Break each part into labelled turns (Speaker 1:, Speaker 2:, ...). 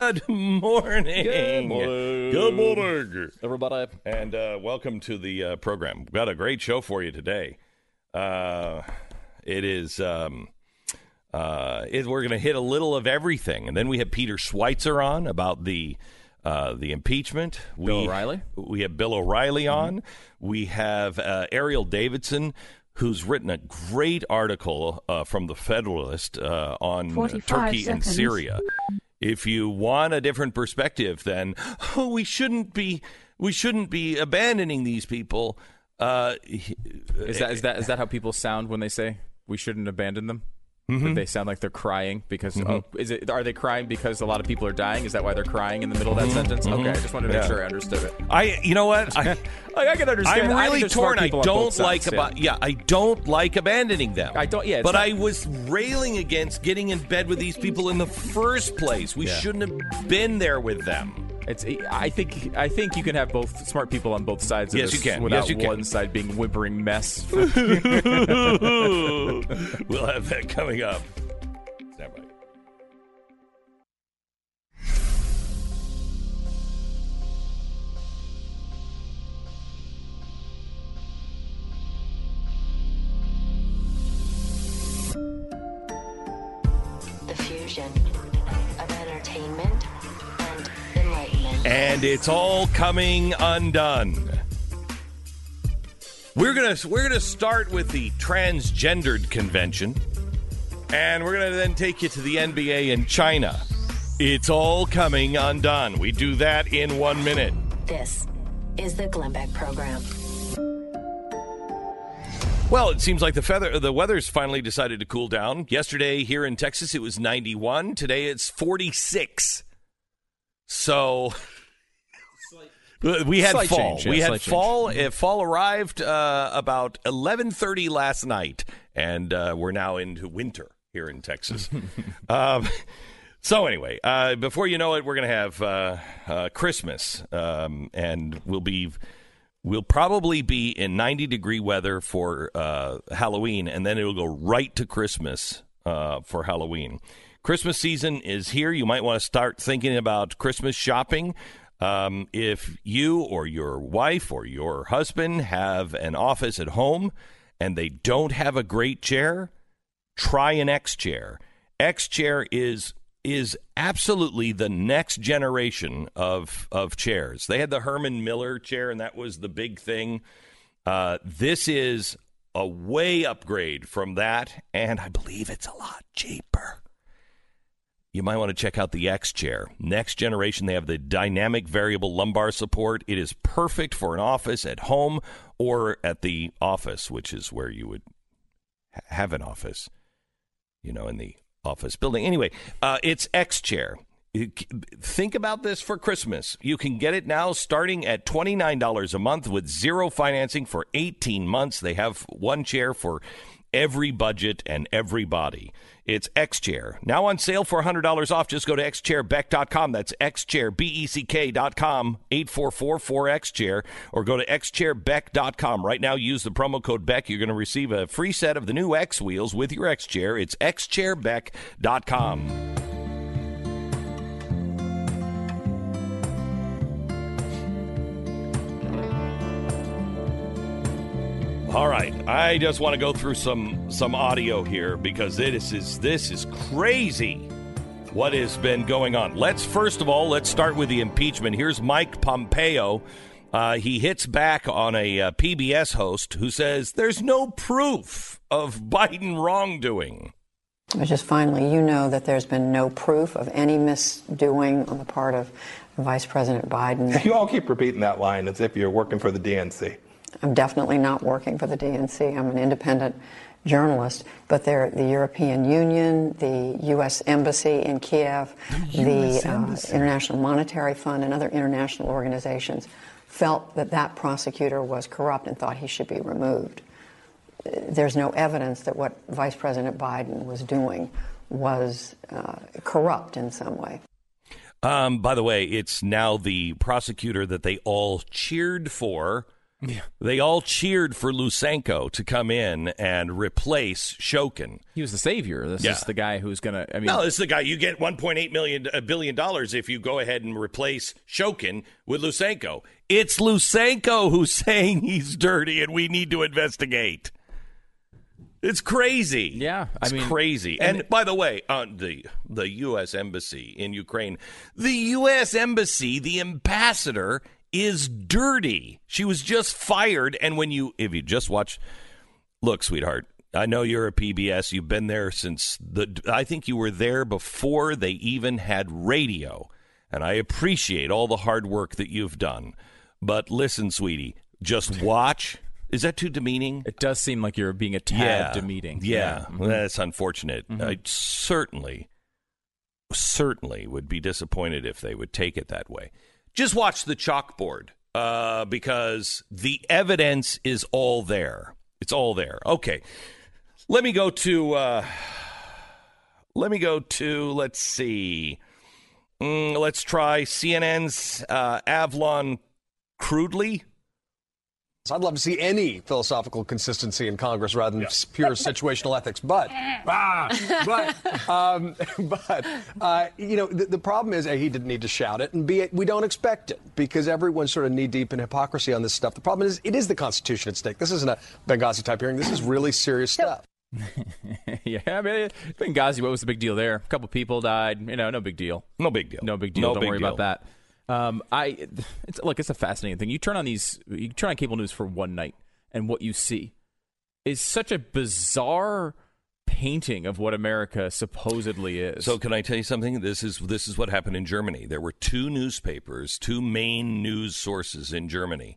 Speaker 1: Good morning.
Speaker 2: Good morning.
Speaker 1: Good morning.
Speaker 2: Everybody.
Speaker 1: And uh, welcome to the uh, program. We've got a great show for you today. Uh, it is. Um, uh, it, we're going to hit a little of everything, and then we have Peter Schweizer on about the uh, the impeachment.
Speaker 2: Bill
Speaker 1: we,
Speaker 2: O'Reilly.
Speaker 1: We have Bill O'Reilly on. We have uh, Erielle Davidson, who's written a great article uh, from the Federalist uh, on uh,
Speaker 3: 45
Speaker 1: Turkey and. Syria. If you want a different perspective, then oh, we shouldn't be we shouldn't be abandoning these people. Uh,
Speaker 2: Is that is that is that how people sound when they say we shouldn't abandon them?
Speaker 1: Mm-hmm.
Speaker 2: They sound like they're crying because oh, is it? Are they crying because a lot of people are dying? Is that why they're crying in the middle of that sentence? Okay, I just wanted to make
Speaker 1: Mm-hmm. Yeah.
Speaker 2: sure I understood it.
Speaker 1: I, you know what? I,
Speaker 2: Like, I can understand.
Speaker 1: I'm really
Speaker 2: smart
Speaker 1: torn. I
Speaker 2: people on both
Speaker 1: don't like
Speaker 2: sides,
Speaker 1: about yeah. I don't like abandoning them.
Speaker 2: I don't- yeah,
Speaker 1: but
Speaker 2: not-
Speaker 1: I was railing against getting in bed with these people in the first place. We
Speaker 2: Yeah.
Speaker 1: shouldn't have been there with them.
Speaker 2: It's. I think. I think you can have both smart people on both sides. Of
Speaker 1: Yes,
Speaker 2: this
Speaker 1: you can.
Speaker 2: Without
Speaker 1: Yes, you can.
Speaker 2: one side being whimpering mess.
Speaker 1: we'll have that coming up. Stand by.
Speaker 4: the fusion and
Speaker 1: it's all coming undone. We're gonna we're gonna start with the transgendered convention, and we're gonna then take you to the NBA in China. It's all coming undone. We do that in one minute.
Speaker 4: This is the Glenn Beck Program.
Speaker 1: Well, it seems like the feather the weather's finally decided to cool down. Yesterday here in Texas it was 91. Today it's 46. So we had
Speaker 2: Slight
Speaker 1: fall.
Speaker 2: change, yeah,
Speaker 1: we had
Speaker 2: slight
Speaker 1: fall. uh, fall arrived uh, about 11:30 last night and uh, we're now into winter here in Texas. um, so anyway, uh, before you know it, we're going to have uh, uh, Christmas, um, and we'll be we'll probably be in 90 degree weather for uh, Halloween, and then it'll go right to Christmas uh, for Halloween. Christmas season is here. You might want to start thinking about Christmas shopping. Um, if you or your wife or your husband have an office at home and they don't have a great chair, try an X chair. X chair is is absolutely the next generation of of chairs. They had the Herman Miller chair, and that was the big thing. Uh, this is a way upgrade from that, and I believe it's a lot cheaper. You might want to check out the X chair. Next generation, they have the dynamic variable lumbar support. It is perfect for an office at home or at the office, which is where you would have an office, you know, in the office building. Anyway, uh, it's X Chair. Think about this for Christmas. You can get it now starting at $29 a month with zero financing for 18 months. They have one chair for every budget and every body. It's X Chair. Now on sale for $100 off. Just go to xchairbeck.com. That's xchair, B-E-C-K.com, 844-4X-Chair, or go to xchairbeck.com. Right now, use the promo code BECK. You're going to receive a free set of the new X wheels with your X Chair. It's xchairbeck.com. All right, I just want to go through some some audio here because this is this is crazy. What has been going on? Let's first of all let's start with the impeachment. Here's Mike Pompeo. Uh, he hits back on a uh, PBS host who says there's no proof of Biden wrongdoing.
Speaker 5: But just finally, you know that there's been no proof of any misdoing on the part of Vice President Biden.
Speaker 6: You all keep repeating that line as if you're working for the DNC.
Speaker 5: I'm definitely not working for the DNC. I'm an independent journalist, but they're the European Union, the U.S. Embassy in Kiev, the, uh, International Monetary Fund, and other international organizations felt that that prosecutor was corrupt and thought he should be removed. There's no evidence that what Vice President Biden was doing was uh, corrupt in some way.
Speaker 1: Um, by the way, it's now the prosecutor that they all cheered for
Speaker 2: Yeah.
Speaker 1: They all cheered for Lutsenko to come in and replace Shokin.
Speaker 2: He was the savior. This
Speaker 1: Yeah.
Speaker 2: is the guy who's gonna. I mean,
Speaker 1: No, this is the guy. You get 1.8 million a billion dollars if you go ahead and replace Shokin with Lutsenko. It's Lutsenko who's saying he's dirty and we need to investigate. It's crazy.
Speaker 2: Yeah, I
Speaker 1: it's
Speaker 2: mean-
Speaker 1: crazy. And, by the way, on the the U.S. embassy in Ukraine, the U.S. embassy, the ambassador is dirty. She was just fired. And when you, if you just watch, look, sweetheart, I know you're a PBS. You've been there since the. I think you were there before they even had radio, and I appreciate all the hard work that you've done. But listen, sweetie, just watch. Is that too demeaning?
Speaker 2: it does seem like you're being a tad demeaning.
Speaker 1: Yeah,
Speaker 2: Mhm.
Speaker 1: that's unfortunate. I certainly, certainly would be disappointed if they would take it that way. Just watch the chalkboard uh, because the evidence is all there. It's all there. Okay, let me go to. Uh, let me go to. Let's see. Mm, let's try CNN's uh, Avlon Crudely.
Speaker 3: I'd love to see any philosophical consistency in Congress rather than pure situational ethics. But, ah, but, um, but, uh, you know, the, the problem is, A, he didn't need to shout it, and B, we don't expect it because everyone's sort of knee deep in hypocrisy on this stuff. The problem is, it is the Constitution at stake. This isn't a Benghazi type hearing. This is really serious stuff.
Speaker 2: yeah. I mean, Benghazi. What was the big deal there? A couple people died. You know, no big deal.
Speaker 1: No big deal.
Speaker 2: No big deal.
Speaker 1: No
Speaker 2: Don't
Speaker 1: big
Speaker 2: worry
Speaker 1: deal.
Speaker 2: about that. Um, I it's, look. It's a fascinating thing. You turn on these. You turn on cable news for one night, and what you see is such a bizarre painting of what America supposedly is.
Speaker 1: So can I tell you something? This is this is what happened in Germany. There were two newspapers, two main news sources in Germany.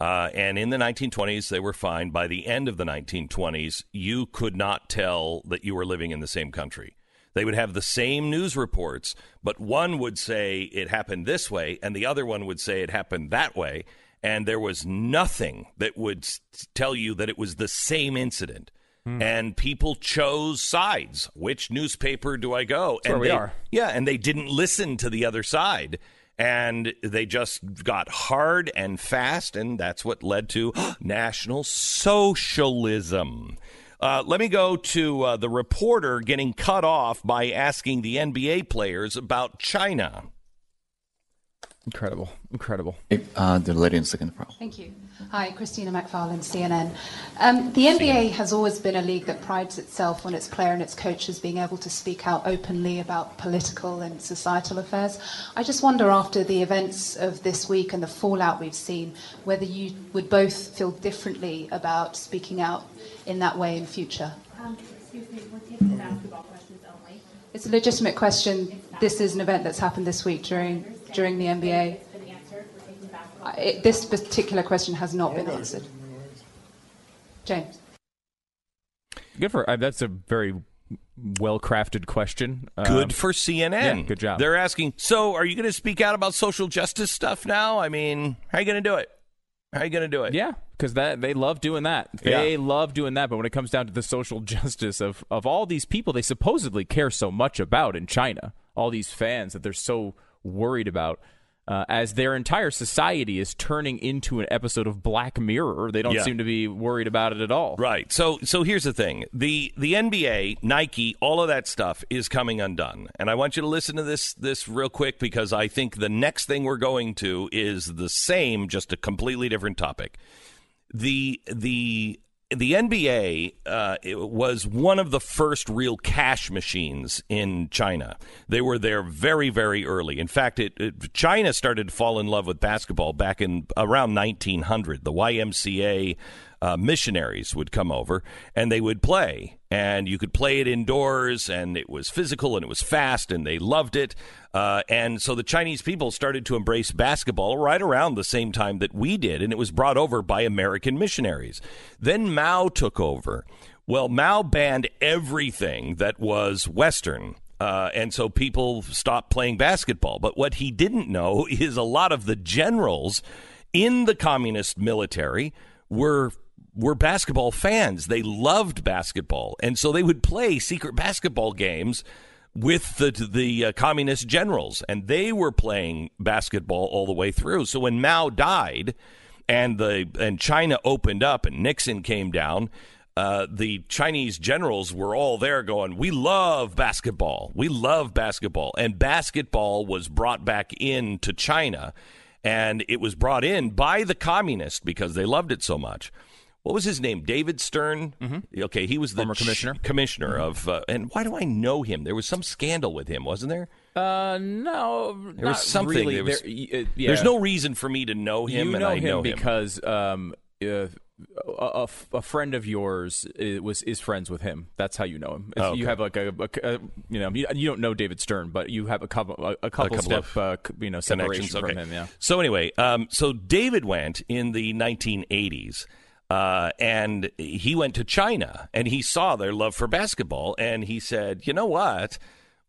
Speaker 1: Uh, and in the 1920s, they were fine. By the end of the 1920s, you could not tell that you were living in the same country. They would have the same news reports, but one would say it happened this way, and the other one would say it happened that way. And there was nothing that would tell you that it was the same incident. Hmm. And people chose sides. Which newspaper do I go?
Speaker 2: where
Speaker 1: and
Speaker 2: we
Speaker 1: they-
Speaker 2: are.
Speaker 1: yeah, and they didn't listen to the other side. And they just got hard and fast, and that's what led to national socialism. Uh, let me go to uh, the reporter getting cut off by asking the NBA players about China.
Speaker 2: incredible, incredible.
Speaker 7: Uh, the lady in the second row.
Speaker 8: Thank you. Hi, Christina McFarlane, CNN. Um, the NBA has always been a league that prides itself on its player and its coaches being able to speak out openly about political and societal affairs. I just wonder, after the events of this week and the fallout we've seen, whether you would both feel differently about speaking out in that way in future.
Speaker 9: Um, excuse me, we'll take basketball questions only.
Speaker 8: It's a legitimate question. This is an event that's happened this week during during the NBA.
Speaker 9: Been answered. We're taking the basketball.
Speaker 8: I- It, this particular question has not been answered. James.
Speaker 2: Good for uh, that's a very well crafted question. Um,
Speaker 1: Good for CNN.
Speaker 2: yeah, good job.
Speaker 1: They're asking, so are you going to speak out about social justice stuff now? I mean, how are you going to do it? How are you going to do it?
Speaker 2: Yeah, because that they love doing that. They love doing that. But when it comes down to the social justice of of all these people, they supposedly care so much about in China, all these fans that they're so worried about. Uh, as their entire society is turning into an episode of Black Mirror, they don't
Speaker 1: Yeah.
Speaker 2: seem to be worried about it at all.
Speaker 1: Right. So so here's the thing. The the NBA, Nike, all of that stuff is coming undone. And I want you to listen to this this real quick because I think the next thing we're going to is the same just a completely different topic. The the the NBA uh, was one of the first real cash machines in China. They were there very, very early. In fact, it, it, China started to fall in love with basketball back in around 1900. The YMCA uh, missionaries would come over and they would play, and you could play it indoors, and it was physical and it was fast, and they loved it. Uh, and so the Chinese people started to embrace basketball right around the same time that we did, and it was brought over by American missionaries. Then Mao took over. Well, Mao banned everything that was Western. Uh, and so people stopped playing basketball. But what he didn't know is a lot of the generals in the communist military were were basketball fans. They loved basketball, and so they would play secret basketball games with the the uh, communist generals, and they were playing basketball all the way through. So when Mao died, and the and China opened up and Nixon came down, uh, the Chinese generals were all there going, "We love basketball. We love basketball." And basketball was brought back into China, and it was brought in by the communists because they loved it so much. What was his name? David Stern. Mm-hmm. Okay, he was the
Speaker 2: Former commissioner.
Speaker 1: commissioner of. Uh, and why do I know him? There was some scandal with him, wasn't there?
Speaker 2: Uh, no,
Speaker 1: There was something.
Speaker 2: Really.
Speaker 1: There was-
Speaker 2: There- uh, yeah.
Speaker 1: There's no reason for me to know him,
Speaker 2: you
Speaker 1: and
Speaker 2: know
Speaker 1: I
Speaker 2: him
Speaker 1: know him.
Speaker 2: because um, uh, a, a friend of yours is, was is friends with him. That's how you know him.
Speaker 1: Oh,
Speaker 2: You have like a, a- you know you, you don't know David Stern, but you have a couple a, a couple,
Speaker 1: couple
Speaker 2: step
Speaker 1: of
Speaker 2: uh, you know separation
Speaker 1: connections. Okay.
Speaker 2: from him. Yeah.
Speaker 1: So anyway, um, so David went in the 1980s. Uh, and he went to China and he saw their love for basketball and he said, you know what?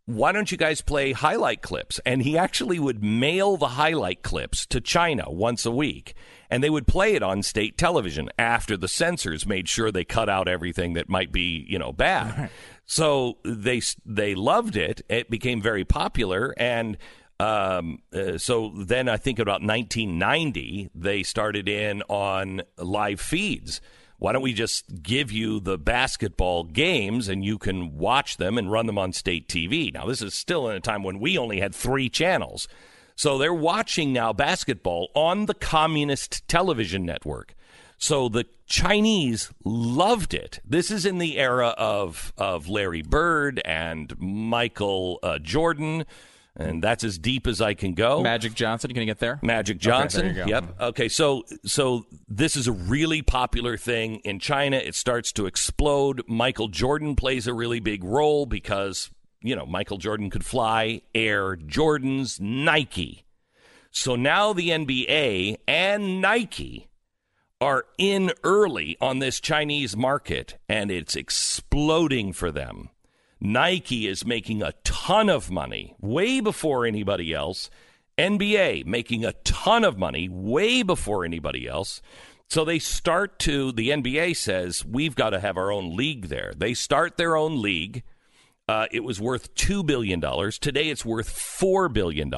Speaker 1: Why don't you guys play highlight clips? And he actually would mail the highlight clips to China once a week. And they would play it on state television after the censors made sure they cut out everything that might be, you know, bad. So they they loved it. It became very popular, and um, uh, so then I think about 1990 they started in on live feeds. Why don't we just give you the basketball games and you can watch them and run them on state TV? Now this is still in a time when we only had three channels. So they're watching now basketball on the communist television network. So the Chinese loved it. This is in the era of of Larry Bird and Michael uh, Jordan, and that's as deep as I can go.
Speaker 2: Magic Johnson, can you get there?
Speaker 1: Magic
Speaker 2: Okay,
Speaker 1: Johnson.
Speaker 2: you.
Speaker 1: Yep. Okay. So so this is a really popular thing in China. It starts to explode. Michael Jordan plays a really big role because you know Michael Jordan could fly Air Jordans, Nike. So now the NBA and Nike are in early on this Chinese market and it's exploding for them. Nike is making a ton of money way before anybody else. NBA making a ton of money way before anybody else. So they start to, the NBA says, we've got to have our own league there. They start their own league. Uh, it was worth $2 billion. Today it's worth $4 billion.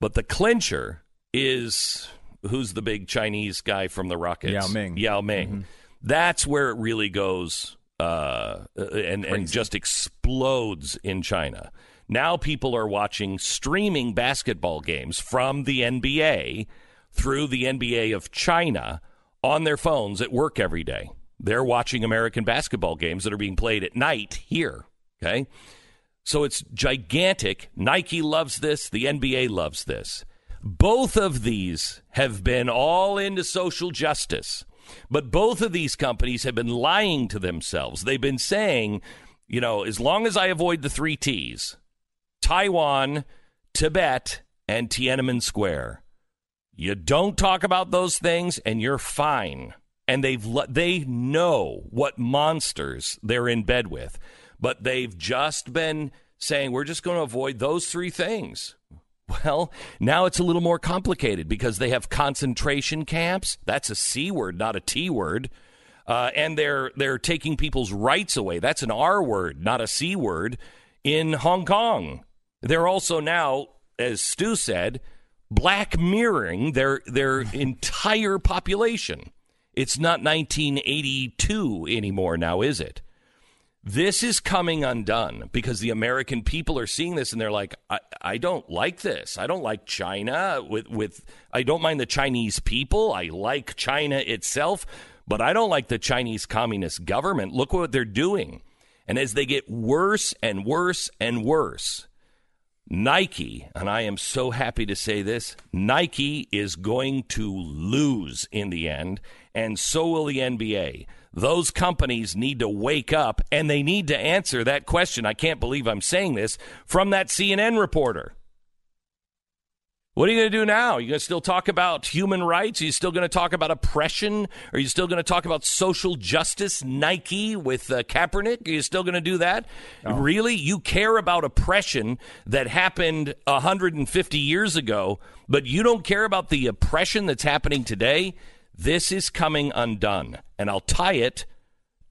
Speaker 1: But the clincher is who's the big Chinese guy from the Rockets?
Speaker 2: Yao Ming.
Speaker 1: Yao Ming. That's where it really goes uh, and, and just explodes in China. Now people are watching streaming basketball games from the NBA through the NBA of China on their phones at work every day. They're watching American basketball games that are being played at night here. Okay. So it's gigantic. Nike loves this. The NBA loves this. Both of these have been all into social justice, but both of these companies have been lying to themselves. They've been saying, you know, as long as I avoid the three T's Taiwan, Tibet, and Tiananmen Square, you don't talk about those things and you're fine. And they've they know what monsters they're in bed with, but they've just been saying we're just going to avoid those three things. Well, now it's a little more complicated because they have concentration camps. That's a C word, not a T word. Uh, and they're they're taking people's rights away. That's an R word, not a C word. In Hong Kong, they're also now, as Stu said, black mirroring their their entire population. It's not 1982 anymore now, is it? This is coming undone because the American people are seeing this and they're like, I, I don't like this. I don't like China with, with I don't mind the Chinese people. I like China itself, but I don't like the Chinese communist government. Look what they're doing. And as they get worse and worse and worse, Nike, and I am so happy to say this, Nike is going to lose in the end, and so will the NBA. Those companies need to wake up and they need to answer that question. I can't believe I'm saying this from that CNN reporter. What are you going to do now? Are you going to still talk about human rights? Are you still going to talk about oppression? Are you still going to talk about social justice? Nike with uh, Kaepernick? Are you still going to do that? Really? You care about oppression that happened 150 years ago, but you don't care about the oppression that's happening today? This is coming undone. And I'll tie it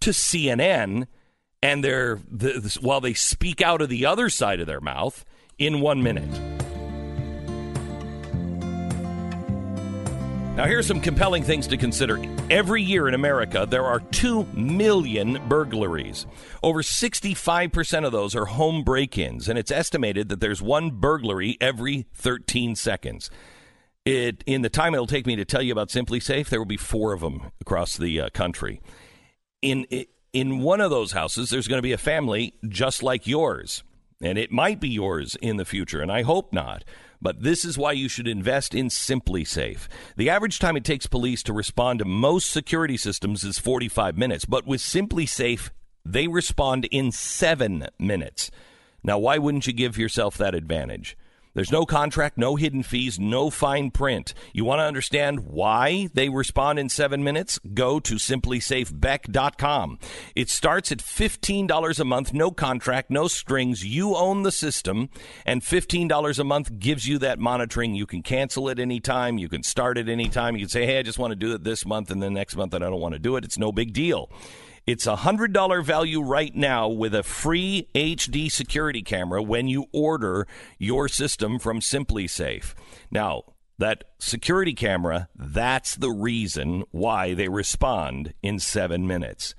Speaker 1: to CNN and their the, while they speak out of the other side of their mouth in one minute. Now, here's some compelling things to consider. Every year in America, there are 2 million burglaries. Over 65% of those are home break ins, and it's estimated that there's one burglary every 13 seconds. It, in the time it'll take me to tell you about SimpliSafe, there will be four of them across the uh, country. In, in one of those houses, there's going to be a family just like yours, and it might be yours in the future, and I hope not. But this is why you should invest in SimpliSafe. The average time it takes police to respond to most security systems is 45 minutes, but with SimpliSafe, they respond in seven minutes. Now, why wouldn't you give yourself that advantage? There's no contract, no hidden fees, no fine print. You want to understand why they respond in seven minutes? Go to simplisafebeck.com. It starts at $15 a month, no contract, no strings. You own the system, and $15 a month gives you that monitoring. You can cancel it anytime, you can start it anytime. You can say, hey, I just want to do it this month, and then next month, and I don't want to do it. It's no big deal. It's a $100 value right now with a free HD security camera when you order your system from SimpliSafe. Now, that security camera, that's the reason why they respond in seven minutes.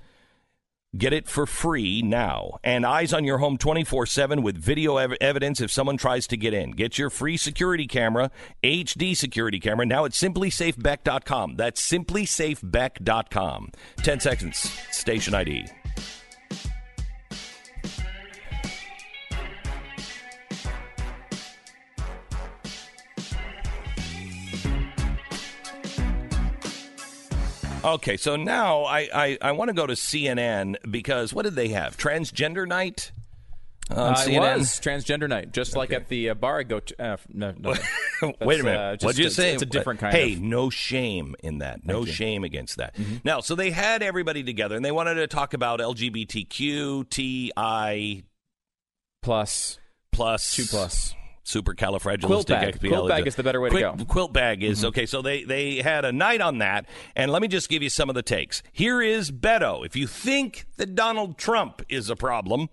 Speaker 1: Get it for free now. And eyes on your home 24 7 with video ev- evidence if someone tries to get in. Get your free security camera, HD security camera, now at simplisafebeck.com. That's simplisafebeck.com. 10 seconds, station ID. Okay, so now I, I, I want to go to CNN because what did they have? Transgender night on
Speaker 2: Uh, it
Speaker 1: CNN?
Speaker 2: was transgender night, just like at the uh, bar I go to. Uh, no, no,
Speaker 1: Wait a minute.
Speaker 2: uh, just-
Speaker 1: What'd you
Speaker 2: it's-
Speaker 1: say?
Speaker 2: It's a different kind
Speaker 1: Hey,
Speaker 2: of.
Speaker 1: no shame in that. No
Speaker 2: Thank you.
Speaker 1: shame against that.
Speaker 2: Mm-hmm.
Speaker 1: Now, so they had everybody together and they wanted to talk about LGBTQ, TI
Speaker 2: plus
Speaker 1: plus
Speaker 2: two plus.
Speaker 1: Supercalifragilistic
Speaker 2: Quilt bag. Quilt bag is the better way to
Speaker 1: Quilt-
Speaker 2: go. Mm-hmm.
Speaker 1: Quilt bag is okay. So they they had a night on that, and let me just give you some of the takes. Here is Beto. If you think that Donald Trump is a problem,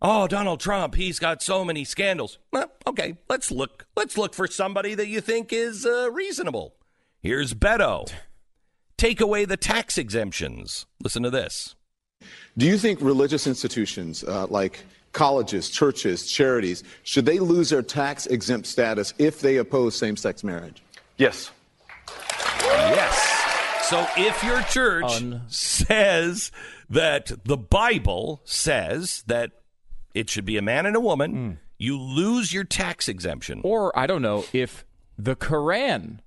Speaker 1: oh Donald Trump, he's got so many scandals. Well, okay, let's look. Let's look for somebody that you think is uh, reasonable. Here's Beto. Take away the tax exemptions. Listen to this.
Speaker 10: Do you think religious institutions uh, like colleges, churches, charities, should they lose their tax exempt status if they oppose same sex marriage?
Speaker 6: Yes.
Speaker 1: Yes. So if your church says that the Bible says that it should be a man and a woman, you lose your tax exemption.
Speaker 2: Or I don't know if the Quran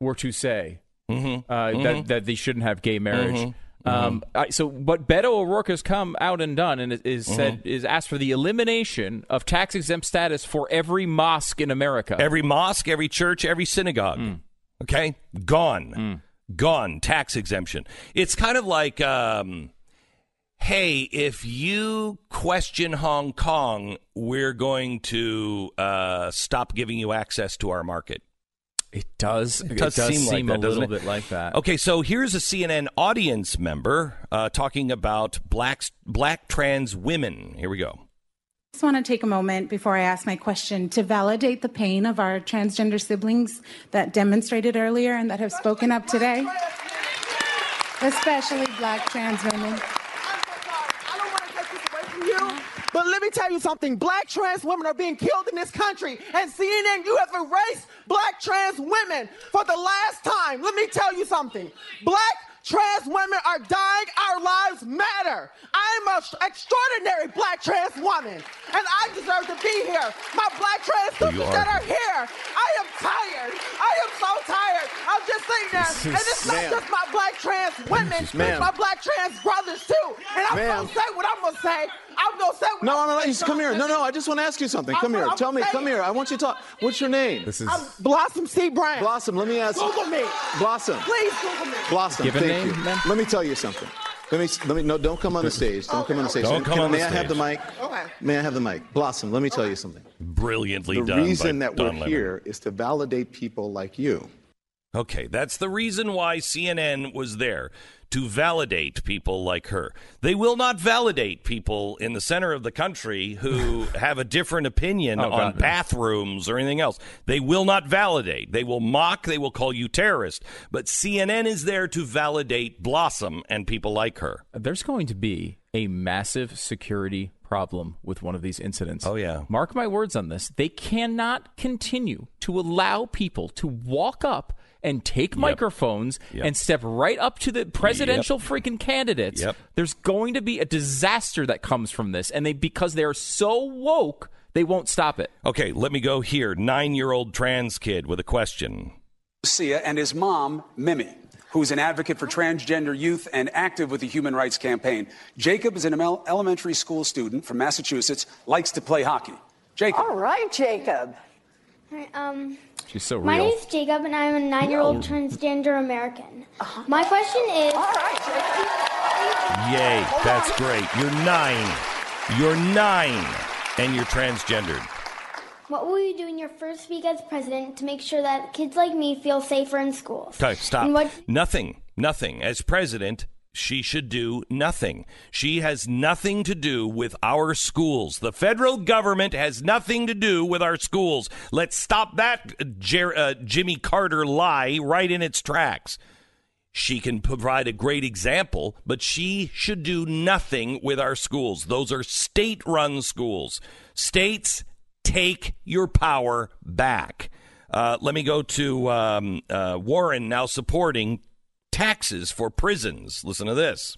Speaker 2: were to say
Speaker 1: Mm-hmm.
Speaker 2: uh, that that they shouldn't have gay marriage.
Speaker 1: Mhm.
Speaker 2: Um, I, so, what Beto O'Rourke has come out and done and is,
Speaker 1: Mm-hmm.
Speaker 2: said is asked for the elimination of tax exempt status for every mosque in America.
Speaker 1: Every mosque, every church, every synagogue. Okay? Gone. Gone. Tax exemption. It's kind of like, um, hey, if you question Hong Kong, we're going to uh, stop giving you access to our market.
Speaker 2: It does.
Speaker 1: It does,
Speaker 2: it does
Speaker 1: seem, like
Speaker 2: seem
Speaker 1: that,
Speaker 2: a
Speaker 1: doesn't
Speaker 2: little
Speaker 1: it?
Speaker 2: bit like that.
Speaker 1: Okay, so here's a CNN audience member uh, talking about black black trans women. Here we go.
Speaker 11: I just want to take a moment before I ask my question to validate the pain of our transgender siblings that demonstrated earlier and that have spoken up today, especially black trans women.
Speaker 12: But let me tell you something. Black trans women are being killed in this country. And CNN, you have erased black trans women for the last time. Let me tell you something. Black trans women are dying. Our lives matter. I'm an extraordinary black trans woman. And I deserve to be here. My black trans sisters
Speaker 1: are.
Speaker 12: that are here. I am tired. I am so tired. I'm just sitting there.
Speaker 10: This
Speaker 12: and it's not just my black trans women. It's my black trans brothers too. And I'm to say what I'm going to say. I'm going to say what
Speaker 10: No,
Speaker 12: I'm
Speaker 10: no, no,
Speaker 12: gonna
Speaker 10: you come here. No, no, I just want to ask you something. Come
Speaker 12: I'm-
Speaker 10: here.
Speaker 12: I'm
Speaker 10: Tell me,
Speaker 12: saying-
Speaker 10: come here. I want you to talk. What's your name?
Speaker 2: This is
Speaker 12: I'm Blossom C. Brown.
Speaker 10: Blossom, let me ask you.
Speaker 12: Google me.
Speaker 10: Blossom.
Speaker 12: Please Google me.
Speaker 10: Blossom,
Speaker 2: Given
Speaker 10: thank
Speaker 2: name,
Speaker 10: you.
Speaker 2: ma'am?
Speaker 10: Let me tell you something. Let me, let me, no, don't come on the stage. Don't come on the oh, stage.
Speaker 1: Don't come
Speaker 10: Can-
Speaker 1: on the
Speaker 10: May I have the mic?
Speaker 12: Okay.
Speaker 10: May I have the mic? Blossom, let me tell you something.
Speaker 1: Brilliantly
Speaker 10: The
Speaker 1: done.
Speaker 10: The reason
Speaker 1: by
Speaker 10: that we're
Speaker 1: Lemon.
Speaker 10: here is to validate people like you
Speaker 1: Okay, that's the reason why CNN was there to validate people like her. They will not validate people in the center of the country who have a different opinion
Speaker 2: Oh,
Speaker 1: on
Speaker 2: God,
Speaker 1: bathrooms or anything else. They will not validate. They will mock, they will call you terrorist. But CNN is there to validate Blossom and people like her.
Speaker 2: There's going to be a massive security problem with one of these incidents.
Speaker 1: Oh, yeah.
Speaker 2: Mark my words on this. They cannot continue to allow people to walk up and take microphones
Speaker 1: Yep.
Speaker 2: and step right up to the presidential freaking candidates.
Speaker 1: Yep.
Speaker 2: There's going to be a disaster that comes from this. And they because they're so woke, they won't stop it.
Speaker 1: Okay, let me go here. Nine year old trans kid with a question.
Speaker 13: Sia and his mom, Mimi, who's an advocate for transgender youth and active with the Human Rights Campaign. Jacob is an elementary school student from Massachusetts, likes to play hockey. Jacob.
Speaker 14: All right, Jacob.
Speaker 15: Um,
Speaker 2: She's so
Speaker 15: my
Speaker 2: real.
Speaker 15: name is Jacob, and I'm a nine-year-old transgender American. My question is. All right,
Speaker 1: Yay, that's great. You're nine. You're nine, and you're transgendered.
Speaker 15: What will you do in your first week as president to make sure that kids like me feel safer in schools?
Speaker 1: Okay, stop.
Speaker 15: What,
Speaker 1: Nothing. Nothing. As president, she should do nothing. She has nothing to do with our schools. The federal government has nothing to do with our schools. Let's stop that Jer- uh, Jimmy Carter lie right in its tracks. She can provide a great example, but she should do nothing with our schools. Those are state run schools. States, take your power back. Uh, let me go to um, uh, Warren now supporting taxes for prisons. Listen to this.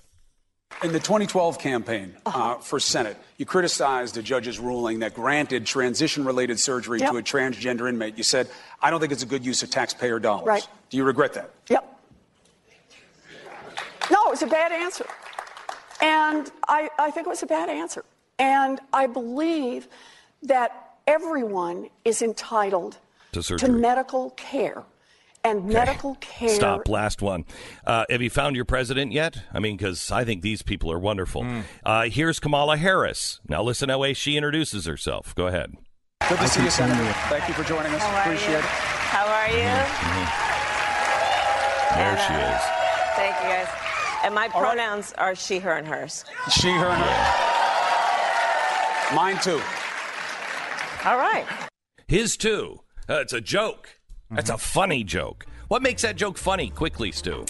Speaker 13: In the 2012 campaign uh, for Senate, you criticized a judge's ruling that granted transition related surgery
Speaker 14: Yep.
Speaker 13: to a transgender inmate. You said, I don't think it's a good use of taxpayer dollars.
Speaker 14: Right.
Speaker 13: Do you regret that?
Speaker 14: Yep. No, it was a bad answer. And I, I think it was a bad answer. And I believe that everyone is entitled
Speaker 1: To surgery.
Speaker 14: medical care. And medical care.
Speaker 1: Stop. Last one. Uh, have you found your president yet? I mean, because I think these people are wonderful. Uh, here's Kamala Harris. Now listen how way she introduces herself. Go ahead.
Speaker 13: Good to see you, Senator. Thank you for joining us.
Speaker 16: How
Speaker 13: Appreciate
Speaker 16: you?
Speaker 13: it.
Speaker 16: How are you?
Speaker 1: There she is.
Speaker 16: Thank you, guys. And my pronouns are she, her, and hers.
Speaker 13: She, her, and her. Mine too.
Speaker 16: All right.
Speaker 1: His too. Uh, it's a joke. That's a funny joke. What makes that joke funny? Quickly, Stu.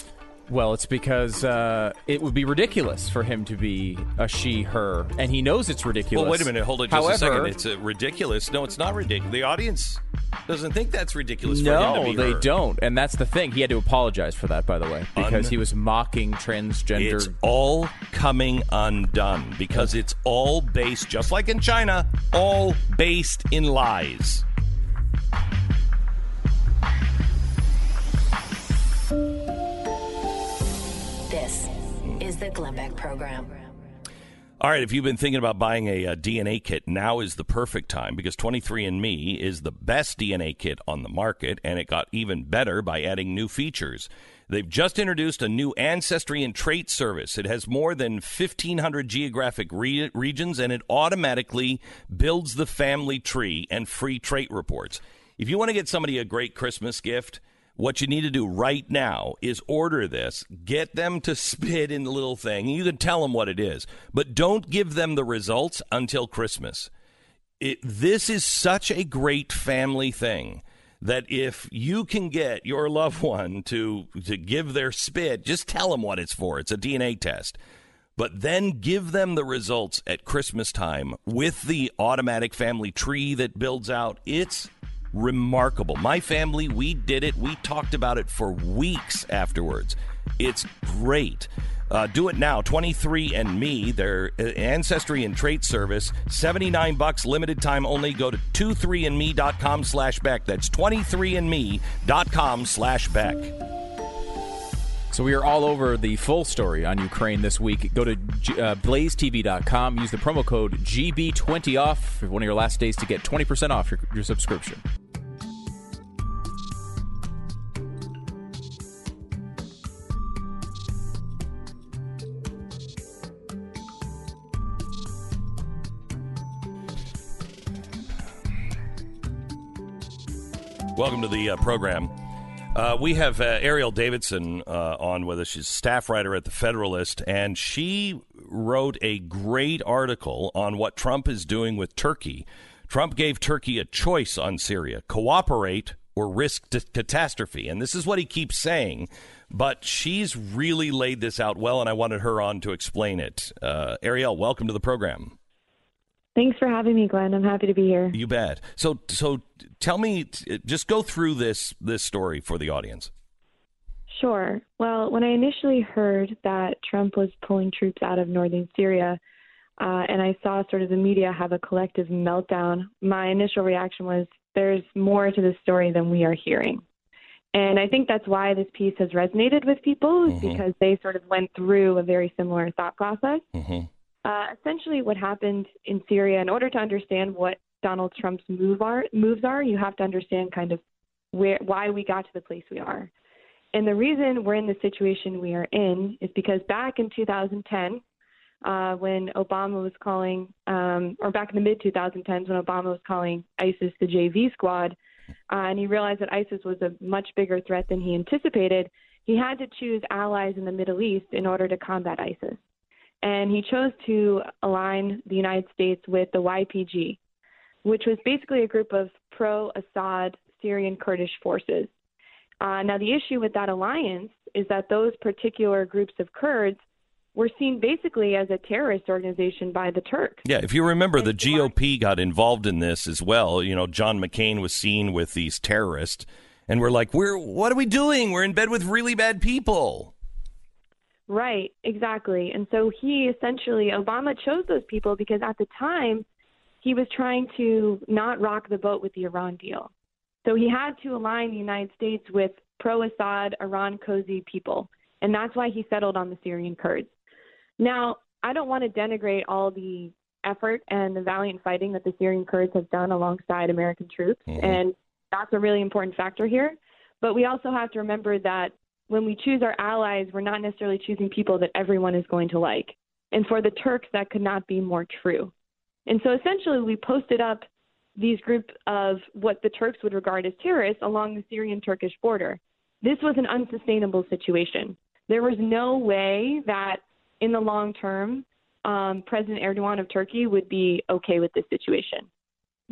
Speaker 2: Well, it's because uh, it would be ridiculous for him to be a she, her, and he knows it's ridiculous.
Speaker 1: Well, wait a minute. Hold it just
Speaker 2: However,
Speaker 1: a second. It's uh, ridiculous. No, it's not ridiculous. The audience doesn't think that's ridiculous for him to
Speaker 2: No, they
Speaker 1: her.
Speaker 2: don't, and that's the thing. He had to apologize for that, by the way, because
Speaker 1: Un-
Speaker 2: he was mocking transgender.
Speaker 1: It's all coming undone because it's all based, just like in China, all based in lies.
Speaker 4: Program.
Speaker 1: All right, if you've been thinking about buying a, uh DNA kit, now is the perfect time because 23andMe is the best DNA kit on the market, and it got even better by adding new features. They've just introduced a new ancestry and trait service. It has more than 1,500 geographic re- regions, and it automatically builds the family tree and free trait reports. If you want to get somebody a great Christmas gift, what you need to do right now is order this, get them to spit in the little thing. You can tell them what it is, but don't give them the results until Christmas. It, this is such a great family thing that if you can get your loved one to to give their spit, just tell them what it's for. It's a DNA test. But then give them the results at Christmas time with the automatic family tree that builds out. It's remarkable. My family, we did it. We talked about it for weeks afterwards. It's great. Uh, do it now. 23 and Me, their uh, ancestry and trait service, 79 bucks, limited time only. Go to 23andme.com slash Beck. That's 23andme.com slash Beck.
Speaker 2: So we are all over the full story on Ukraine this week. Go to uh, blazetv.com. Use the promo code GB20OFF for one of your last days to get 20% off your, your subscription.
Speaker 1: Welcome to the uh, program. Uh, we have uh, Erielle Davidson uh, on with us. She's staff writer at the Federalist, and she wrote a great article on what Trump is doing with Turkey. Trump gave Turkey a choice on Syria cooperate or risk d- catastrophe. And this is what he keeps saying, but she's really laid this out well, and I wanted her on to explain it. Uh, Erielle, welcome to the program.
Speaker 17: Thanks for having me, Glenn. I'm happy to be here.
Speaker 1: You bet. So, so tell me, just go through this this story for the audience.
Speaker 17: Sure. Well, when I initially heard that Trump was pulling troops out of northern Syria, uh, and I saw sort of the media have a collective meltdown, my initial reaction was, "There's more to this story than we are hearing." And I think that's why this piece has resonated with people,
Speaker 1: Mm-hmm.
Speaker 17: because they sort of went through a very similar thought process.
Speaker 1: Mm-hmm.
Speaker 17: Uh, essentially, what happened in Syria, in order to understand what Donald Trump's move are, moves are, you have to understand kind of where why we got to the place we are. And the reason we're in the situation we are in is because back in 2010, uh, when Obama was calling, um, or back in the mid 2010s when Obama was calling ISIS the JV squad, uh, and he realized that ISIS was a much bigger threat than he anticipated, he had to choose allies in the Middle East in order to combat ISIS and he chose to align the United States with the YPG, which was basically a group of pro Assad Syrian Kurdish forces. Uh, now, the issue with that alliance is that those particular groups of Kurds were seen basically as a terrorist organization by the Turks.
Speaker 1: Yeah, if you remember, the GOP got involved in this as well. You know, John McCain was seen with these terrorists, and we're like, "We're what are we doing? We're in bed with really bad people."
Speaker 17: Right, exactly. And so he essentially, Obama chose those people because at the time he was trying to not rock the boat with the Iran deal. So he had to align the United States with pro Assad, Iran cozy people. And that's why he settled on the Syrian Kurds. Now, I don't want to denigrate all the effort and the valiant fighting that the Syrian Kurds have done alongside American troops. Mm-hmm. And that's a really important factor here. But we also have to remember that when we choose our allies, we're not necessarily choosing people that everyone is going to like. And for the Turks, that could not be more true. And so essentially, we posted up these group of what the Turks would regard as terrorists along the Syrian Turkish border. This was an unsustainable situation. There was no way that in the long term, um, President Erdogan of Turkey would be okay with this situation.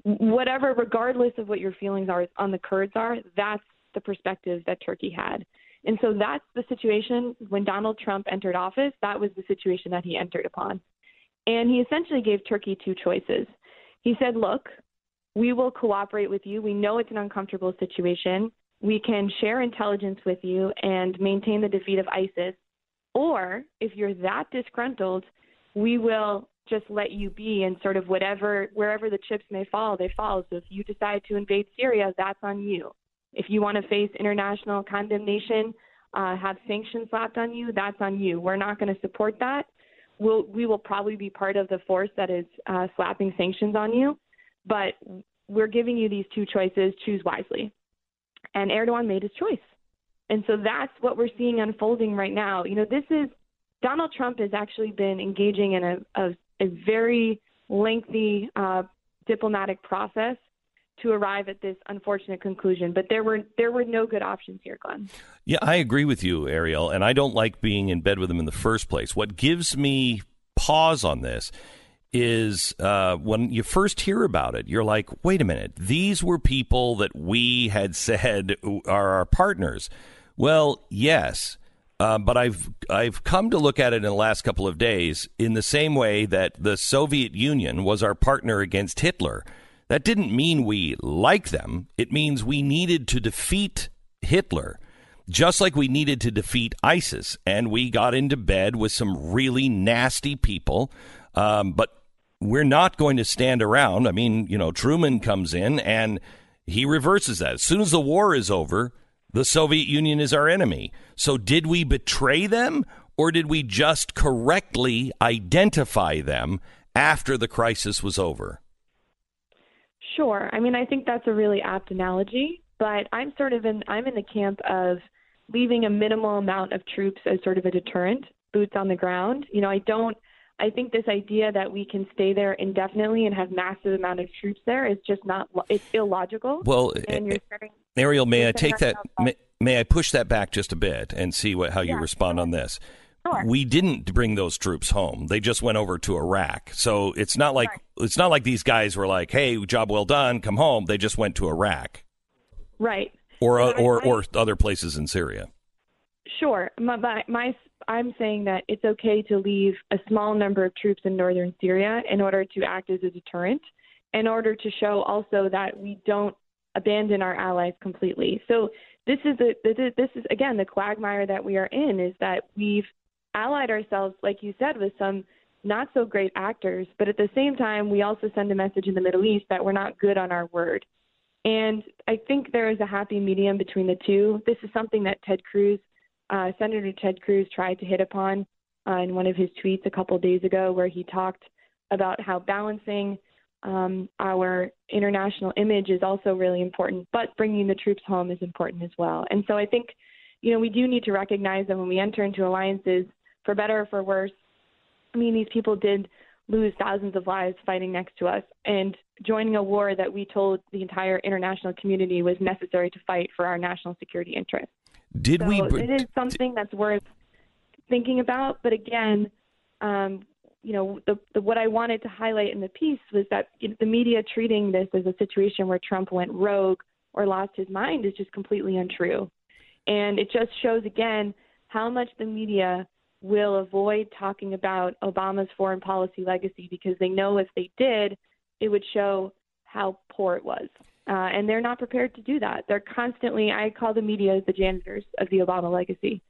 Speaker 17: Whatever, regardless of what your feelings are on the Kurds are, that's the perspective that Turkey had. And so that's the situation when Donald Trump entered office, that was the situation that he entered upon. And he essentially gave Turkey two choices. He said, Look, we will cooperate with you. We know it's an uncomfortable situation. We can share intelligence with you and maintain the defeat of ISIS. Or if you're that disgruntled, we will just let you be and sort of whatever, wherever the chips may fall, they fall. So if you decide to invade Syria, that's on you. If you want to face international condemnation, uh, have sanctions slapped on you, that's on you. We're not going to support that. We'll, we will probably be part of the force that is uh, slapping sanctions on you, but we're giving you these two choices. Choose wisely. And Erdogan made his choice. And so that's what we're seeing unfolding right now. You know, this is Donald Trump has actually been engaging in a, a, a very lengthy uh, diplomatic process to arrive at this unfortunate conclusion. But there were there were no good options here, Glenn.
Speaker 1: Yeah, I agree with you, Erielle, and I don't like being in bed with him in the first place. What gives me pause on this is uh, when you first hear about it, you're like, wait a minute, these were people that we had said are our partners. Well, yes. Uh, but I've I've come to look at it in the last couple of days in the same way that the Soviet Union was our partner against Hitler. That didn't mean we like them. It means we needed to defeat Hitler, just like we needed to defeat ISIS. And we got into bed with some really nasty people. Um, but we're not going to stand around. I mean, you know, Truman comes in and he reverses that. As soon as the war is over, the Soviet Union is our enemy. So did we betray them or did we just correctly identify them after the crisis was over?
Speaker 17: Sure. I mean, I think that's a really apt analogy, but I'm sort of in I'm in the camp of leaving a minimal amount of troops as sort of a deterrent, boots on the ground. You know, I don't I think this idea that we can stay there indefinitely and have massive amount of troops there is just not it's illogical.
Speaker 1: Well,
Speaker 17: and eh, you're eh, setting,
Speaker 1: Erielle, may I take that? May, may I push that back just a bit and see what how you respond on this?
Speaker 17: Sure.
Speaker 1: We didn't bring those troops home. They just went over to Iraq. So it's not like it's not like these guys were like, "Hey, job well done, come home." They just went to Iraq
Speaker 17: Right.
Speaker 1: or
Speaker 17: I-
Speaker 1: or or other places in Syria.
Speaker 17: Sure. My, my, my, I'm saying that it's okay to leave a small number of troops in northern Syria in order to act as a deterrent, in order to show also that we don't abandon our allies completely. So this is the this is again the quagmire that we are in is that we've allied ourselves, like you said, with some not so great actors, but at the same time we also send a message in the Middle East that we're not good on our word. And I think there is a happy medium between the two. This is something that Ted Cruz, uh, Senator Ted Cruz, tried to hit upon uh, in one of his tweets a couple of days ago, where he talked about how balancing um, our international image is also really important, but bringing the troops home is important as well. And so I think, you know, we do need to recognize that when we enter into alliances, for better or for worse, I mean, these people did lose thousands of lives fighting next to us and joining a war that we told the entire international community was necessary to fight for our national security interests.
Speaker 1: Did
Speaker 17: so
Speaker 1: we
Speaker 17: It is something that's worth thinking about. But again, um, you know, the, the, what I wanted to highlight in the piece was that the media treating this as a situation where Trump went rogue or lost his mind is just completely untrue. And it just shows again how much the media will avoid talking about Obama's foreign policy legacy because they know if they did, it would show how poor it was. Uh, and they're not prepared to do that. They're constantly, I call the media the janitors of the Obama legacy.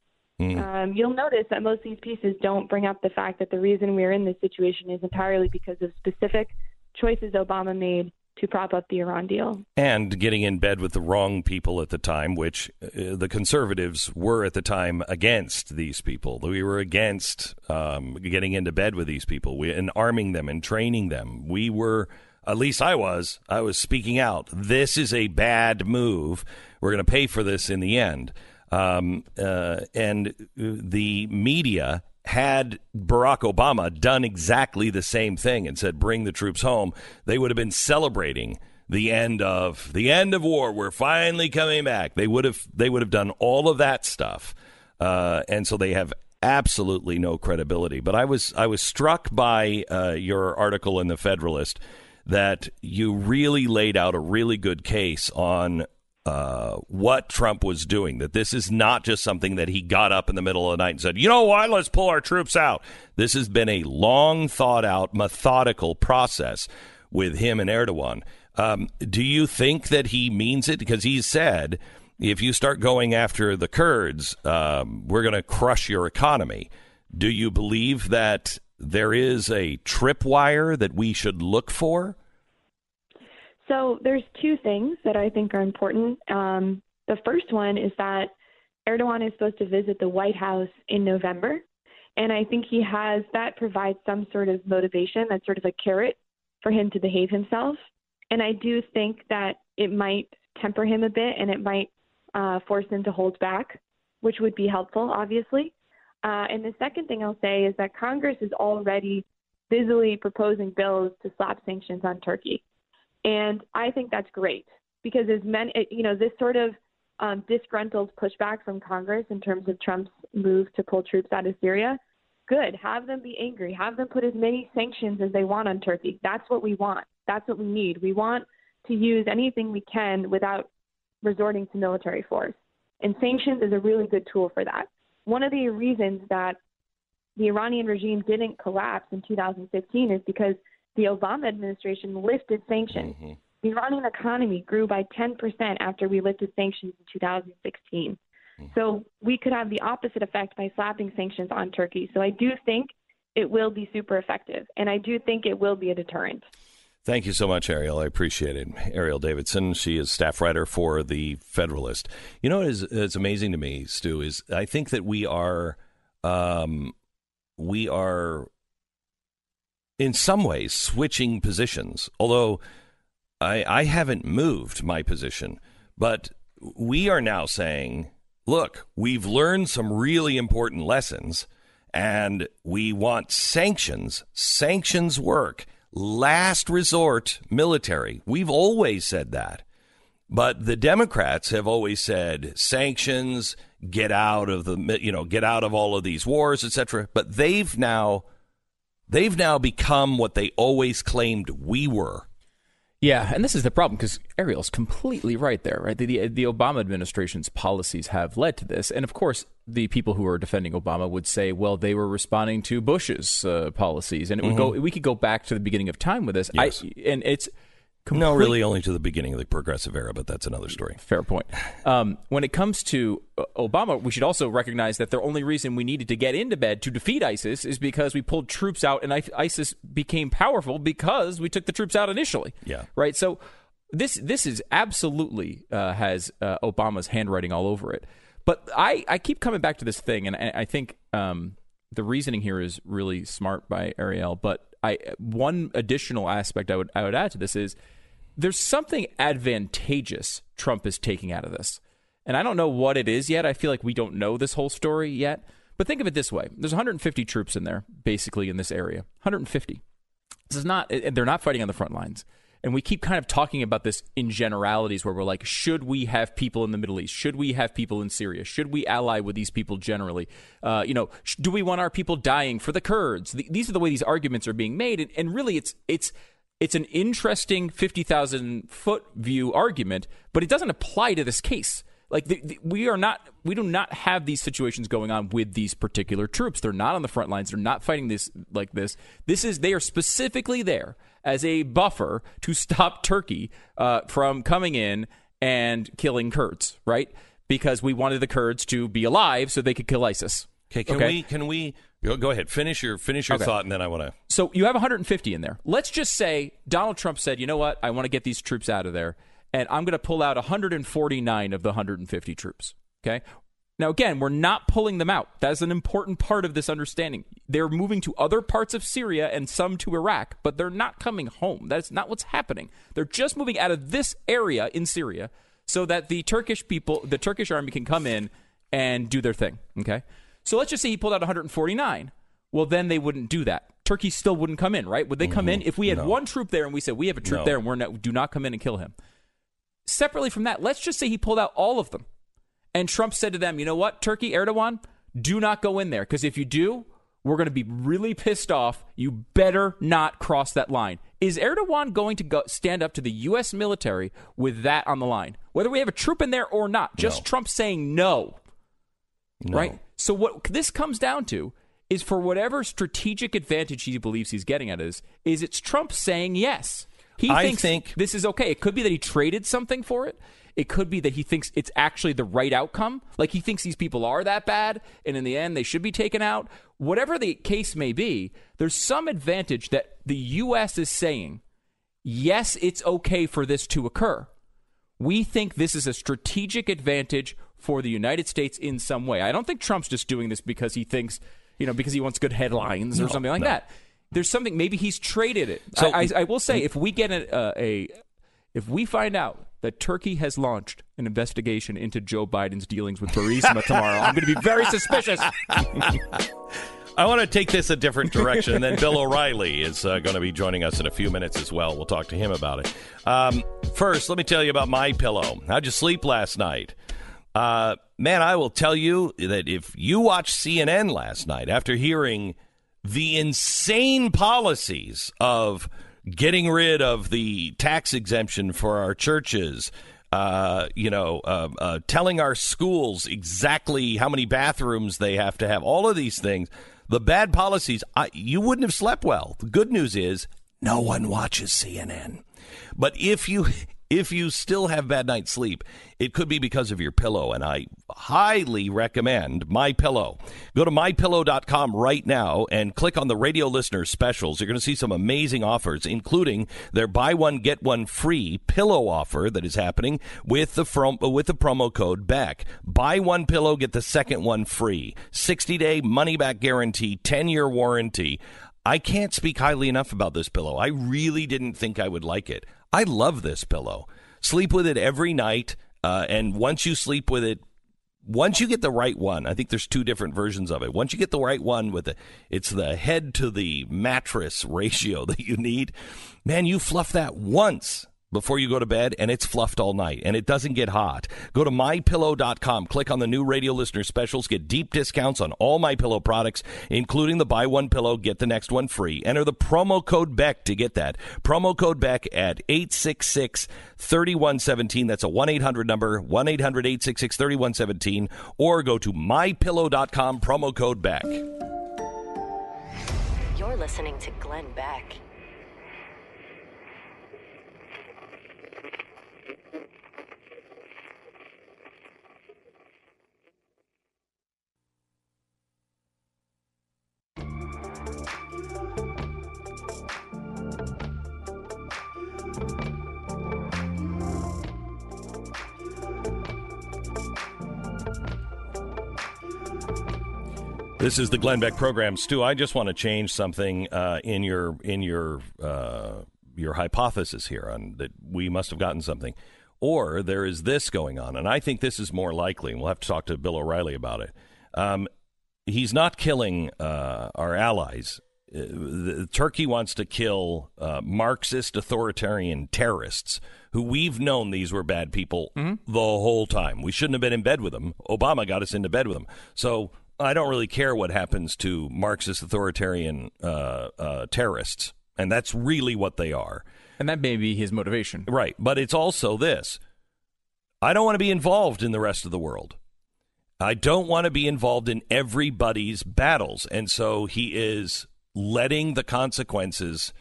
Speaker 17: Um, you'll notice that most of these pieces don't bring up the fact that the reason we're in this situation is entirely because of specific choices Obama made to prop up the Iran deal.
Speaker 1: and getting in bed with the wrong people at the time, which uh, the conservatives were at the time against these people. We were against um, getting into bed with these people we, and arming them and training them. We were, at least I was, I was speaking out. This is a bad move. We're going to pay for this in the end. Um, uh, and the media had Barack Obama done exactly the same thing and said, "Bring the troops home," they would have been celebrating the end of the end of war. We're finally coming back. They would have they would have done all of that stuff, uh, and so they have absolutely no credibility. But I was I was struck by uh, your article in the Federalist that you really laid out a really good case on uh, what Trump was doing. That this is not just something that he got up in the middle of the night and said, you know what, let's pull our troops out. This has been a long thought out, methodical process with him and Erdogan. Um, do you think that he means it? Because he said, if you start going after the Kurds, um, we're going to crush your economy. Do you believe that there is a tripwire that we should look for?
Speaker 17: So there's two things that I think are important. Um, the first one is that Erdogan is supposed to visit the White House in November, and I think he has that provides some sort of motivation. That's sort of a carrot for him to behave himself. And I do think that it might temper him a bit, and it might uh, force him to hold back, which would be helpful, obviously. Uh, and the second thing I'll say is that Congress is already busily proposing bills to slap sanctions on Turkey. And I think that's great because as many, you know, this sort of um, disgruntled pushback from Congress in terms of Trump's move to pull troops out of Syria, good. Have them be angry. Have them put as many sanctions as they want on Turkey. That's what we want. That's what we need. We want to use anything we can without resorting to military force. And sanctions is a really good tool for that. One of the reasons that the Iranian regime didn't collapse in 2015 is because the Obama administration lifted sanctions. The Iranian economy grew by 10% after we lifted sanctions in 2016. So we could have the opposite effect by slapping sanctions on Turkey. So I do think it will be super effective, and I do think it will be a deterrent.
Speaker 1: Thank you so much, Erielle. I appreciate it. Erielle Davidson, she is staff writer for the Federalist. You know what is it's amazing to me, Stu, is I think that we are um, we are in some ways switching positions. Although I, I haven't moved my position, but we are now saying, look, we've learned some really important lessons, and we want sanctions. Sanctions work last resort military. We've always said that. But the Democrats have always said sanctions, get out of the you know, get out of all of these wars, etc. But they've now they've now become what they always claimed we were.
Speaker 2: Yeah, and this is the problem because Erielle's completely right there, right? The, the, the Obama administration's policies have led to this, and of course, the people who are defending Obama would say, "Well, they were responding to Bush's uh, policies," and it would
Speaker 1: Mm-hmm.
Speaker 2: go. We could go back to the beginning of time with this.
Speaker 1: Yes.
Speaker 2: I, and it's
Speaker 1: No, really, only to the beginning of the progressive era, but that's another story.
Speaker 2: Fair point. Um, when it comes to uh, Obama, we should also recognize that the only reason we needed to get into bed to defeat ISIS is because we pulled troops out, and ISIS became powerful because we took the troops out initially.
Speaker 1: Yeah.
Speaker 2: Right. So this this is absolutely uh, has uh, Obama's handwriting all over it. But I, I keep coming back to this thing, and I, I think um, the reasoning here is really smart by Erielle. But I one additional aspect I would I would add to this is there's something advantageous Trump is taking out of this. And I don't know what it is yet. I feel like we don't know this whole story yet. But think of it this way there's 150 troops in there, basically, in this area. 150. This is not, they're not fighting on the front lines. And we keep kind of talking about this in generalities where we're like, should we have people in the Middle East? Should we have people in Syria? Should we ally with these people generally? Uh, you know, sh- do we want our people dying for the Kurds? The, these are the way these arguments are being made. And, and really, it's, it's, it's an interesting 50,000 foot view argument, but it doesn't apply to this case. Like the, the, we are not, we do not have these situations going on with these particular troops. They're not on the front lines. They're not fighting this like this. This is they are specifically there as a buffer to stop Turkey uh, from coming in and killing Kurds, right? Because we wanted the Kurds to be alive so they could kill ISIS.
Speaker 1: Okay, can we can we go, go ahead finish your finish your
Speaker 2: Okay.
Speaker 1: thought and then I want to
Speaker 2: So you have 150 in there. Let's just say Donald Trump said, you know what? I want to get these troops out of there, and I'm going to pull out 149 of the 150 troops. Okay. Now, again, we're not pulling them out. That's an important part of this understanding. They're moving to other parts of Syria and some to Iraq, but they're not coming home. That's not what's happening. They're just moving out of this area in Syria so that the Turkish people, the Turkish army can come in and do their thing. Okay. So let's just say he pulled out 149. Well, then they wouldn't do that. Turkey still wouldn't come in, right? Would they come in if we had
Speaker 1: Mm-hmm. No.
Speaker 2: one troop there and we said we have a troop
Speaker 1: No.
Speaker 2: there and we're not, do not come in and kill him? Separately from that, let's just say he pulled out all of them, and Trump said to them, "You know what, Turkey, Erdogan, do not go in there because if you do, we're going to be really pissed off. You better not cross that line." Is Erdogan going to go stand up to the U.S. military with that on the line, whether we have a troop in there or not? Just
Speaker 1: No.
Speaker 2: Trump saying no
Speaker 1: No.
Speaker 2: right? So what this comes down to is for whatever strategic advantage he believes he's getting at is is it's Trump saying yes. He
Speaker 1: I
Speaker 2: thinks
Speaker 1: think-
Speaker 2: this is okay. It could be that he traded something for it. It could be that he thinks it's actually the right outcome. Like he thinks these people are that bad, and in the end they should be taken out. Whatever the case may be, there's some advantage that the U.S. is saying, yes, it's okay for this to occur. We think this is a strategic advantage for the United States in some way. I don't think Trump's just doing this because he thinks, you know, because he wants good headlines or
Speaker 1: No,
Speaker 2: something like
Speaker 1: no.
Speaker 2: that. There's something. Maybe he's traded it.
Speaker 1: So-
Speaker 2: I, I, I will say, if we get a, uh, a, if we find out that Turkey has launched an investigation into Joe Biden's dealings with Burisma tomorrow, I'm going to be very suspicious.
Speaker 1: I want to take this a different direction. and then Bill O'Reilly is uh, going to be joining us in a few minutes as well. We'll talk to him about it. Um, first, let me tell you about my pillow. How'd you sleep last night? Uh, man, I will tell you that if you watched CNN last night after hearing the insane policies of getting rid of the tax exemption for our churches, uh, you know, uh, uh, telling our schools exactly how many bathrooms they have to have, all of these things, the bad policies, I, you wouldn't have slept well. The good news is no one watches CNN. But if you if you still have bad night's sleep, it could be because of your pillow, and I highly recommend My Pillow. Go to mypillow.com right now and click on the radio listener specials. You're going to see some amazing offers, including their buy one get one free pillow offer that is happening with the from with the promo code Beck. Buy one pillow, get the second one free. 60 day money back guarantee, 10 year warranty. I can't speak highly enough about this pillow. I really didn't think I would like it. I love this pillow. Sleep with it every night, uh, and once you sleep with it, once you get the right one, I think there's two different versions of it. Once you get the right one with the, it's the head to the mattress ratio that you need. Man, you fluff that once, before you go to bed and it's fluffed all night and it doesn't get hot. Go to mypillow.com, click on the new radio listener specials, get deep discounts on all my pillow products, including the buy one pillow, get the next one free. Enter the promo code Beck to get that. Promo code Beck at 866 3117. That's a 1 800 number, 1 800 866 3117, or go to mypillow.com, promo code Beck.
Speaker 4: You're listening to Glenn Beck.
Speaker 1: This is the Glenn Beck program, Stu. I just want to change something uh, in your in your uh, your hypothesis here on that we must have gotten something, or there is this going on, and I think this is more likely. And we'll have to talk to Bill O'Reilly about it. Um, he's not killing uh, our allies. Uh, the, Turkey wants to kill uh, Marxist authoritarian terrorists who we've known these were bad people the whole time. We shouldn't have been in bed with them. Obama got us into bed with them. So I don't really care what happens to Marxist authoritarian uh, uh, terrorists, and that's really what they are.
Speaker 2: And that may be his motivation.
Speaker 1: Right, but it's also this: I don't want to be involved in the rest of the world. I don't want to be involved in everybody's battles, and so he is letting the consequences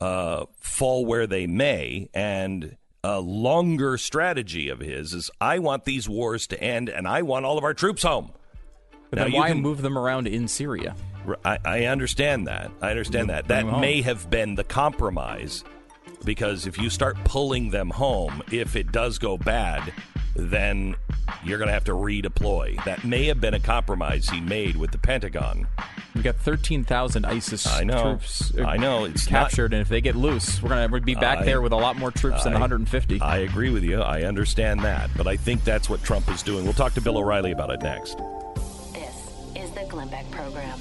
Speaker 1: uh, fall where they may. And a longer strategy of his is: I want these wars to end, and I want all of our troops home.
Speaker 2: But
Speaker 1: Now,
Speaker 2: then
Speaker 1: you
Speaker 2: why
Speaker 1: can-
Speaker 2: move them around in Syria?
Speaker 1: I, I understand that. I understand that. That may have been the compromise because if you start pulling them home, if it does go bad, then you're going to have to redeploy. That may have been a compromise he made with the Pentagon.
Speaker 2: We've got 13,000 ISIS
Speaker 1: I know.
Speaker 2: troops uh,
Speaker 1: I know. It's not-
Speaker 2: captured, and if they get loose, we're going to be back
Speaker 1: I-
Speaker 2: there with a lot more troops than 150.
Speaker 1: I agree with you. I understand that. But I think that's what Trump is doing. We'll talk to Bill O'Reilly about it next.
Speaker 4: This is the Glenn Beck program.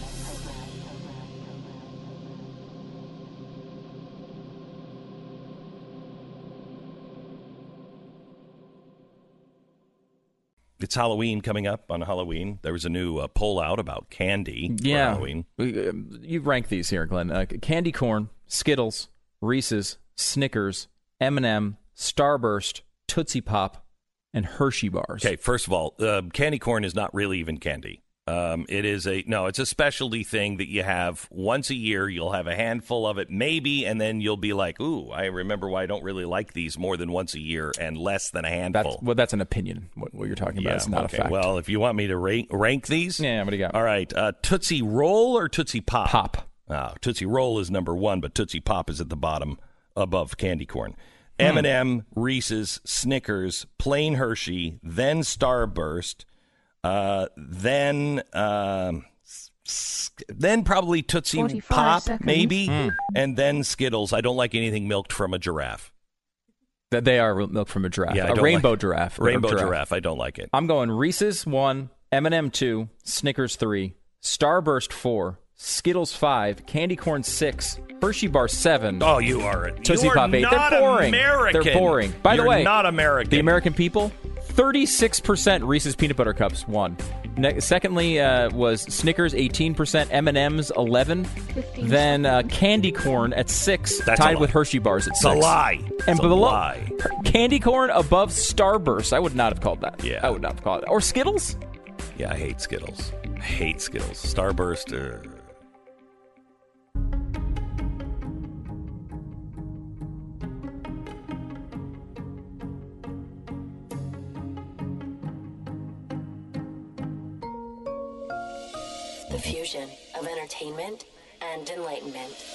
Speaker 1: It's Halloween coming up on Halloween. There was a new uh, poll out about candy for
Speaker 2: yeah.
Speaker 1: Halloween.
Speaker 2: Um, You rank these here, Glenn. Uh, candy corn, Skittles, Reese's, Snickers, M&M, Starburst, Tootsie Pop, and Hershey bars.
Speaker 1: Okay, first of all, uh, candy corn is not really even candy. Um, it is a no. It's a specialty thing that you have once a year. You'll have a handful of it, maybe, and then you'll be like, "Ooh, I remember why I don't really like these more than once a year and less than a handful."
Speaker 2: That's, well, that's an opinion. What, what you're talking about is not
Speaker 1: okay.
Speaker 2: a fact.
Speaker 1: Well, if you want me to rank, rank these,
Speaker 2: yeah, what do you got?
Speaker 1: All right, uh, Tootsie Roll or Tootsie Pop?
Speaker 2: Pop.
Speaker 1: Uh, Tootsie Roll is number one, but Tootsie Pop is at the bottom above candy corn. M&M, Reese's, Snickers, plain Hershey, then Starburst, uh, then um, s- s- then probably Tootsie Pop,
Speaker 18: seconds.
Speaker 1: maybe,
Speaker 2: Hmm.
Speaker 1: and then Skittles. I don't like anything milked from a giraffe.
Speaker 2: That they are milk from a giraffe.
Speaker 1: Yeah, I
Speaker 2: a
Speaker 1: don't
Speaker 2: rainbow
Speaker 1: like-
Speaker 2: giraffe. or
Speaker 1: Rainbow giraffe. I don't like it.
Speaker 2: I'm going Reese's one, M&M two, Snickers three, Starburst four, Skittles five, Candy Corn six, Hershey Bar seven.
Speaker 1: Oh, you are a
Speaker 2: Tootsie
Speaker 1: you are
Speaker 2: Pop eight.
Speaker 1: not
Speaker 2: They're boring.
Speaker 1: American.
Speaker 2: They're boring. By
Speaker 1: You're
Speaker 2: the way,
Speaker 1: not American.
Speaker 2: The American people, 36% Reese's peanut butter cups won. Ne- secondly uh, was Snickers 18%, M&M's 11, then uh, candy corn at 6,
Speaker 1: That's
Speaker 2: tied with Hershey bars at 6.
Speaker 1: It's a lie.
Speaker 2: And
Speaker 1: It's a
Speaker 2: below
Speaker 1: lie.
Speaker 2: candy corn above Starburst. I would not have called that.
Speaker 1: Yeah.
Speaker 2: I would not have called it. Or Skittles?
Speaker 1: Yeah, I hate Skittles. I hate Skittles. Starburst. Uh,
Speaker 4: entertainment and enlightenment.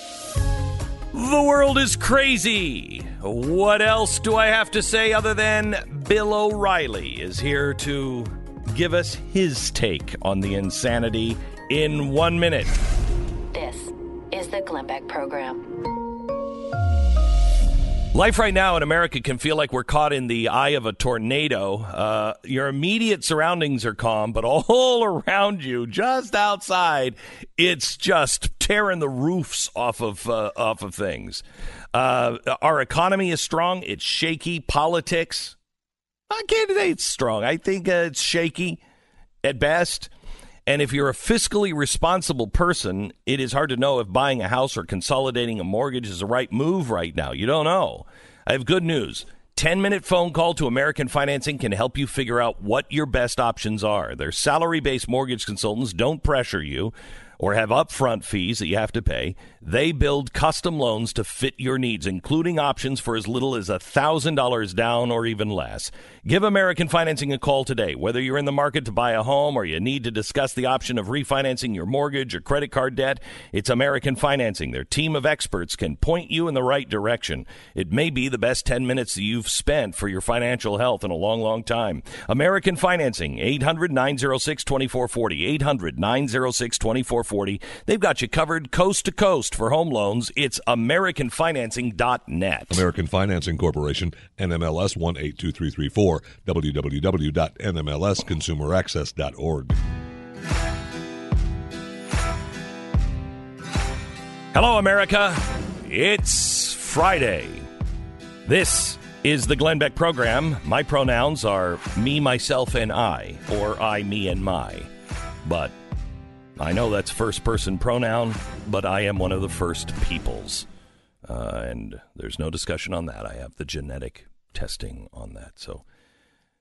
Speaker 1: The world is crazy. What else do I have to say other than Bill O'Reilly is here to give us his take on the insanity in one minute?
Speaker 4: This is the Glenn Beck program.
Speaker 1: Life right now in America can feel like we're caught in the eye of a tornado. Uh, your immediate surroundings are calm, but all around you, just outside, it's just tearing the roofs off of uh, off of things. Uh, our economy is strong. It's shaky. Politics, I can't strong. I think uh, it's shaky at best. And if you're a fiscally responsible person, it is hard to know if buying a house or consolidating a mortgage is the right move right now. You don't know. I have good news. 10 minute phone call to American Financing can help you figure out what your best options are. Their salary based mortgage consultants don't pressure you or have upfront fees that you have to pay. They build custom loans to fit your needs, including options for as little as $1,000 down or even less. Give American Financing a call today. Whether you're in the market to buy a home or you need to discuss the option of refinancing your mortgage or credit card debt, it's American Financing. Their team of experts can point you in the right direction. It may be the best 10 minutes you've spent for your financial health in a long, long time. American Financing, 800 906 2440. 800 906 2440. They've got you covered coast to coast for home loans. It's AmericanFinancing.net.
Speaker 18: American Financing Corporation, NMLS 182334, www.nmlsconsumeraccess.org.
Speaker 1: Hello, America. It's Friday. This is the Glenn Beck program. My pronouns are me, myself, and I, or I, me, and my. But I know that's first person pronoun, but I am one of the first peoples. Uh, and there's no discussion on that. I have the genetic testing on that. So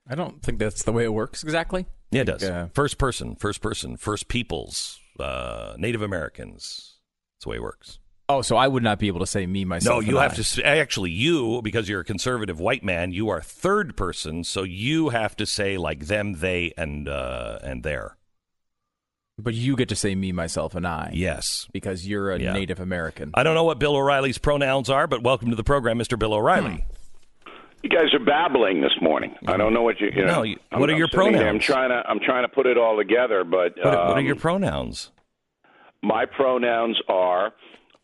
Speaker 2: I don't think that's the way it works exactly.
Speaker 1: yeah, it does.
Speaker 2: uh,
Speaker 1: first person, first person, first peoples, uh, Native Americans. That's the way it works.
Speaker 2: Oh, so I would not be able to say me myself.
Speaker 1: No, you have
Speaker 2: I.
Speaker 1: to actually you because you're a conservative white man. You are third person, so you have to say like them, they, and uh, and their.
Speaker 2: But you get to say me, myself, and I.
Speaker 1: Yes,
Speaker 2: because you're a
Speaker 1: Yeah.
Speaker 2: Native American.
Speaker 1: I don't know what Bill O'Reilly's pronouns are, but welcome to the program, Mr. Bill O'Reilly.
Speaker 19: You guys are babbling this morning. I don't know what you. you know,
Speaker 1: No, you-
Speaker 19: I'm-
Speaker 1: what are
Speaker 19: I'm
Speaker 1: your
Speaker 19: sitting
Speaker 1: pronouns?
Speaker 19: I'm trying to. I'm trying to put it all together, but
Speaker 1: What, what are
Speaker 19: um,
Speaker 1: your pronouns?
Speaker 19: my pronouns are.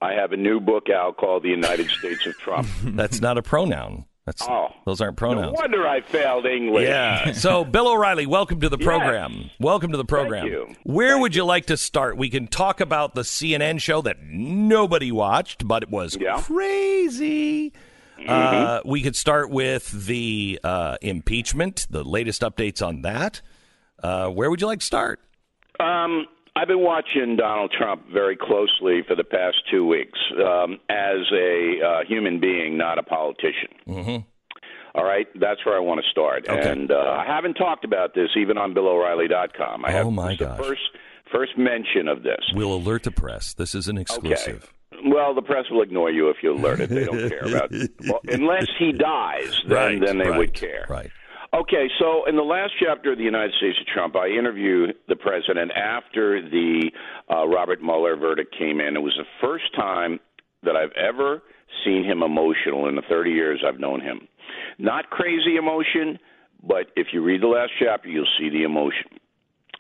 Speaker 19: I have a new book out called "The United States of Trump."
Speaker 1: That's not a pronoun. That's
Speaker 19: Oh.
Speaker 1: those aren't pronouns.
Speaker 19: no wonder I failed English.
Speaker 1: Yeah. So, Bill O'Reilly, welcome to the
Speaker 19: Yes.
Speaker 1: program. Welcome to the program.
Speaker 19: you.
Speaker 1: Where would you like to start? We can talk about the CNN show that nobody watched, but it was crazy.
Speaker 19: Mm-hmm.
Speaker 1: Uh, we could start with the uh, impeachment, the latest updates on that. Uh, where would you like to start?
Speaker 19: Um, I've been watching Donald Trump very closely for the past two weeks um, as a uh, human being, not a politician.
Speaker 1: Mm-hmm.
Speaker 19: All right, that's where I want to start. And uh, I haven't talked about this even on BillO'Reilly.com. I have
Speaker 1: Oh, my gosh.
Speaker 19: First, first mention of this.
Speaker 1: We'll alert the press. This is an exclusive.
Speaker 19: Well, the press will ignore you if you alert it. They don't care about well, unless he dies. Then
Speaker 1: Right,
Speaker 19: then they
Speaker 1: right,
Speaker 19: would care.
Speaker 1: Right.
Speaker 19: Okay, so in the last chapter of the United States of Trump, I interviewed the president after the uh, Robert Mueller verdict came in. It was the first time that I've ever seen him emotional in the 30 years I've known him. Not crazy emotion, but if you read the last chapter, you'll see the emotion.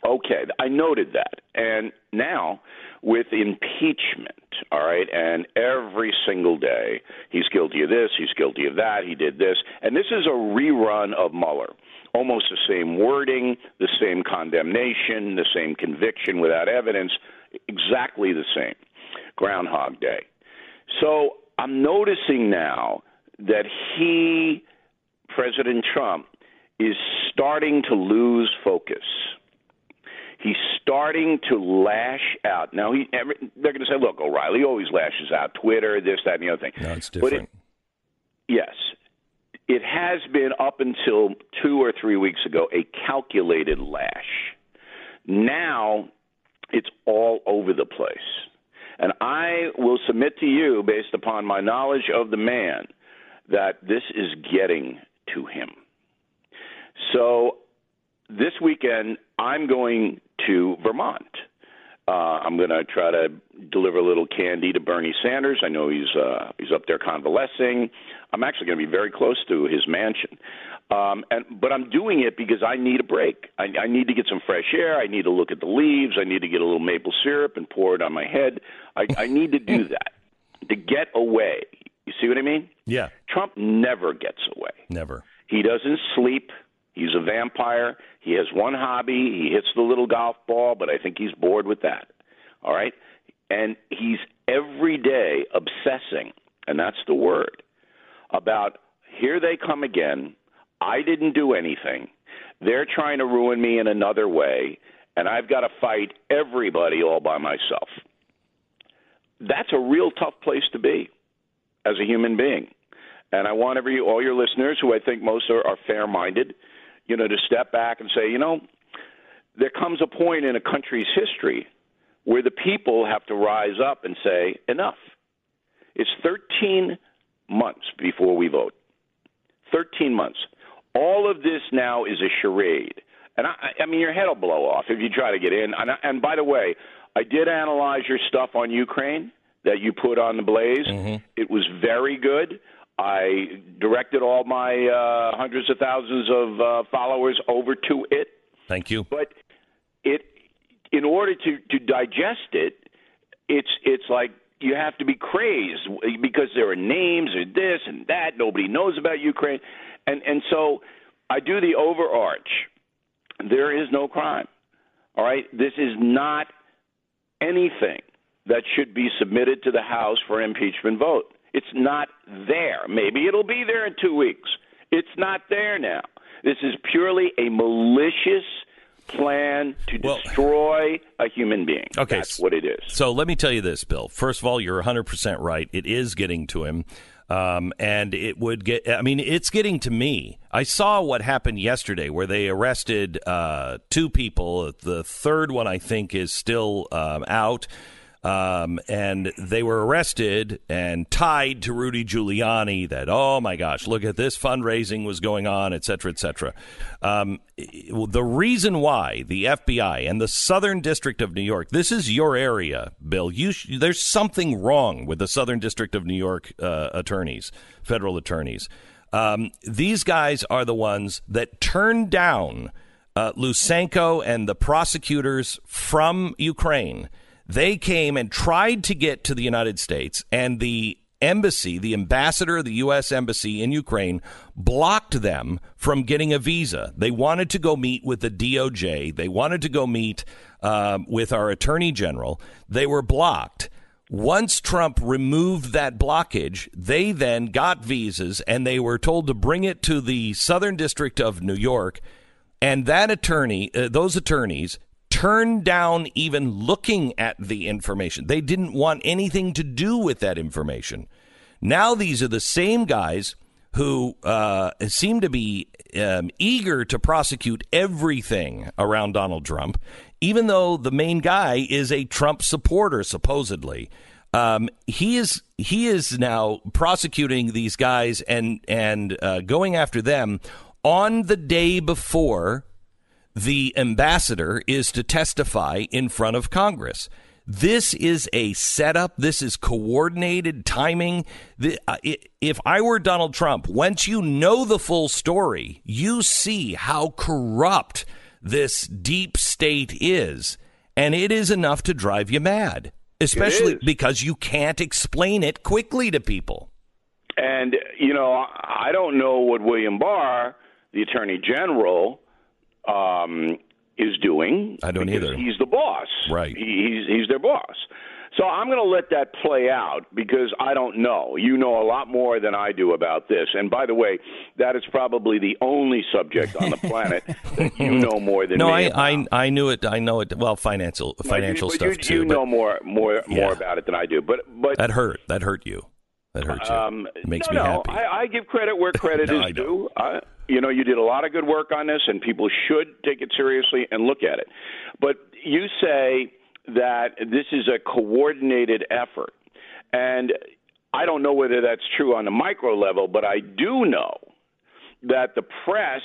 Speaker 19: Okay, I noted that. And now, with impeachment, all right, and every single day, he's guilty of this, he's guilty of that, he did this. And this is a rerun of Mueller. Almost the same wording, the same condemnation, the same conviction without evidence, exactly the same. Groundhog Day. So I'm noticing now that he, President Trump, is starting to lose focus he's starting to lash out. Now he every, they're going to say, "Look, O'Reilly always lashes out. Twitter, this, that, and the other thing."
Speaker 1: No, it's different.
Speaker 19: it, yes, it has been up until two or three weeks ago a calculated lash. Now it's all over the place, and I will submit to you, based upon my knowledge of the man, that this is getting to him. So this weekend, I'm going to Vermont. Uh, I'm going to try to deliver a little candy to Bernie Sanders. I know he's uh, he's up there convalescing. I'm actually going to be very close to his mansion, um, and but I'm doing it because I need a break. I, I need to get some fresh air. I need to look at the leaves. I need to get a little maple syrup and pour it on my head. I, I need to do that to get away. You see what I mean?
Speaker 1: Yeah.
Speaker 19: Trump never gets away.
Speaker 1: Never.
Speaker 19: He doesn't sleep. He's a vampire. He has one hobby. He hits the little golf ball, but I think he's bored with that. All right? And he's every day obsessing and that's the word, about here they come again. I didn't do anything. They're trying to ruin me in another way, and I've got to fight everybody all by myself. That's a real tough place to be as a human being. And I want every all your listeners, who I think most are, are fair-minded, you know, to step back and say, you know, there comes a point in a country's history where the people have to rise up and say, enough. It's 13 months before we vote. 13 months. All of this now is a charade. And I, I mean, your head will blow off if you try to get in. And, I, and by the way, I did analyze your stuff on Ukraine that you put on the Blaze. Mm-hmm. It was very good. I directed all my uh, hundreds of thousands of uh, followers over to it.
Speaker 1: Thank you.
Speaker 19: But it, in order to, to digest it, it's it's like you have to be crazed because there are names and this and that. Nobody knows about Ukraine, and and so I do the overarch. There is no crime. All right, this is not anything that should be submitted to the House for impeachment vote. It's not there. Maybe it'll be there in two weeks. It's not there now. This is purely a malicious plan to destroy a human being.
Speaker 1: Okay,
Speaker 19: That's what it is.
Speaker 1: So let me tell you this, Bill. First of all, you're 100% right. It is getting to him. Um, and it would get, I mean, it's getting to me. I saw what happened yesterday where they arrested uh, two people. The third one, I think, is still um, out. Um, and they were arrested and tied to Rudy Giuliani. That oh my gosh, look at this fundraising was going on, et cetera, et cetera. Um, the reason why the FBI and the Southern District of New York, this is your area, Bill. You sh- there's something wrong with the Southern District of New York uh, attorneys, federal attorneys. Um, these guys are the ones that turned down uh, Lutsenko and the prosecutors from Ukraine. They came and tried to get to the United States, and the embassy, the ambassador of the U.S. Embassy in Ukraine, blocked them from getting a visa. They wanted to go meet with the DOJ, they wanted to go meet um, with our attorney general. They were blocked. Once Trump removed that blockage, they then got visas and they were told to bring it to the Southern District of New York. And that attorney, uh, those attorneys, turned down even looking at the information. They didn't want anything to do with that information. Now these are the same guys who uh, seem to be um, eager to prosecute everything around Donald Trump, even though the main guy is a Trump supporter, supposedly. Um, he is he is now prosecuting these guys and and uh, going after them on the day before the ambassador is to testify in front of Congress. This is a setup. This is coordinated timing. The, uh, if I were Donald Trump, once you know the full story, you see how corrupt this deep state is. And it is enough to drive you mad, especially because you can't explain it quickly to people.
Speaker 19: And, you know, I don't know what William Barr, the Attorney General, um, is doing.
Speaker 1: I don't either.
Speaker 19: He's the boss.
Speaker 1: Right.
Speaker 19: He, he's he's their boss. So I'm going to let that play out because I don't know. You know a lot more than I do about this. And by the way, that is probably the only subject on the planet that you know more than
Speaker 1: no,
Speaker 19: me.
Speaker 1: I, I I knew it. I know it. Well, financial financial
Speaker 19: but
Speaker 1: stuff
Speaker 19: you,
Speaker 1: too.
Speaker 19: You
Speaker 1: but
Speaker 19: know more more
Speaker 1: Yeah.
Speaker 19: more about it than I do. But but
Speaker 1: that hurt. That hurt you. That hurt you.
Speaker 19: um,
Speaker 1: it makes
Speaker 19: no,
Speaker 1: me
Speaker 19: no,
Speaker 1: happy.
Speaker 19: I, I give credit where credit
Speaker 1: No,
Speaker 19: is due. I, you know, you did a lot of good work on this, and people should take it seriously and look at it. But you say that this is a coordinated effort, and I don't know whether that's true on the micro level, but I do know that the press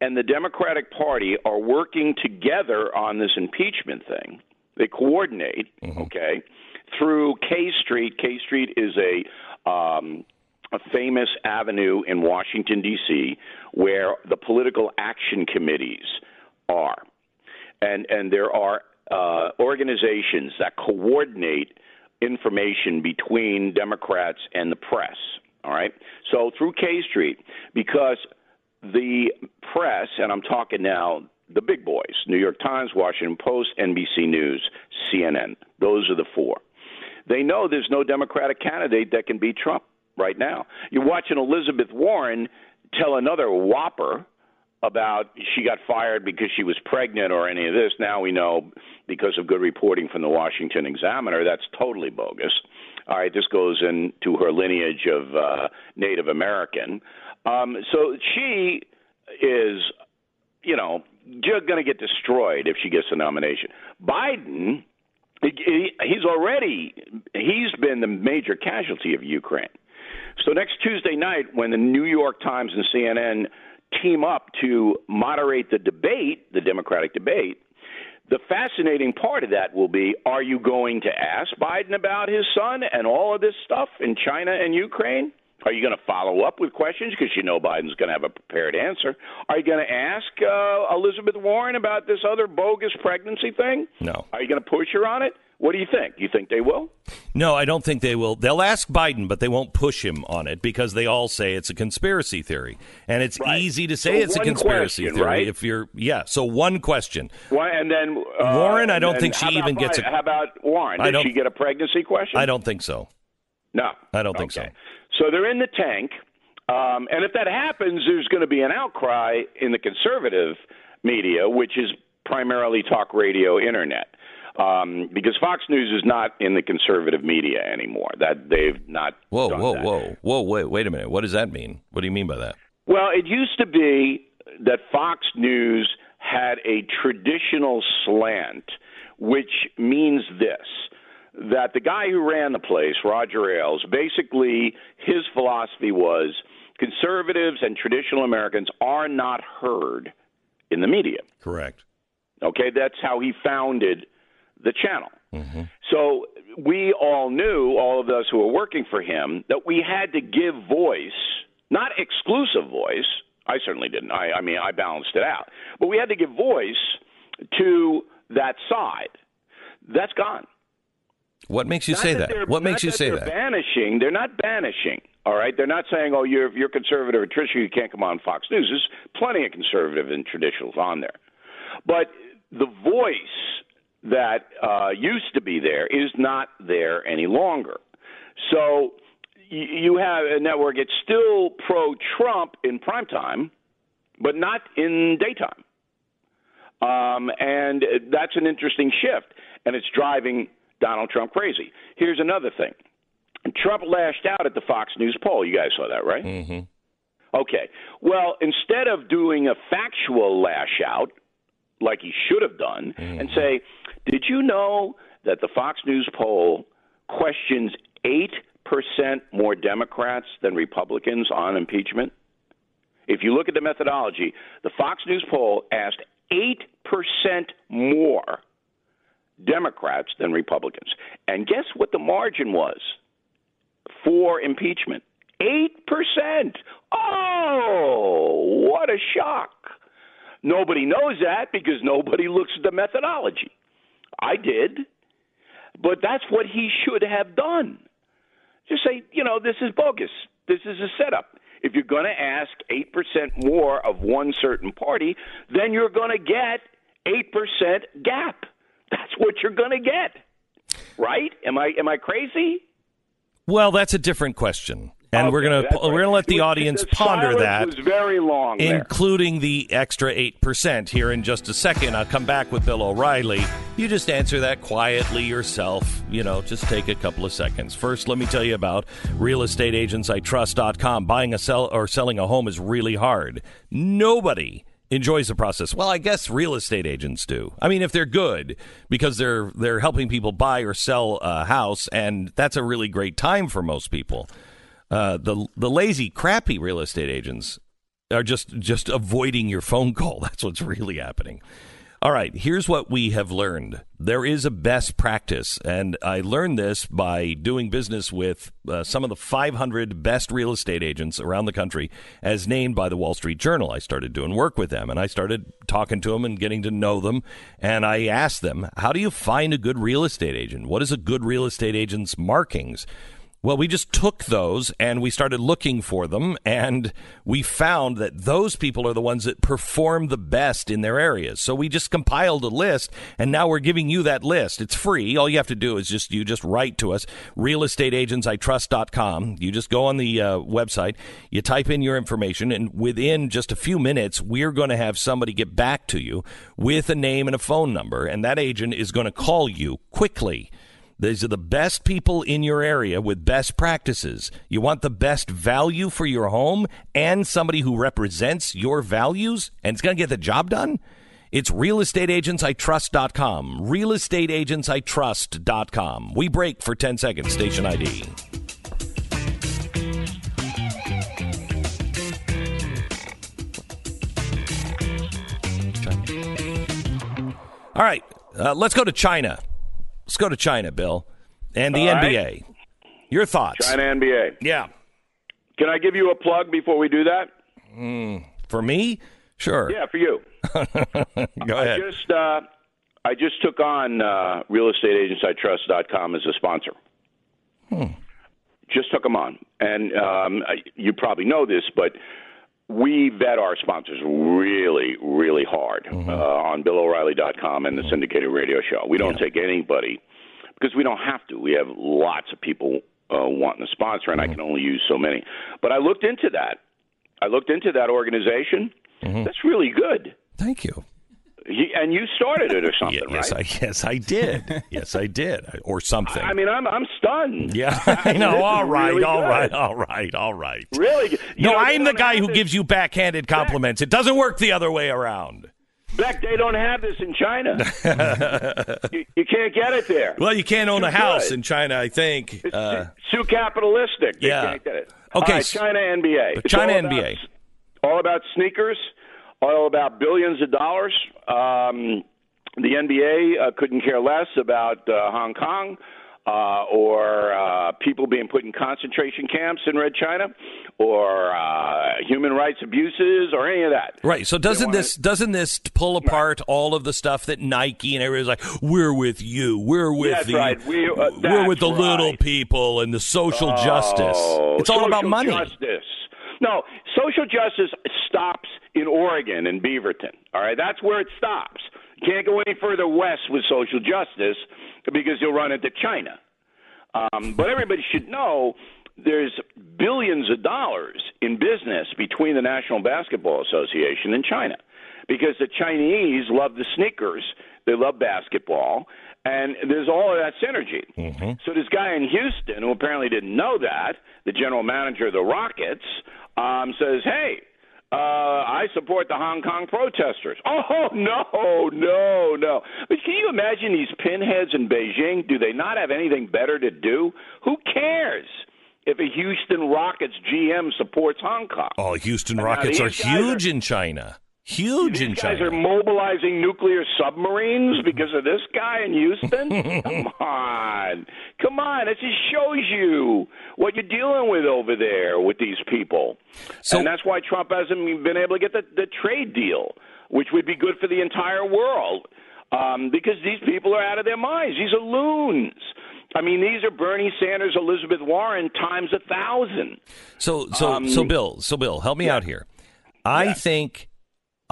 Speaker 19: and the Democratic Party are working together on this impeachment thing. They coordinate, okay, through K Street. K Street is a um, a famous avenue in Washington D.C. where the political action committees are, and and there are uh, organizations that coordinate information between Democrats and the press. All right, so through K Street, because the press, and I'm talking now the big boys New York Times, Washington Post, NBC News, CNN. Those are the four. They know there's no Democratic candidate that can beat Trump. Right now. You're watching Elizabeth Warren tell another whopper about she got fired because she was pregnant or any of this. Now we know because of good reporting from the Washington Examiner that's totally bogus. All right, this goes into her lineage of uh, Native American. Um, so she is, you know, just going to get destroyed if she gets the nomination. Biden, he's already he's been the major casualty of Ukraine. So next Tuesday night, when the New York Times and CNN team up to moderate the debate, the Democratic debate, the fascinating part of that will be are you going to ask Biden about his son and all of this stuff in China and Ukraine? Are you going to follow up with questions because you know Biden's going to have a prepared answer? Are you going to ask uh, Elizabeth Warren about this other bogus pregnancy thing?
Speaker 1: No.
Speaker 19: Are you going to push her on it? What do you think? You think they will?
Speaker 1: No, I don't think they will. They'll ask Biden, but they won't push him on it because they all say it's a conspiracy theory, and it's
Speaker 19: Right.
Speaker 1: easy to say
Speaker 19: So
Speaker 1: it's a conspiracy
Speaker 19: question,
Speaker 1: theory
Speaker 19: right?
Speaker 1: if you're yeah. So one question.
Speaker 19: Why, and then uh,
Speaker 1: Warren, I don't think she even gets a-
Speaker 19: Biden? How about Warren?
Speaker 1: I
Speaker 19: Did
Speaker 1: don't-
Speaker 19: she get a pregnancy question?
Speaker 1: I don't think so.
Speaker 19: No,
Speaker 1: I don't think so.
Speaker 19: So they're in the tank, um, and if that happens, there's going to be an outcry in the conservative media, which is primarily talk radio, internet, um, because Fox News is not in the conservative media anymore. That they've not.
Speaker 1: Whoa, whoa,
Speaker 19: that.
Speaker 1: whoa, whoa! Wait, wait a minute. What does that mean? What do you mean by that?
Speaker 19: Well, it used to be that Fox News had a traditional slant, which means this that the guy who ran the place, Roger Ailes, basically his philosophy was conservatives and traditional Americans are not heard in the media.
Speaker 1: Correct.
Speaker 19: Okay, that's how he founded the channel. Mm-hmm. So we all knew, all of us who were working for him, that we had to give voice, not exclusive voice. I certainly didn't. I, I mean, I balanced it out. But we had to give voice to that side. That's gone.
Speaker 1: What makes you
Speaker 19: Not
Speaker 1: say
Speaker 19: that
Speaker 1: that? What makes you say
Speaker 19: they're
Speaker 1: that?
Speaker 19: Banishing. They're not banishing. All right. They're not saying, "Oh, you're you're conservative or traditional. You can't come on Fox News." There's plenty of conservative and traditionals on there, but the voice that uh, used to be there is not there any longer. So you have a network. It's still pro-Trump in prime time, but not in daytime. Um, and that's an interesting shift, and it's driving Donald Trump crazy. Here's another thing Trump lashed out at the Fox News poll. You guys saw that, right?
Speaker 1: Mm-hmm.
Speaker 19: Okay. Well, instead of doing a factual lash out, like he should have done, and say, Did you know that the Fox News poll questions 8% more Democrats than Republicans on impeachment? If you look at the methodology, the Fox News poll asked 8% more Democrats than Republicans. And guess what the margin was for impeachment? 8%. Oh, what a shock. Nobody knows that because nobody looks at the methodology. I did. But that's what he should have done. Just say, you know, this is bogus. This is a setup. If you're going to ask 8% more of one certain party, then you're going to get 8% gap. That's what you're going to get. Right? Am I am I crazy?
Speaker 1: Well, that's a different question, and oh, we're gonna
Speaker 19: that's
Speaker 1: we're gonna let the
Speaker 19: was-
Speaker 1: audience
Speaker 19: the
Speaker 1: ponder that.
Speaker 19: was very long there.
Speaker 1: including the extra 8% here in just a second. I'll come back with Bill O'Reilly. You just answer that quietly yourself. You know, just take a couple of seconds. First, let me tell you about realestateagentsitrust.com. Buying a sell or selling a home is really hard. Nobody enjoys the process. Well, I guess real estate agents do. I mean, if they're good because they're they're helping people buy or sell a house and that's a really great time for most people. Uh, the the lazy, crappy real estate agents are just just avoiding your phone call. That's what's really happening. All right, here's what we have learned. There is a best practice, and I learned this by doing business with uh, some of the 500 best real estate agents around the country, as named by the Wall Street Journal. I started doing work with them, and I started talking to them and getting to know them. And I asked them, "How do you find a good real estate agent? What is a good real estate agent's markings?" Well, we just took those and we started looking for them, and we found that those people are the ones that perform the best in their areas. So we just compiled a list, and now we're giving you that list. It's free. All you have to do is just you just write to us, realestateagentsitrust.com. You just go on the uh, website, you type in your information, and within just a few minutes, we're going to have somebody get back to you with a name and a phone number, and that agent is going to call you quickly. These are the best people in your area with best practices. You want the best value for your home and somebody who represents your values and it's going to get the job done? It's realestateagentsitrust.com. Realestateagentsitrust.com. We break for 10 seconds. Station ID. All right, uh, let's go to China. Let's go to China, Bill, and the
Speaker 19: All right.
Speaker 1: NBA. Your thoughts?
Speaker 19: China NBA.
Speaker 1: Yeah.
Speaker 19: Can I give you a plug before we do that?
Speaker 1: Mm, for me, sure.
Speaker 19: Yeah, for you.
Speaker 1: Go
Speaker 19: I
Speaker 1: ahead.
Speaker 19: just uh, I just took on uh, realestateagentsitrust.com as a sponsor.
Speaker 1: Hmm.
Speaker 19: Just took them on, and um, I- you probably know this, but we vet our sponsors really, really hard
Speaker 1: Mm-hmm.
Speaker 19: uh, on BillO'Reilly.com and the syndicated radio show. We don't take anybody because we don't have to. We have lots of people uh, wanting to sponsor, and I can only use so many. But I looked into that. I looked into that organization. That's really good.
Speaker 1: Thank you.
Speaker 19: He, and you started it or something,
Speaker 1: Yes,
Speaker 19: right?
Speaker 1: I yes I did. yes, I did, or something.
Speaker 19: I mean, I'm I'm stunned.
Speaker 1: yeah, I know. All right,
Speaker 19: really
Speaker 1: all
Speaker 19: good.
Speaker 1: right, all right, all right.
Speaker 19: Really?
Speaker 1: No,
Speaker 19: know,
Speaker 1: I'm the guy who
Speaker 19: this-
Speaker 1: gives you backhanded compliments. It doesn't work the other way around.
Speaker 19: Beck, they don't have this in China. you, you can't get it there.
Speaker 1: Well, you can't own
Speaker 19: Too
Speaker 1: a house
Speaker 19: good.
Speaker 1: in China, I think. Uh,
Speaker 19: Too capitalistic. They
Speaker 1: Yeah.
Speaker 19: can't get it.
Speaker 1: Okay,
Speaker 19: right, China NBA. It's
Speaker 1: China
Speaker 19: all about-
Speaker 1: NBA.
Speaker 19: all about sneakers, all about billions of dollars. Um, the NBA uh, couldn't care less about uh, Hong Kong uh, or uh, people being put in concentration camps in Red China or uh, human rights abuses or any of that.
Speaker 1: Right. So doesn't this doesn't this pull apart all of the stuff that Nike and everybody's like, we're with you, we're with
Speaker 19: That's
Speaker 1: the,
Speaker 19: right. We- uh,
Speaker 1: we're with the
Speaker 19: that's
Speaker 1: little people and the social
Speaker 19: Oh,
Speaker 1: justice. It's all about money.
Speaker 19: Justice. No, social justice stops in Oregon and Beaverton. All right, that's where it stops. You can't go any further west with social justice because you'll run into China. Um, but everybody should know there's billions of dollars in business between the National Basketball Association and China because the Chinese love the sneakers, they love basketball, and there's all of that synergy. So this guy in Houston, who apparently didn't know that, the general manager of the Rockets, um, says, "Hey, uh, I support the Hong Kong protesters." Oh no, no, no! But can you imagine these pinheads in Beijing? Do they not have anything better to do? Who cares if a Houston Rockets GM supports Hong Kong?
Speaker 1: Oh, Houston Rockets are huge in China. Huge in
Speaker 19: These guys
Speaker 1: China.
Speaker 19: are mobilizing nuclear submarines because of this guy in Houston. Come on, come on! It just shows you what you're dealing with over there with these people, and that's why Trump hasn't been able to get the, the trade deal, which would be good for the entire world, um, because these people are out of their minds. These are loons. I mean, these are Bernie Sanders, Elizabeth Warren times a thousand.
Speaker 1: So so
Speaker 19: Um,
Speaker 1: so Bill, so Bill, help me out here. I think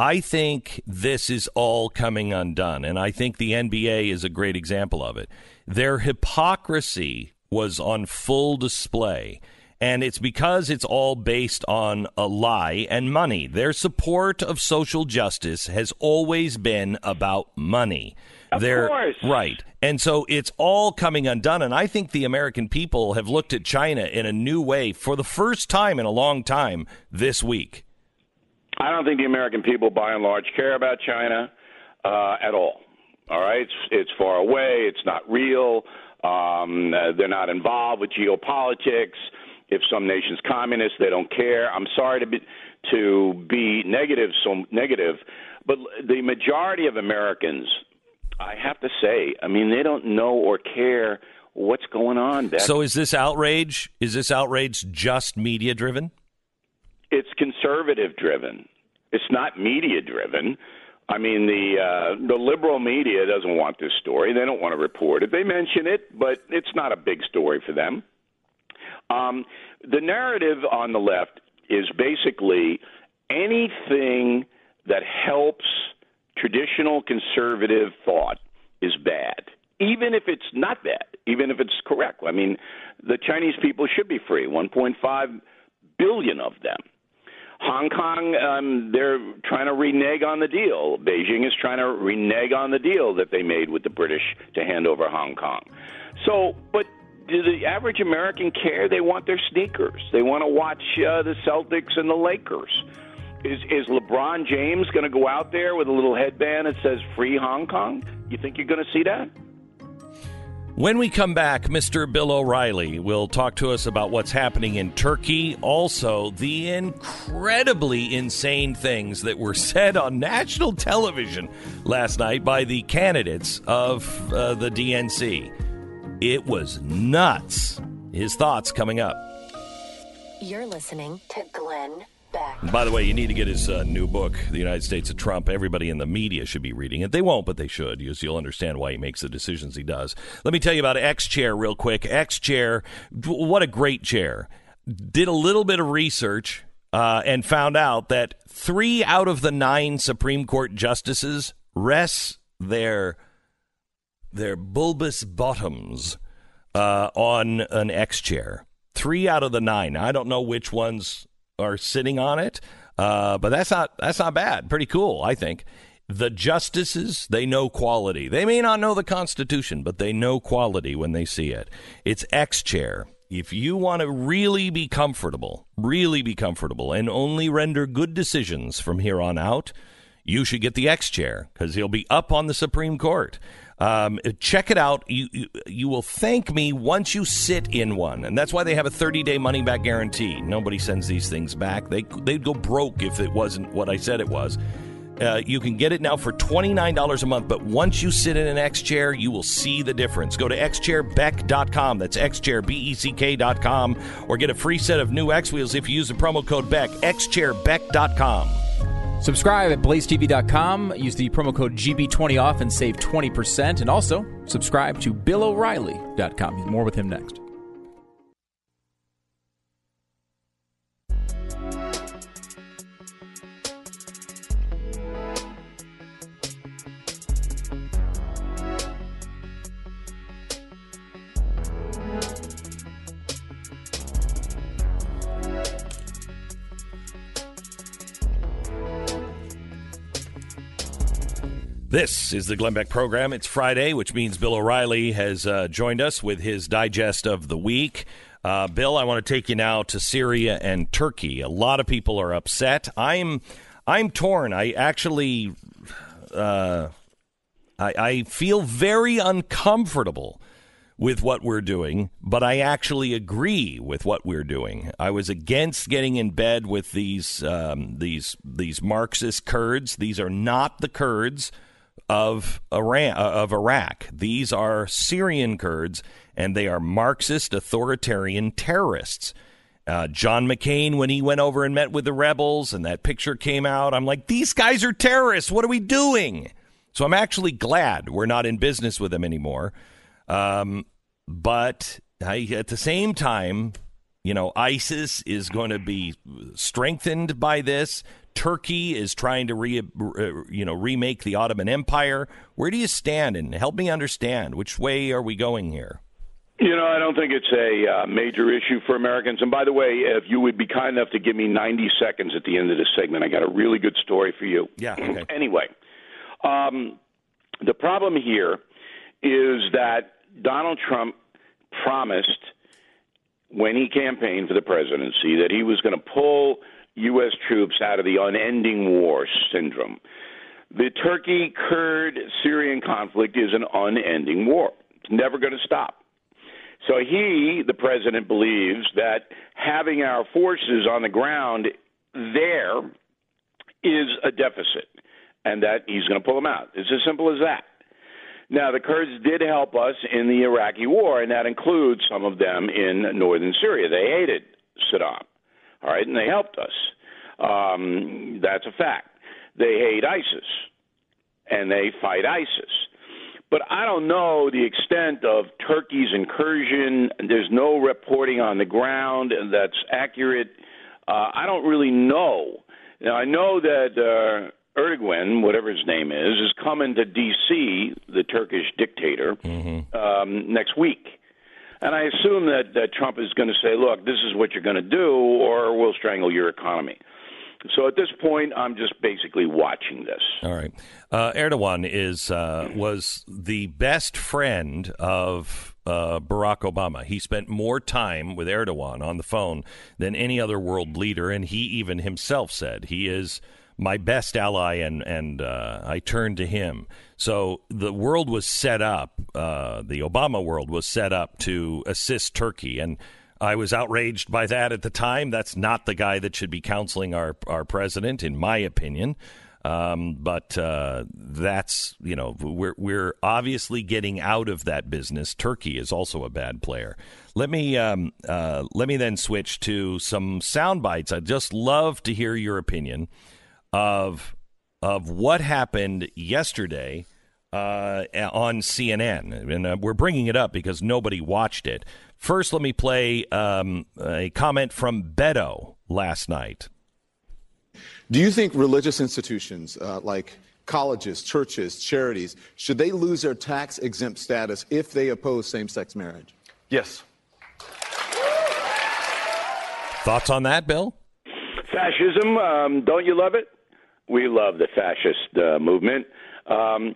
Speaker 1: I think this is all coming undone and I think the NBA is a great example of it. Their hypocrisy was on full display. And it's because it's all based on a lie and money. Their support of social justice has always been about money.
Speaker 19: Of
Speaker 1: They're-
Speaker 19: course.
Speaker 1: Right. And so it's all coming undone. And I think the American people have looked at China in a new way for the first time in a long time this week.
Speaker 19: I don't think the American people, by and large, care about China uh, at all. All right, it's it's far away. It's not real. Um, they're not involved with geopolitics. If some nation's communist, they don't care. I'm sorry to be to be negative, so negative, but the majority of Americans, I have to say, I mean, they don't know or care what's going on. Beck.
Speaker 1: So is this outrage? Is this outrage just media driven?
Speaker 19: It's conservative driven. It's not media driven. I mean, the uh, the liberal media doesn't want this story. They don't want to report it. They mention it, but it's not a big story for them. Um, the narrative on the left is basically anything that helps traditional conservative thought is bad, even if it's not bad, even if it's correct. I mean, the Chinese people should be free, 1.5 billion of them. Hong Kong, um, they're trying to renege on the deal. Beijing is trying to renege on the deal that they made with the British to hand over Hong Kong. So, but do the average American care? They want their sneakers. They want to watch uh, the Celtics and the Lakers. Is is LeBron James going to go out there with a little headband that says "Free Hong Kong"? You think you're going to see that?
Speaker 1: When we come back, Mr. Bill O'Reilly will talk to us about what's happening in Turkey, also the incredibly insane things that were said on national television last night by the candidates of uh, the DNC. It was nuts. His thoughts coming up.
Speaker 4: You're listening to Glenn Beck.
Speaker 1: By the way, you need to get his uh, new book, The United States of Trump. Everybody in the media should be reading it. They won't, but they should, because you'll understand why he makes the decisions he does. Let me tell you about X Chair real quick. X Chair, what a great chair. Did a little bit of research uh, and found out that three out of the nine Supreme Court justices rest their their bulbous bottoms uh, on an X chair. Three out of the nine. I don't know which ones are sitting on it, uh, but that's not that's not bad. Pretty cool, I think. The justices, they know quality. They may not know the Constitution, but they know quality when they see it. It's X chair. If you want to really be comfortable, really be comfortable, and only render good decisions from here on out, you should get the X chair because he'll be up on the Supreme Court. Um, check it out. You, you, you will thank me once you sit in one, and that's why they have a 30 day money back guarantee. Nobody sends these things back. They they'd go broke if it wasn't what I said it was. Uh, you can get it now for $29 a month, but once you sit in an X chair, you will see the difference. Go to xchairbeck.com. That's xchairbeck.com or get a free set of new X wheels if you use the promo code BECK. xchairbeck.com.
Speaker 2: Subscribe at blazetv.com. Use the promo code GB20 off and save 20%. And also subscribe to BillO'Reilly.com. More with him next.
Speaker 1: This is the Glenn Beck program. It's Friday, which means Bill O'Reilly has uh, joined us with his digest of the week. Uh, Bill, I want to take you now to Syria and Turkey. A lot of people are upset. I'm I'm torn. I actually uh, I, I feel very uncomfortable with what we're doing, but I actually agree with what we're doing. I was against getting in bed with these um, these these Marxist Kurds. These are not the Kurds of Iran uh, of Iraq. These are Syrian Kurds, and they are Marxist authoritarian terrorists. Uh, John McCain, when he went over and met with the rebels, and that picture came out, I'm like, these guys are terrorists. What are we doing? So I'm actually glad we're not in business with them anymore. Um, but I, at the same time, you know, ISIS is going to be strengthened by this. Turkey is trying to re, uh, you know remake the Ottoman Empire. Where do you stand? And help me understand which way are we going here?
Speaker 19: You know, I don't think it's a uh, major issue for Americans. And by the way, if you would be kind enough to give me 90 seconds at the end of this segment, I got a really good story for you.
Speaker 1: Yeah. Okay.
Speaker 19: anyway, um, the problem here is that Donald Trump promised when he campaigned for the presidency that he was going to pull U.S. troops out of the unending war syndrome. The Turkey Kurd Syrian conflict is an unending war. It's never going to stop. So he, the president, believes that having our forces on the ground there is a deficit and that he's going to pull them out. It's as simple as that. Now, the Kurds did help us in the Iraqi war, and that includes some of them in northern Syria. They hated Saddam. All right, and they helped us. Um, that's a fact. They hate ISIS, and they fight ISIS. But I don't know the extent of Turkey's incursion. There's no reporting on the ground that's accurate. Uh, I don't really know. Now, I know that uh, Erdogan, whatever his name is, is coming to D.C., the Turkish dictator, um, next week. And I assume that, that Trump is going to say, look, this is what you're going to do, or we'll strangle your economy. So at this point, I'm just basically watching this.
Speaker 1: All right. Uh, Erdogan is uh, was the best friend of uh, Barack Obama. He spent more time with Erdogan on the phone than any other world leader, and he even himself said he is my best ally, and and uh, I turned to him. So the world was set up. Uh, the Obama world was set up to assist Turkey, and I was outraged by that at the time. That's not the guy that should be counseling our our president, in my opinion. Um, but uh, that's you know we're we're obviously getting out of that business. Turkey is also a bad player. Let me um, uh, let me then switch to some sound bites. I'd just love to hear your opinion of of what happened yesterday uh, on CNN, and uh, we're bringing it up because nobody watched it. First, let me play um, a comment from Beto last night.
Speaker 10: Do you think religious institutions uh, like colleges, churches, charities, should they lose their tax exempt status if they oppose same sex marriage?
Speaker 6: Yes.
Speaker 1: Thoughts on that, Bill?
Speaker 19: Fascism, um, don't you love it? We love the fascist uh, movement. Um,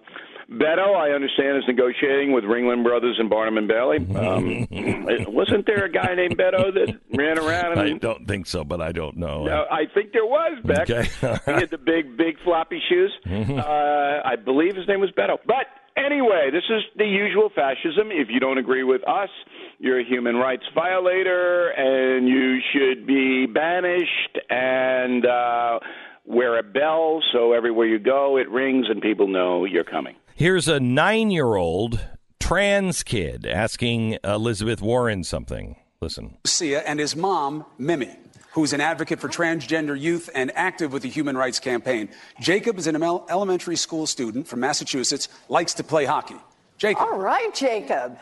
Speaker 19: Beto, I understand, is negotiating with Ringling Brothers and Barnum and Bailey. Um, wasn't there a guy named Beto that ran around?
Speaker 1: I don't think so, but I don't know.
Speaker 19: No, I think there was Beck.
Speaker 1: Okay.
Speaker 19: he had the big, big floppy shoes.
Speaker 1: Mhm.
Speaker 19: Uh, I believe his name was Beto. But anyway, this is the usual fascism. If you don't agree with us, you're a human rights violator, and you should be banished and uh, wear a bell so everywhere you go it rings and people know you're coming.
Speaker 1: Here's a nine year old trans kid asking Elizabeth Warren something. Listen.
Speaker 13: Sia and his mom, Mimi, who's an advocate for transgender youth and active with the Human Rights Campaign. Jacob is an elementary school student from Massachusetts, likes to play hockey. Jacob.
Speaker 14: All right, Jacob.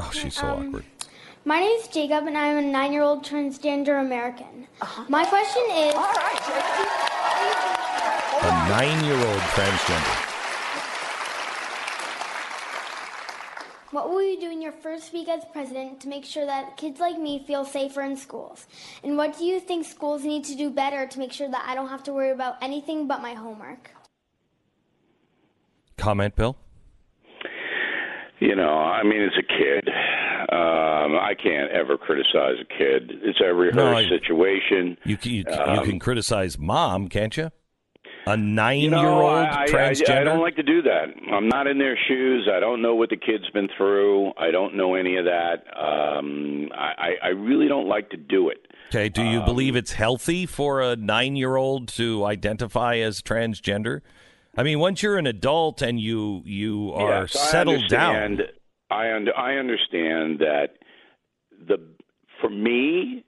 Speaker 1: Oh, she's so
Speaker 15: Um,
Speaker 1: awkward.
Speaker 15: My name is Jacob, and I'm a nine-year-old transgender American. My question is. All right,
Speaker 1: A nine year old transgender.
Speaker 15: What will you do in your first week as president to make sure that kids like me feel safer in schools? And what do you think schools need to do better to make sure that I don't have to worry about anything but my homework?
Speaker 1: Comment, Bill?
Speaker 19: You know, I mean, it's a kid. Um, I can't ever criticize a kid. It's a rehearsed
Speaker 1: No, I-
Speaker 19: situation.
Speaker 1: You, can- you, you
Speaker 19: Um,
Speaker 1: can criticize mom, can't you? A nine
Speaker 19: You
Speaker 1: year
Speaker 19: know,
Speaker 1: old
Speaker 19: I, I,
Speaker 1: transgender?
Speaker 19: I, I don't like to do that. I'm not in their shoes. I don't know what the kid's been through. I don't know any of that. Um, I, I really don't like to do it.
Speaker 1: Okay, do you believe it's healthy for a nine year old to identify as transgender? I mean, once you're an adult and you you are
Speaker 19: Yes,
Speaker 1: settled down.
Speaker 19: I und- I understand that the for me,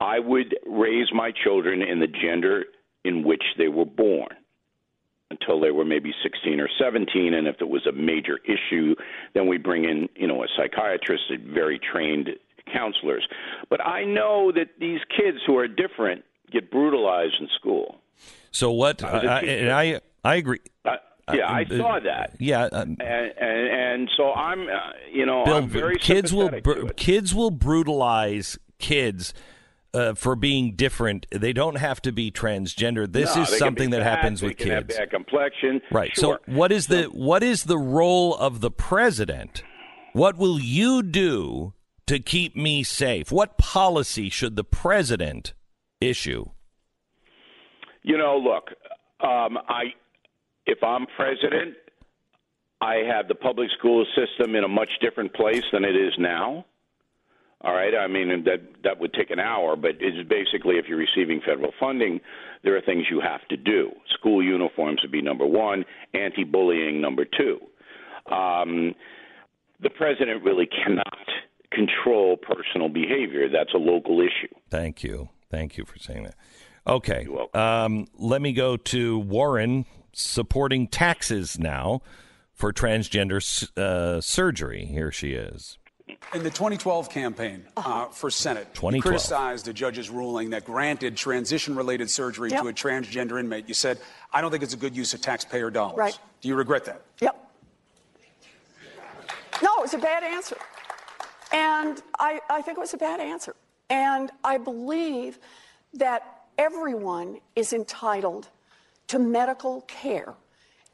Speaker 19: I would raise my children in the gender in which they were born until they were maybe 16 or 17 and if it was a major issue then we bring in you know a psychiatrist and very trained counselors but i know that these kids who are different get brutalized in school
Speaker 1: So what?
Speaker 19: I was
Speaker 1: I,
Speaker 19: a
Speaker 1: I,
Speaker 19: kid.
Speaker 1: and I I agree.
Speaker 19: uh, yeah i
Speaker 1: Uh,
Speaker 19: saw that
Speaker 1: Yeah, um,
Speaker 19: and and, and so i'm uh, you know
Speaker 1: Bill,
Speaker 19: i'm very
Speaker 1: kids will br- kids will brutalize kids uh, for being different. They don't have to be transgender. This
Speaker 19: No,
Speaker 1: is something that
Speaker 19: fat,
Speaker 1: happens
Speaker 19: they
Speaker 1: with
Speaker 19: have
Speaker 1: kids.
Speaker 19: bad complexion
Speaker 1: Right.
Speaker 19: Sure.
Speaker 1: So what is the what is the role of the president? What will you do to keep me safe? What policy should the president issue?
Speaker 19: You know, look, um, I if I'm president, I have the public school system in a much different place than it is now. All right, I mean that that would take an hour, but it's basically if you're receiving federal funding, there are things you have to do. School uniforms would be number one, anti-bullying number two. Um, the president really cannot control personal behavior. That's a local issue.
Speaker 1: Thank you. Thank you for saying that. Okay. Um, let me go to Warren supporting taxes now for transgender uh, surgery. Here she is.
Speaker 13: In the 2012 campaign uh, for Senate, you criticized the judge's ruling that granted transition related surgery
Speaker 14: Yep.
Speaker 13: to a transgender inmate. You said, I don't think it's a good use of taxpayer dollars.
Speaker 14: Right.
Speaker 13: Do you regret that?
Speaker 14: Yep. No, it was a bad answer. And I, I think it was a bad answer. And I believe that everyone is entitled to medical care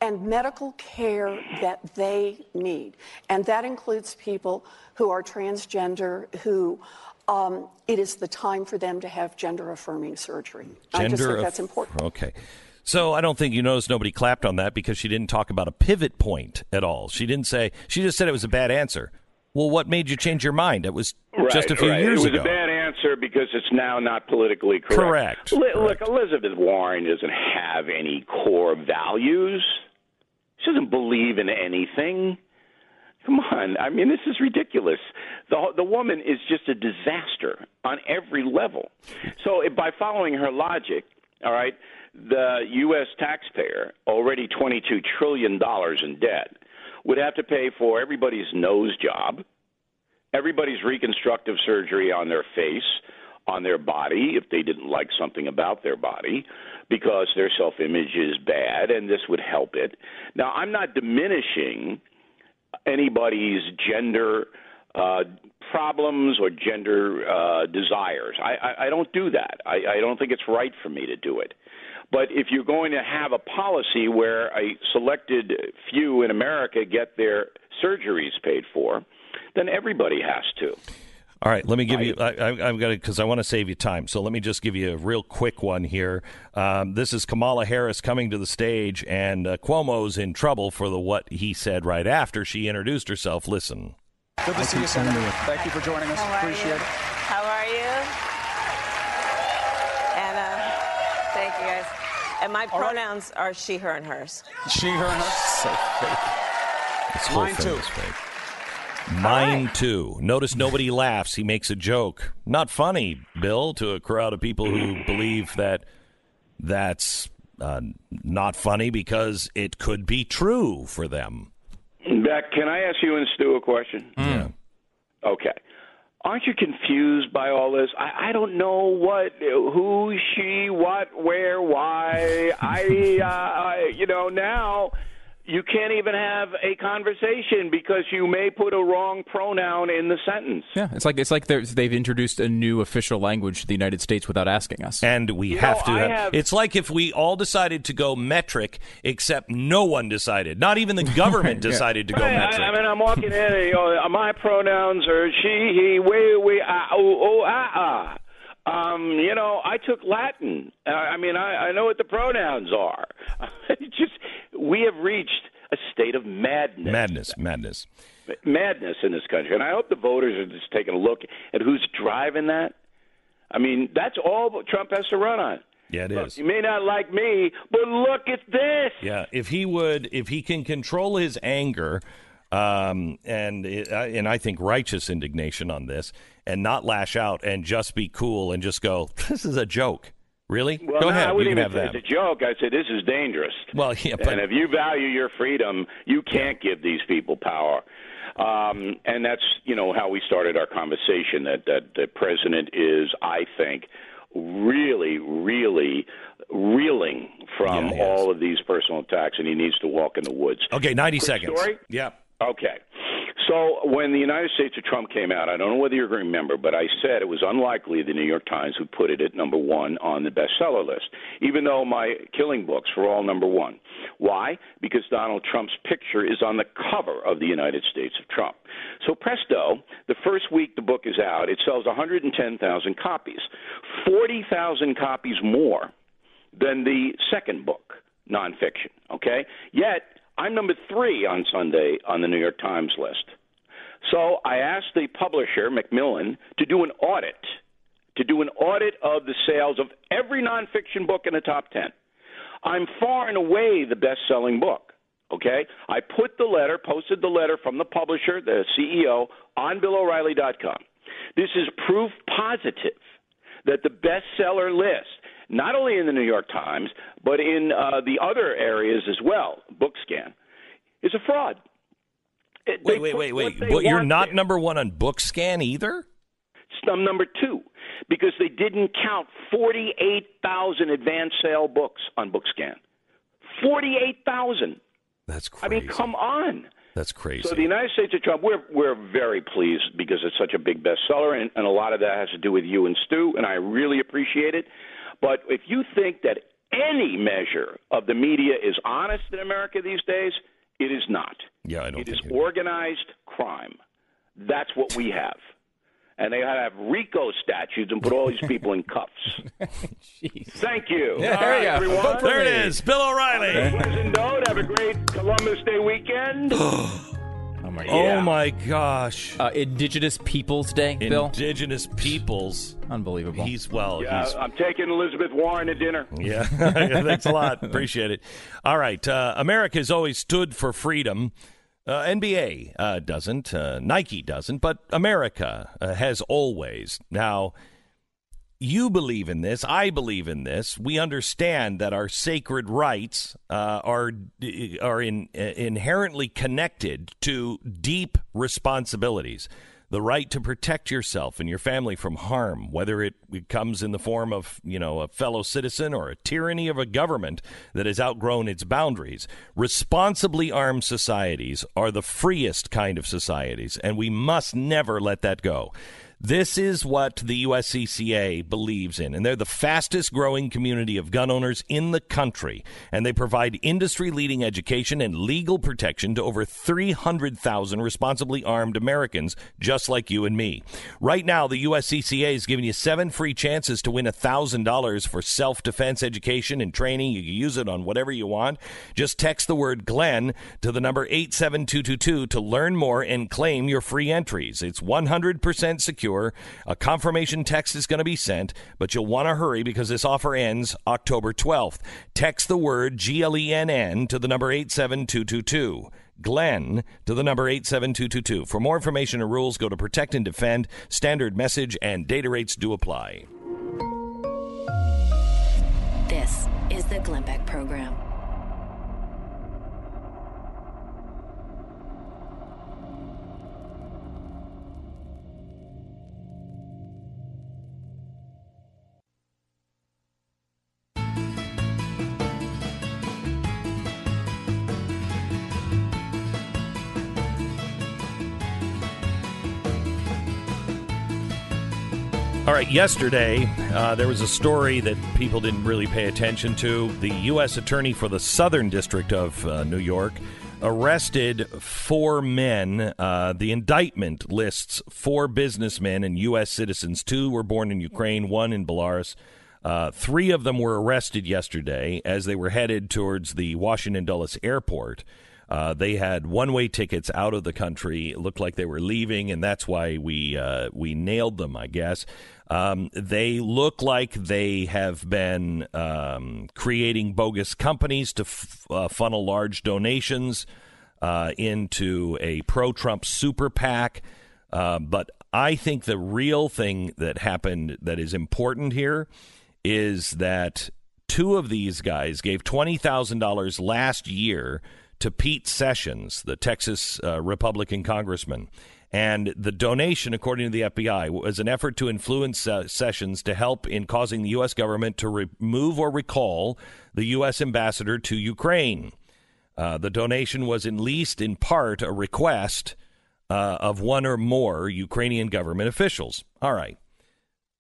Speaker 14: and medical care that they need. And that includes people who are transgender, who um, it is the time for them to have gender affirming surgery. I just think that's important.
Speaker 1: Okay. So I don't think you noticed nobody clapped on that because she didn't talk about a pivot point at all. She didn't say. She just said it was a bad answer. Well, what made you change your mind? It was just a few
Speaker 19: right.
Speaker 1: years
Speaker 19: it was
Speaker 1: ago.
Speaker 19: a bad answer because it's now not politically correct.
Speaker 1: Correct.
Speaker 19: Li- Look, Elizabeth Warren doesn't have any core values. She doesn't believe in anything. Come on, I mean, this is ridiculous. The the woman is just a disaster on every level. So, if, by following her logic, all right, the U.S. taxpayer, already twenty-two trillion dollars in debt, would have to pay for everybody's nose job, everybody's reconstructive surgery on their face, on their body, if they didn't like something about their body, because their self image is bad, and this would help it. Now, I'm not diminishing anybody's gender uh, problems or gender uh, desires. I, I, I don't do that. I, I don't think it's right for me to do it. But if you're going to have a policy where a selected few in America get their surgeries paid for, then everybody has to.
Speaker 1: All right, let me give you. I, I, I've got it because I want to save you time. So let me just give you a real quick one here. Um, this is Kamala Harris coming to the stage, and uh, Cuomo's in trouble for the what he said right after she introduced herself. Listen.
Speaker 13: Good to see you, Senator. Thank you for joining us.
Speaker 16: How
Speaker 13: Appreciate
Speaker 16: you?
Speaker 13: it.
Speaker 16: How are you? Anna, thank you guys. And my pronouns are she, her, and hers.
Speaker 13: She, her, and hers.
Speaker 1: So fake. This whole
Speaker 13: Mine
Speaker 1: thing
Speaker 13: too.
Speaker 1: is fake. Mine too. Notice nobody laughs. He makes a joke. Not funny, Bill, to a crowd of people who believe that that's uh, not funny because it could be true for them.
Speaker 19: Beck, can I ask you and Stu a question?
Speaker 1: Yeah.
Speaker 19: Okay. Aren't you confused by all this? I, I don't know what, who, she, what, where, why. I, uh, I, you know, now you can't even have a conversation because you may put a wrong pronoun in the sentence.
Speaker 2: Yeah, it's like it's like they've introduced a new official language to the United States without asking us.
Speaker 1: And we
Speaker 19: You
Speaker 1: have
Speaker 19: know,
Speaker 1: to. Have,
Speaker 19: have-
Speaker 1: It's like if we all decided to go metric, except no one decided. Not even the government
Speaker 2: Yeah.
Speaker 1: decided to go
Speaker 19: Right,
Speaker 1: metric.
Speaker 19: I, I mean, I'm walking in, and, you know, my pronouns are she, he, we, we, ah, oh, oh, ah, ah. Um, you know, I took Latin. Uh, I mean, I, I know what the pronouns are. Just we have reached a state of madness.
Speaker 1: madness, madness.
Speaker 19: madness in this country. And I hope the voters are just taking a look at who's driving that. I mean, that's all Trump has to run on.
Speaker 1: Yeah, it
Speaker 19: Look,
Speaker 1: is.
Speaker 19: you may not like me, but look at this.
Speaker 1: Yeah, if he would, if he can control his anger, um, and it, I- and I think righteous indignation on this, and not lash out and just be cool and just go, this is a joke. Really?
Speaker 19: Well,
Speaker 1: go
Speaker 19: no,
Speaker 1: ahead.
Speaker 19: I wouldn't
Speaker 1: can
Speaker 19: even
Speaker 1: have
Speaker 19: say
Speaker 1: that.
Speaker 19: it's a joke. I said this is dangerous.
Speaker 1: Well, yeah, but
Speaker 19: and if you value your freedom, you can't give these people power. Um, and that's you know how we started our conversation. That that the president is, I think, really, really reeling from
Speaker 1: Yeah, he is.
Speaker 19: all of these personal attacks, and he needs to walk in the woods.
Speaker 1: Okay, ninety
Speaker 19: Quick
Speaker 1: seconds.
Speaker 19: story?
Speaker 1: Yeah.
Speaker 19: Okay. So when the United States of Trump came out, I don't know whether you remember, but I said it was unlikely the New York Times would put it at number one on the bestseller list, even though my killing books were all number one. Why? Because Donald Trump's picture is on the cover of the United States of Trump. So presto, the first week the book is out, it sells 110,000 copies, 40,000 copies more than the second book, nonfiction. Okay, yet I'm number three on Sunday on the New York Times list. So I asked the publisher Macmillan to do an audit, to do an audit of the sales of every nonfiction book in the top ten. I'm far and away the best-selling book. Okay, I put the letter, posted the letter from the publisher, the CEO, on BillO'Reilly.com. This is proof positive that the bestseller list, not only in the New York Times, but in uh, the other areas as well, BookScan, is a fraud. It-
Speaker 1: Wait, wait, wait, wait. But you're not
Speaker 19: there.
Speaker 1: number one on BookScan either.
Speaker 19: Some number two, because they didn't count 48,000 advanced sale books on BookScan. 48,000.
Speaker 1: That's crazy.
Speaker 19: I mean, come on.
Speaker 1: That's crazy.
Speaker 19: So the United States of Trump, we're we're very pleased because it's such a big bestseller, and, and a lot of that has to do with you and Stu, and I really appreciate it. But if you think that any measure of the media is honest in America these days, it is not.
Speaker 1: Yeah, I don't
Speaker 19: It is organized crime. That's what we have. And they have RICO statutes and put all these people in cuffs. Thank you.
Speaker 1: Yeah, there
Speaker 19: right,
Speaker 1: you go.
Speaker 19: everyone.
Speaker 1: There it me. is. Bill O'Reilly.
Speaker 19: Have a pleasant note. Have a great Columbus Day weekend.
Speaker 2: Oh my
Speaker 1: Oh my gosh.
Speaker 2: Uh, Indigenous Peoples Day, Bill.
Speaker 1: Indigenous Peoples.
Speaker 2: Unbelievable.
Speaker 1: He's well.
Speaker 19: yeah,
Speaker 1: he's
Speaker 19: I'm taking Elizabeth Warren to dinner.
Speaker 1: Yeah, thanks a lot. Appreciate it. All right, uh, America has always stood for freedom. Uh, NBA uh, doesn't, uh, Nike doesn't, but America uh, has always. Now, you believe in this. I believe in this. We understand that our sacred rights uh, are are in, inherently connected to deep responsibilities. The right to protect yourself and your family from harm, whether it, it comes in the form of you know a fellow citizen or a tyranny of a government that has outgrown its boundaries. Responsibly armed societies are the freest kind of societies, and we must never let that go. This is what the USCCA believes in, and they're the fastest growing community of gun owners in the country. And they provide industry leading education and legal protection to over 300,000 responsibly armed Americans, just like you and me. Right now, the USCCA is giving you seven free chances to win $1,000 for self defense education and training. You can use it on whatever you want. Just text the word Glenn to the number 87222 to learn more and claim your free entries. It's 100% secure. A confirmation text is going to be sent, but you'll want to hurry because this offer ends October 12th. Text the word G L E N N to the number 87222. Glenn to the number 87222. For more information and rules, go to Protect and Defend. Standard message and data rates do apply.
Speaker 4: This is the Glenn Beck Program.
Speaker 1: All right, yesterday uh, there was a story that people didn't really pay attention to. The U.S. Attorney for the Southern District of uh, New York arrested four men. Uh, the indictment lists four businessmen and U.S. citizens. Two were born in Ukraine, one in Belarus. Uh, three of them were arrested yesterday as they were headed towards the Washington Dulles airport. Uh, they had one-way tickets out of the country. It looked like they were leaving, and that's why we uh, we nailed them, I guess. Um, they look like they have been um, creating bogus companies to f- uh, funnel large donations uh, into a pro-Trump super PAC. Uh, but I think the real thing that happened that is important here is that two of these guys gave twenty thousand dollars last year to Pete Sessions, the Texas uh, Republican congressman. And the donation, according to the FBI, was an effort to influence uh, Sessions to help in causing the U.S. government to remove or recall the U.S. ambassador to Ukraine. Uh, the donation was at least in part a request uh, of one or more Ukrainian government officials. All right.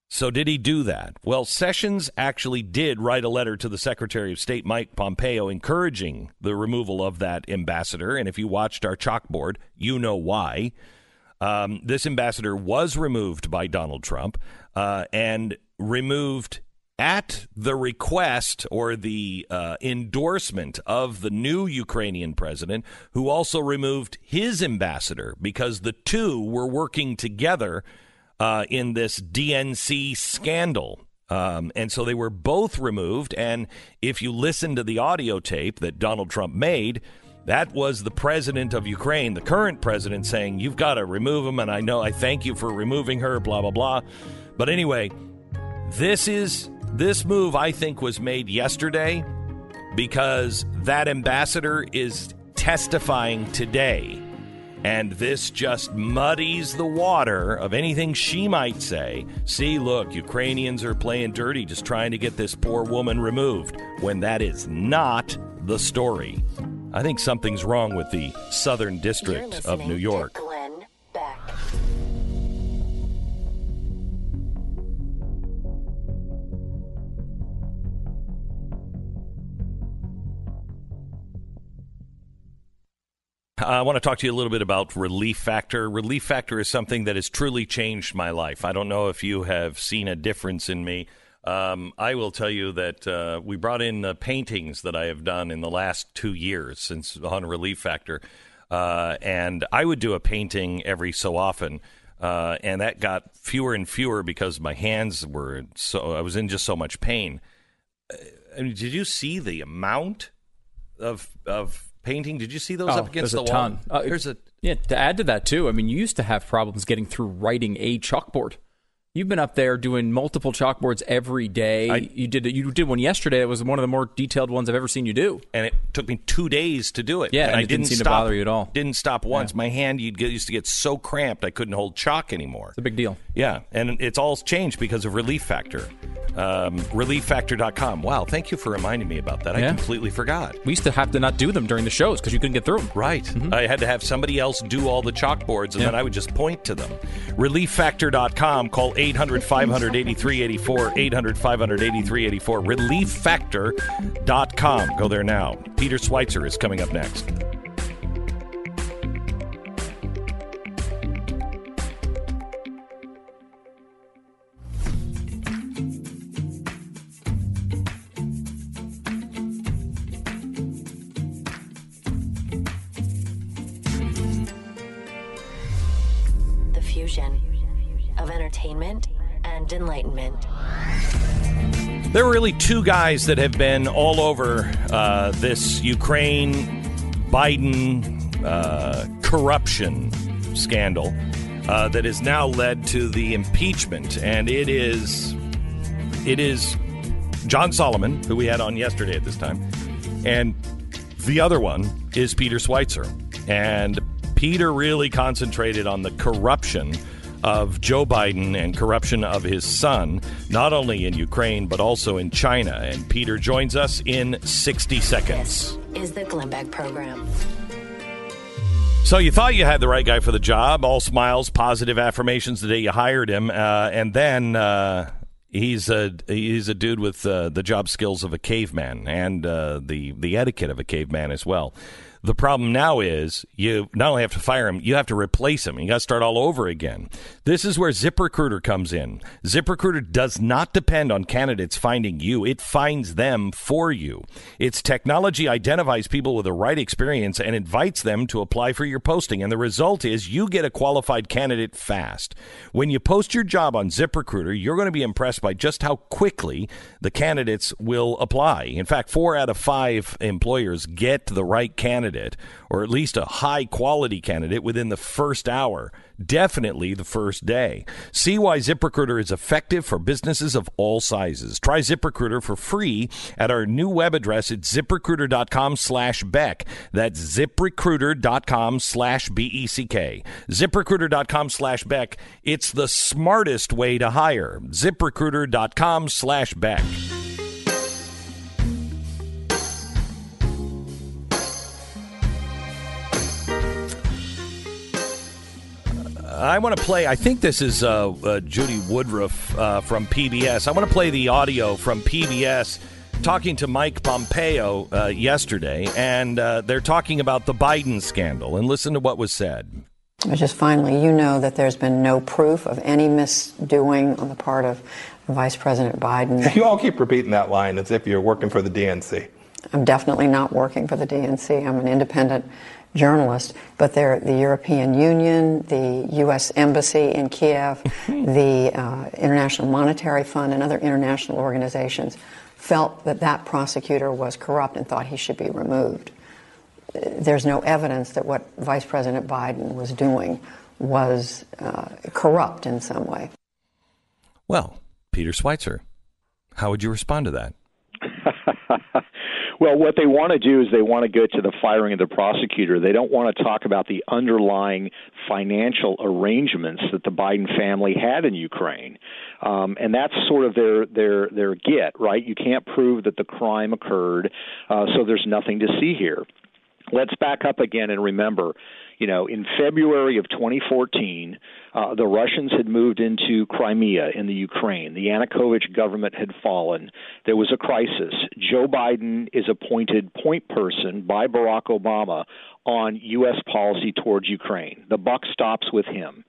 Speaker 1: So, did he do that? Well, Sessions actually did write a letter to the Secretary of State, Mike Pompeo, encouraging the removal of that ambassador. And if you watched our chalkboard, you know why. Um, this ambassador was removed by Donald Trump uh, and removed at the request or the uh, endorsement of the new Ukrainian president, who also removed his ambassador because the two were working together uh, in this DNC scandal. Um, and so they were both removed. And if you listen to the audio tape that Donald Trump made, that was the president of Ukraine, the current president, saying, You've got to remove him. And I know I thank you for removing her, blah, blah, blah. But anyway, this is this move, I think, was made yesterday because that ambassador is testifying today. And this just muddies the water of anything she might say. See, look, Ukrainians are playing dirty, just trying to get this poor woman removed, when that is not the story. I think something's wrong with the Southern District of New York. I want to talk to you a little bit about Relief Factor. Relief Factor is something that has truly changed my life. I don't know if you have seen a difference in me. Um, I will tell you that uh, we brought in the paintings that I have done in the last two years since on Relief Factor, uh, and I would do a painting every so often, uh, and that got fewer and fewer because my hands were so I was in just so much pain. Uh, I mean, did you see the amount of of painting? Did you see those
Speaker 2: Oh,
Speaker 1: up against the wall?
Speaker 2: ton. Uh,
Speaker 1: There's a
Speaker 2: Yeah, to add to that too, I mean, you used to have problems getting through writing a chalkboard. You've been up there doing multiple chalkboards every day. you did you did one yesterday. It was one of the more detailed ones I've ever seen you do.
Speaker 1: and it took me two days to do it.
Speaker 2: Yeah,
Speaker 1: and,
Speaker 2: and
Speaker 1: I
Speaker 2: it didn't seem to
Speaker 1: stop,
Speaker 2: bother you at all.
Speaker 1: Didn't stop once. My hand get, used to get so cramped I couldn't hold chalk anymore. It's
Speaker 2: a big deal.
Speaker 1: Yeah, and it's all changed because of Relief Factor. Um, ReliefFactor.com. Wow, thank you for reminding me about that. I completely forgot.
Speaker 2: We used to have to not do them during the shows because you couldn't get through them.
Speaker 1: Right. I had to have somebody else do all the chalkboards, and
Speaker 2: Yeah.
Speaker 1: then I would just point to them. ReliefFactor.com. Call 800 500 8384. 800 500 8384. ReliefFactor.com. Go there now. Peter Schweizer is coming up next.
Speaker 4: Entertainment and enlightenment.
Speaker 1: There are really two guys that have been all over uh, this Ukraine Biden uh, corruption scandal uh, that has now led to the impeachment, and it is it is John Solomon, who we had on yesterday at this time, and the other one is Peter Schweizer, and Peter really concentrated on the corruption of Joe Biden and corruption of his son, not only in Ukraine, but also in China. And Peter joins us in 60 seconds.
Speaker 4: Is the Glenn Beck program.
Speaker 1: So you thought you had the right guy for the job, all smiles, positive affirmations the day you hired him, uh, and then uh, he's a he's a dude with uh, the job skills of a caveman and uh, the the etiquette of a caveman as well. The problem now is you not only have to fire him, you have to replace him. You got to start all over again. This is where ZipRecruiter comes in. ZipRecruiter does not depend on candidates finding you, it finds them for you. Its technology identifies people with the right experience and invites them to apply for your posting. And the result is you get a qualified candidate fast. When you post your job on ZipRecruiter, you're going to be impressed by just how quickly the candidates will apply. In fact, four out of five employers get the right candidate, or at least a high quality candidate, within the first hour. Definitely the first day. See why ZipRecruiter is effective for businesses of all sizes. Try ZipRecruiter for free at our new web address at ziprecruiter.com slash Beck. That's ziprecruiter.com slash B E C K. ZipRecruiter.com slash Beck. It's the smartest way to hire. ZipRecruiter.com slash Beck. I want to play. I think this is uh, uh, Judy Woodruff uh, from PBS. I want to play the audio from PBS talking to Mike Pompeo uh, yesterday, and uh, they're talking about the Biden scandal. And listen to what was said.
Speaker 5: Just finally, you know that there's been no proof of any misdoing on the part of Vice President Biden.
Speaker 6: You all keep repeating that line as if you're working for the DNC.
Speaker 5: I'm definitely not working for the DNC. I'm an independent journalist, but they're the European Union, the U.S. Embassy in Kiev, the uh, International Monetary Fund, and other international organizations felt that that prosecutor was corrupt and thought he should be removed. There's no evidence that what Vice President Biden was doing was uh, corrupt in some way.
Speaker 1: Well, Peter Schweizer, how would you respond to that?
Speaker 20: Well, what they want to do is they want to go to the firing of the prosecutor. They don't want to talk about the underlying financial arrangements that the Biden family had in Ukraine, um, and that's sort of their their their get right. You can't prove that the crime occurred, uh, so there's nothing to see here. Let's back up again and remember you know, in February of 2014, uh, the Russians had moved into Crimea in the Ukraine. The Yanukovych government had fallen. There was a crisis. Joe Biden is appointed point person by Barack Obama on U.S. policy towards Ukraine. The buck stops with him.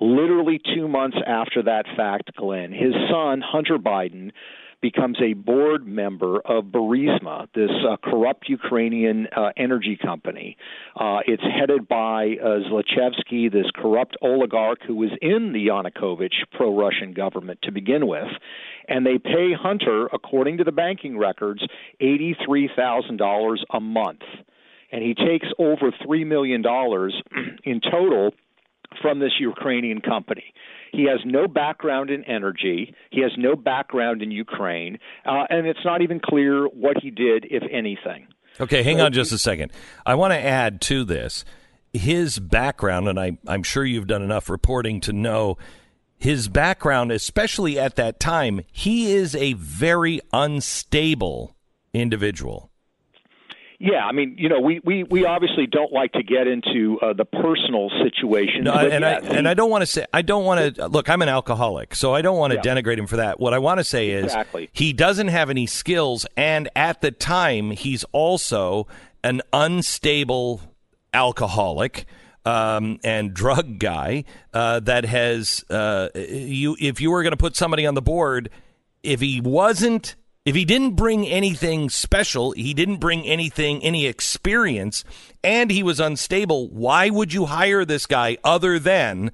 Speaker 20: Literally two months after that fact, Glenn, his son, Hunter Biden, becomes a board member of Burisma, this uh, corrupt Ukrainian uh, energy company. Uh, it's headed by uh, Zlochevsky, this corrupt oligarch who was in the Yanukovych pro Russian government to begin with. And they pay Hunter, according to the banking records, $83,000 a month. And he takes over $3 million in total from this Ukrainian company. He has no background in energy. He has no background in Ukraine, uh, and it's not even clear what he did, if anything.
Speaker 1: Okay, hang on just a second. I want to add to this his background, and I, I'm sure you've done enough reporting to know his background, especially at that time. He is a very unstable individual.
Speaker 20: Yeah, I mean, you know, we, we, we obviously don't like to get into uh, the personal situation.
Speaker 1: No, and yeah, I he, and I don't want to say I don't want to look. I'm an alcoholic, so I don't want to yeah. denigrate him for that. What I want to say is
Speaker 20: exactly.
Speaker 1: he doesn't have any skills, and at the time, he's also an unstable alcoholic. Um, and drug guy uh, that has uh, you. If you were going to put somebody on the board, if he wasn't if he didn't bring anything special, he didn't bring anything, any experience, and he was unstable, why would you hire this guy other than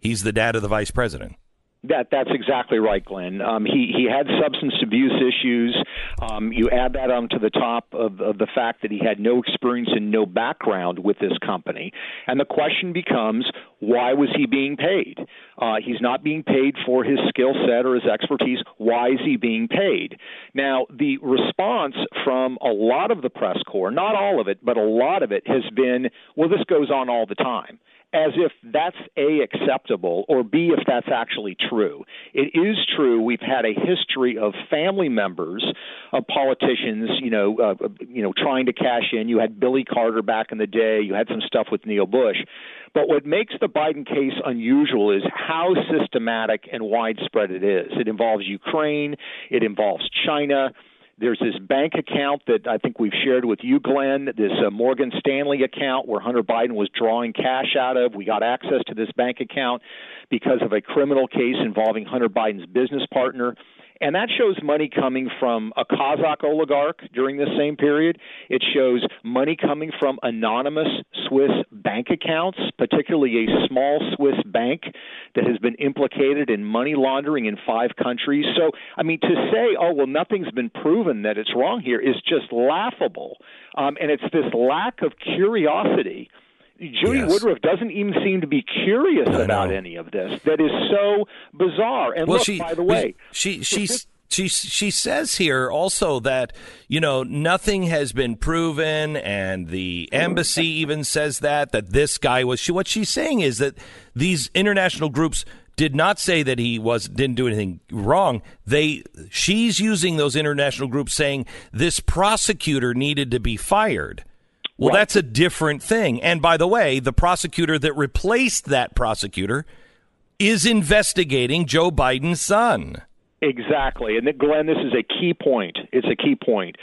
Speaker 1: he's the dad of the vice president?
Speaker 20: That that's exactly right, Glenn. Um, he he had substance abuse issues. Um, you add that onto the top of, of the fact that he had no experience and no background with this company, and the question becomes, why was he being paid? Uh, he's not being paid for his skill set or his expertise. Why is he being paid? Now, the response from a lot of the press corps, not all of it, but a lot of it, has been, well, this goes on all the time as if that's A, acceptable, or B, if that's actually true. It is true we've had a history of family members of politicians, you know, uh, you know, trying to cash in. You had Billy Carter back in the day. You had some stuff with Neil Bush. But what makes the Biden case unusual is how systematic and widespread it is. It involves Ukraine. It involves China. There's this bank account that I think we've shared with you, Glenn, this uh, Morgan Stanley account where Hunter Biden was drawing cash out of. We got access to this bank account because of a criminal case involving Hunter Biden's business partner. And that shows money coming from a Kazakh oligarch during this same period. It shows money coming from anonymous Swiss bank accounts, particularly a small Swiss bank that has been implicated in money laundering in five countries. So, I mean, to say, oh, well, nothing's been proven that it's wrong here is just laughable. Um, and it's this lack of curiosity Judy yes. Woodruff doesn't even seem to be curious about any of this. That is so bizarre. And
Speaker 1: well,
Speaker 20: look,
Speaker 1: she,
Speaker 20: by the way,
Speaker 1: she she's. She she says here also that you know nothing has been proven, and the embassy even says that that this guy was. She, what she's saying is that these international groups did not say that he was didn't do anything wrong. They she's using those international groups saying this prosecutor needed to be fired. Well, right. that's a different thing. And by the way, the prosecutor that replaced that prosecutor is investigating Joe Biden's son.
Speaker 20: Exactly. And Glenn, this is a key point. It's a key point.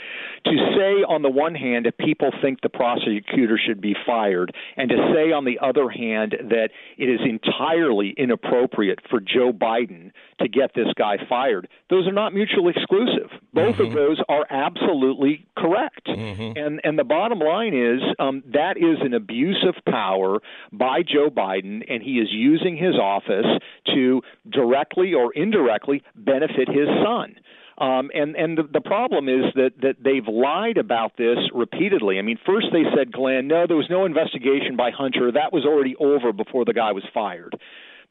Speaker 20: To say, on the one hand, that people think the prosecutor should be fired, and to say, on the other hand, that it is entirely inappropriate for Joe Biden to get this guy fired, those are not mutually exclusive. Both mm-hmm. of those are absolutely correct. Mm-hmm. And, and the bottom line is um, that is an abuse of power by Joe Biden, and he is using his office to directly or indirectly benefit his son. Um, and and the, the problem is that that they've lied about this repeatedly. I mean, first they said, Glenn, no, there was no investigation by Hunter. That was already over before the guy was fired.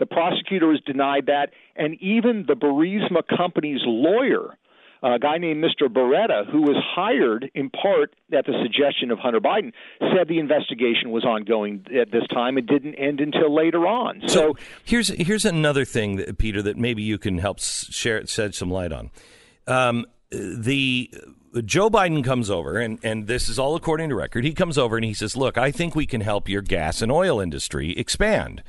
Speaker 20: The prosecutor has denied that, and even the Burisma company's lawyer a guy named Mr. Buretta, who was hired in part at the suggestion of Hunter Biden, said the investigation was ongoing at this time and didn't end until later on. So,
Speaker 1: So here's here's another thing, that, Peter, that maybe you can help share shed some light on. Um, the Joe Biden comes over, and and this is all according to record. He comes over and he says, "Look, I think we can help your gas and oil industry expand."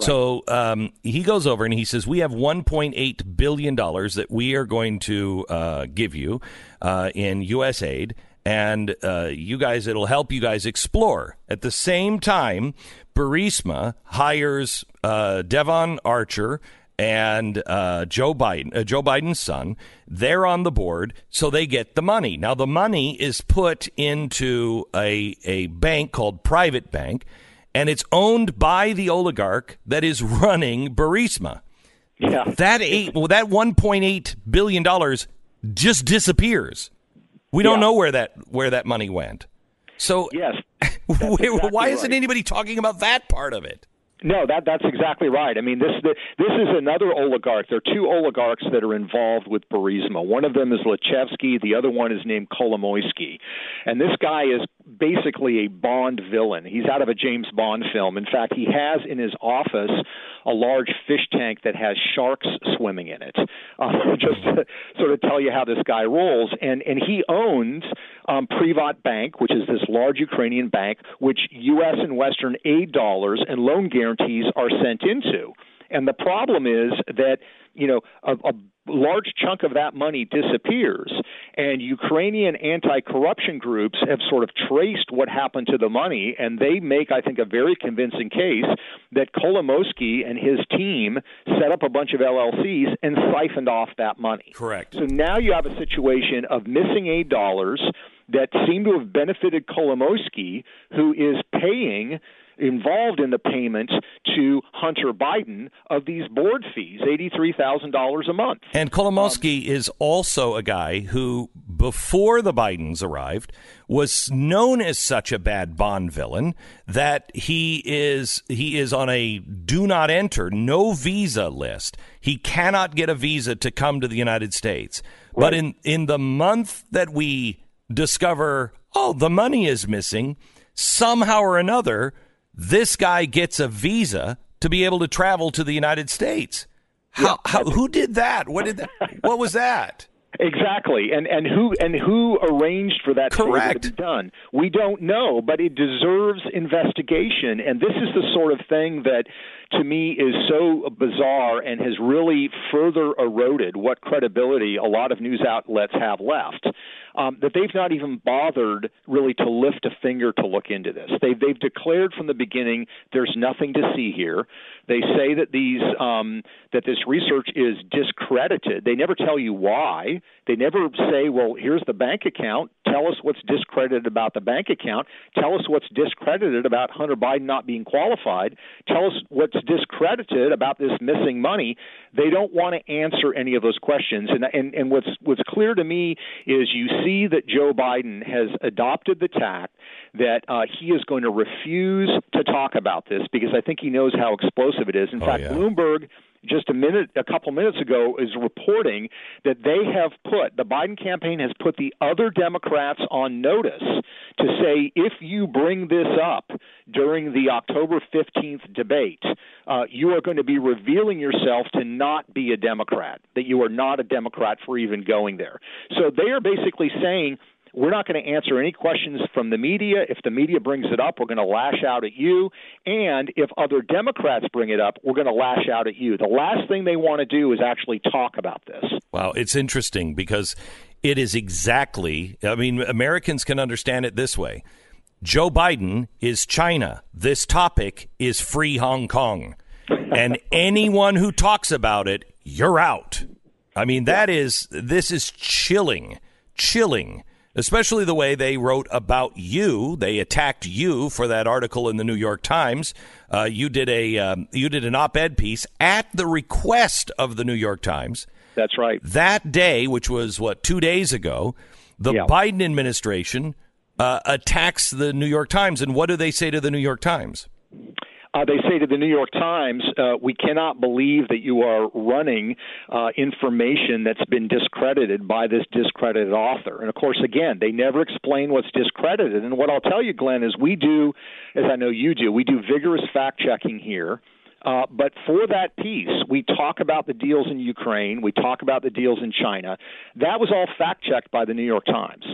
Speaker 1: So um, he goes over and he says, "We have 1.8 billion dollars that we are going to uh, give you uh, in U.S. aid." And uh, you guys, it'll help you guys explore. At the same time, Burisma hires uh, Devon Archer and uh, Joe Biden, uh, Joe Biden's son. They're on the board, so they get the money. Now the money is put into a a bank called Privat Bank, and it's owned by the oligarch that is running Burisma.
Speaker 20: Yeah,
Speaker 1: that eight, well, that one point eight billion dollars just disappears. We don't know where that where that money went. So
Speaker 20: yes,
Speaker 1: why isn't anybody talking about that part of it?
Speaker 20: No, that that's exactly right. I mean, this the, this is another oligarch. There are two oligarchs that are involved with Burisma. One of them is Zlochevsky. The other one is named Kolomoisky. And this guy is basically a Bond villain. He's out of a James Bond film. In fact, he has in his office a large fish tank that has sharks swimming in it. Uh, just to sort of tell you how this guy rolls. And and he owns um, Privat Bank, which is this large Ukrainian bank, which U.S. and Western aid dollars and loan guarantees are sent into. And the problem is that you know a, a large chunk of that money disappears, and Ukrainian anti-corruption groups have sort of traced what happened to the money, and they make, I think, a very convincing case that Kolomoisky and his team set up a bunch of LLCs and siphoned off that money.
Speaker 1: Correct.
Speaker 20: So now you have a situation of missing aid dollars that seem to have benefited Kolomoisky, who is paying involved in the payment to Hunter Biden of these board fees, $83,000 a month.
Speaker 1: And Kolomoisky is also a guy who, before the Bidens arrived, was known as such a bad Bond villain that he is he is on a do not enter, no visa list. He cannot get a visa to come to the United States. But in in the month that we discover, oh, the money is missing, somehow or another, this guy gets a visa to be able to travel to the United States. How, how who did that? What did that? What was that?
Speaker 20: Exactly, and and who and who arranged for that
Speaker 1: Correct.
Speaker 20: to be done? We don't know, but it deserves investigation. And this is the sort of thing that, to me, is so bizarre and has really further eroded what credibility a lot of news outlets have left. Um, that they've not even bothered really to lift a finger to look into this. They've they've declared from the beginning there's nothing to see here. They say that these um, that this research is discredited. They never tell you why. They never say, well, here's the bank account. Tell us what's discredited about the bank account. Tell us what's discredited about Hunter Biden not being qualified. Tell us what's discredited about this missing money. They don't want to answer any of those questions. And and, and what's what's clear to me is you see that Joe Biden has adopted the tact that uh, he is going to refuse to talk about this because I think he knows how explosive it is. In
Speaker 1: Oh,
Speaker 20: fact,
Speaker 1: yeah.
Speaker 20: Bloomberg just a minute a couple minutes ago is reporting that they have put the Biden campaign has put the other Democrats on notice to say if you bring this up during the October 15th debate uh, you are going to be revealing yourself to not be a Democrat that you are not a Democrat for even going there. So they are basically saying we're not going to answer any questions from the media. If the media brings it up, we're going to lash out at you. And if other Democrats bring it up, we're going to lash out at you. The last thing they want to do is actually talk about this.
Speaker 1: Wow, it's interesting because it is exactly, I mean, Americans can understand it this way Joe Biden is China. This topic is free Hong Kong. and anyone who talks about it, you're out. I mean, that is, this is chilling, chilling. Especially the way they wrote about you. They attacked you for that article in the New York Times. Uh, you did a um, you did an op-ed piece at the request of the New York Times.
Speaker 20: That's right.
Speaker 1: That day, which was what two days ago, the
Speaker 20: Yeah.
Speaker 1: Biden administration uh, attacks the New York Times, and what do they say to the New York Times?
Speaker 20: Uh, they say to the New York Times, uh, "We cannot believe that you are running uh, information that's been discredited by this discredited author." And of course, again, they never explain what's discredited. And what I'll tell you, Glenn, is we do, as I know you do, we do vigorous fact checking here. Uh, but for that piece, we talk about the deals in Ukraine, we talk about the deals in China. That was all fact checked by the New York Times.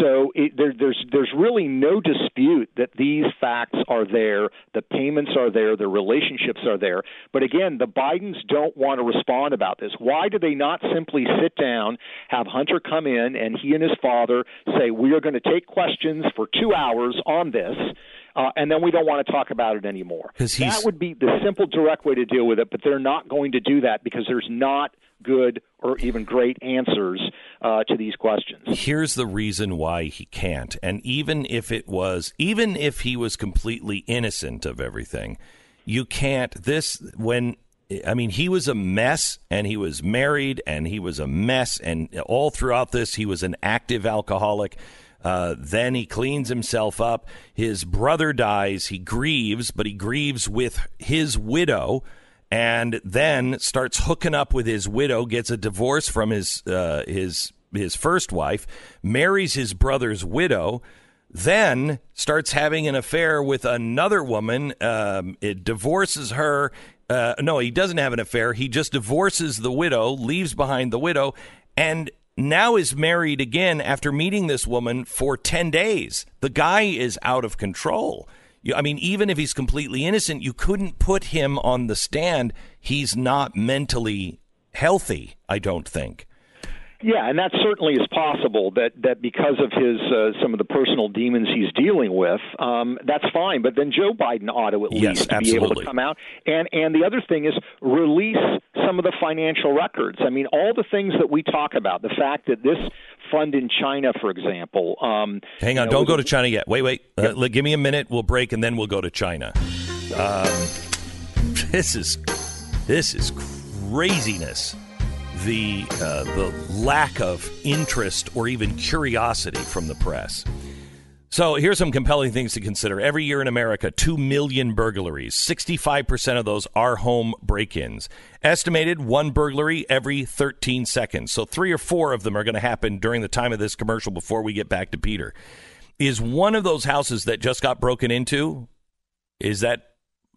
Speaker 20: So it, there, there's there's really no dispute that these facts are there, the payments are there, the relationships are there. But again, the Bidens don't want to respond about this. Why do they not simply sit down, have Hunter come in, and he and his father say we are going to take questions for two hours on this? Uh, and then we don't want to talk about it anymore. That would be the simple, direct way to deal with it, but they're not going to do that because there's not good or even great answers uh, to these questions.
Speaker 1: Here's the reason why he can't. And even if it was, even if he was completely innocent of everything, you can't. This, when, I mean, he was a mess and he was married and he was a mess. And all throughout this, he was an active alcoholic. Uh, then he cleans himself up. His brother dies. He grieves, but he grieves with his widow and then starts hooking up with his widow, gets a divorce from his uh, his his first wife, marries his brother's widow, then starts having an affair with another woman. Um, it divorces her. Uh, no, he doesn't have an affair. He just divorces the widow, leaves behind the widow, and now is married again after meeting this woman for 10 days. The guy is out of control. You, I mean, even if he's completely innocent, you couldn't put him on the stand. He's not mentally healthy, I don't think.
Speaker 20: Yeah, and that certainly is possible. That that because of his uh, some of the personal demons he's dealing with, um, that's fine. But then Joe Biden ought to at
Speaker 1: yes,
Speaker 20: least be able to come out and and the other thing is release some of the financial records. I mean, all the things that we talk about, the fact that this fund in China, for example. Um,
Speaker 1: Hang on,
Speaker 20: you know,
Speaker 1: don't go to China yet. Wait, wait. Uh, give me a minute. We'll break, and then we'll go to China. Um, this is this is craziness. The uh, the lack of interest or even curiosity from the press. So here's some compelling things to consider. Every year in America, 2 million burglaries. 65% of those are home break ins. Estimated one burglary every 13 seconds. So three or four of them are going to happen during the time of this commercial before we get back to Peter. Is one of those houses that just got broken into, is that,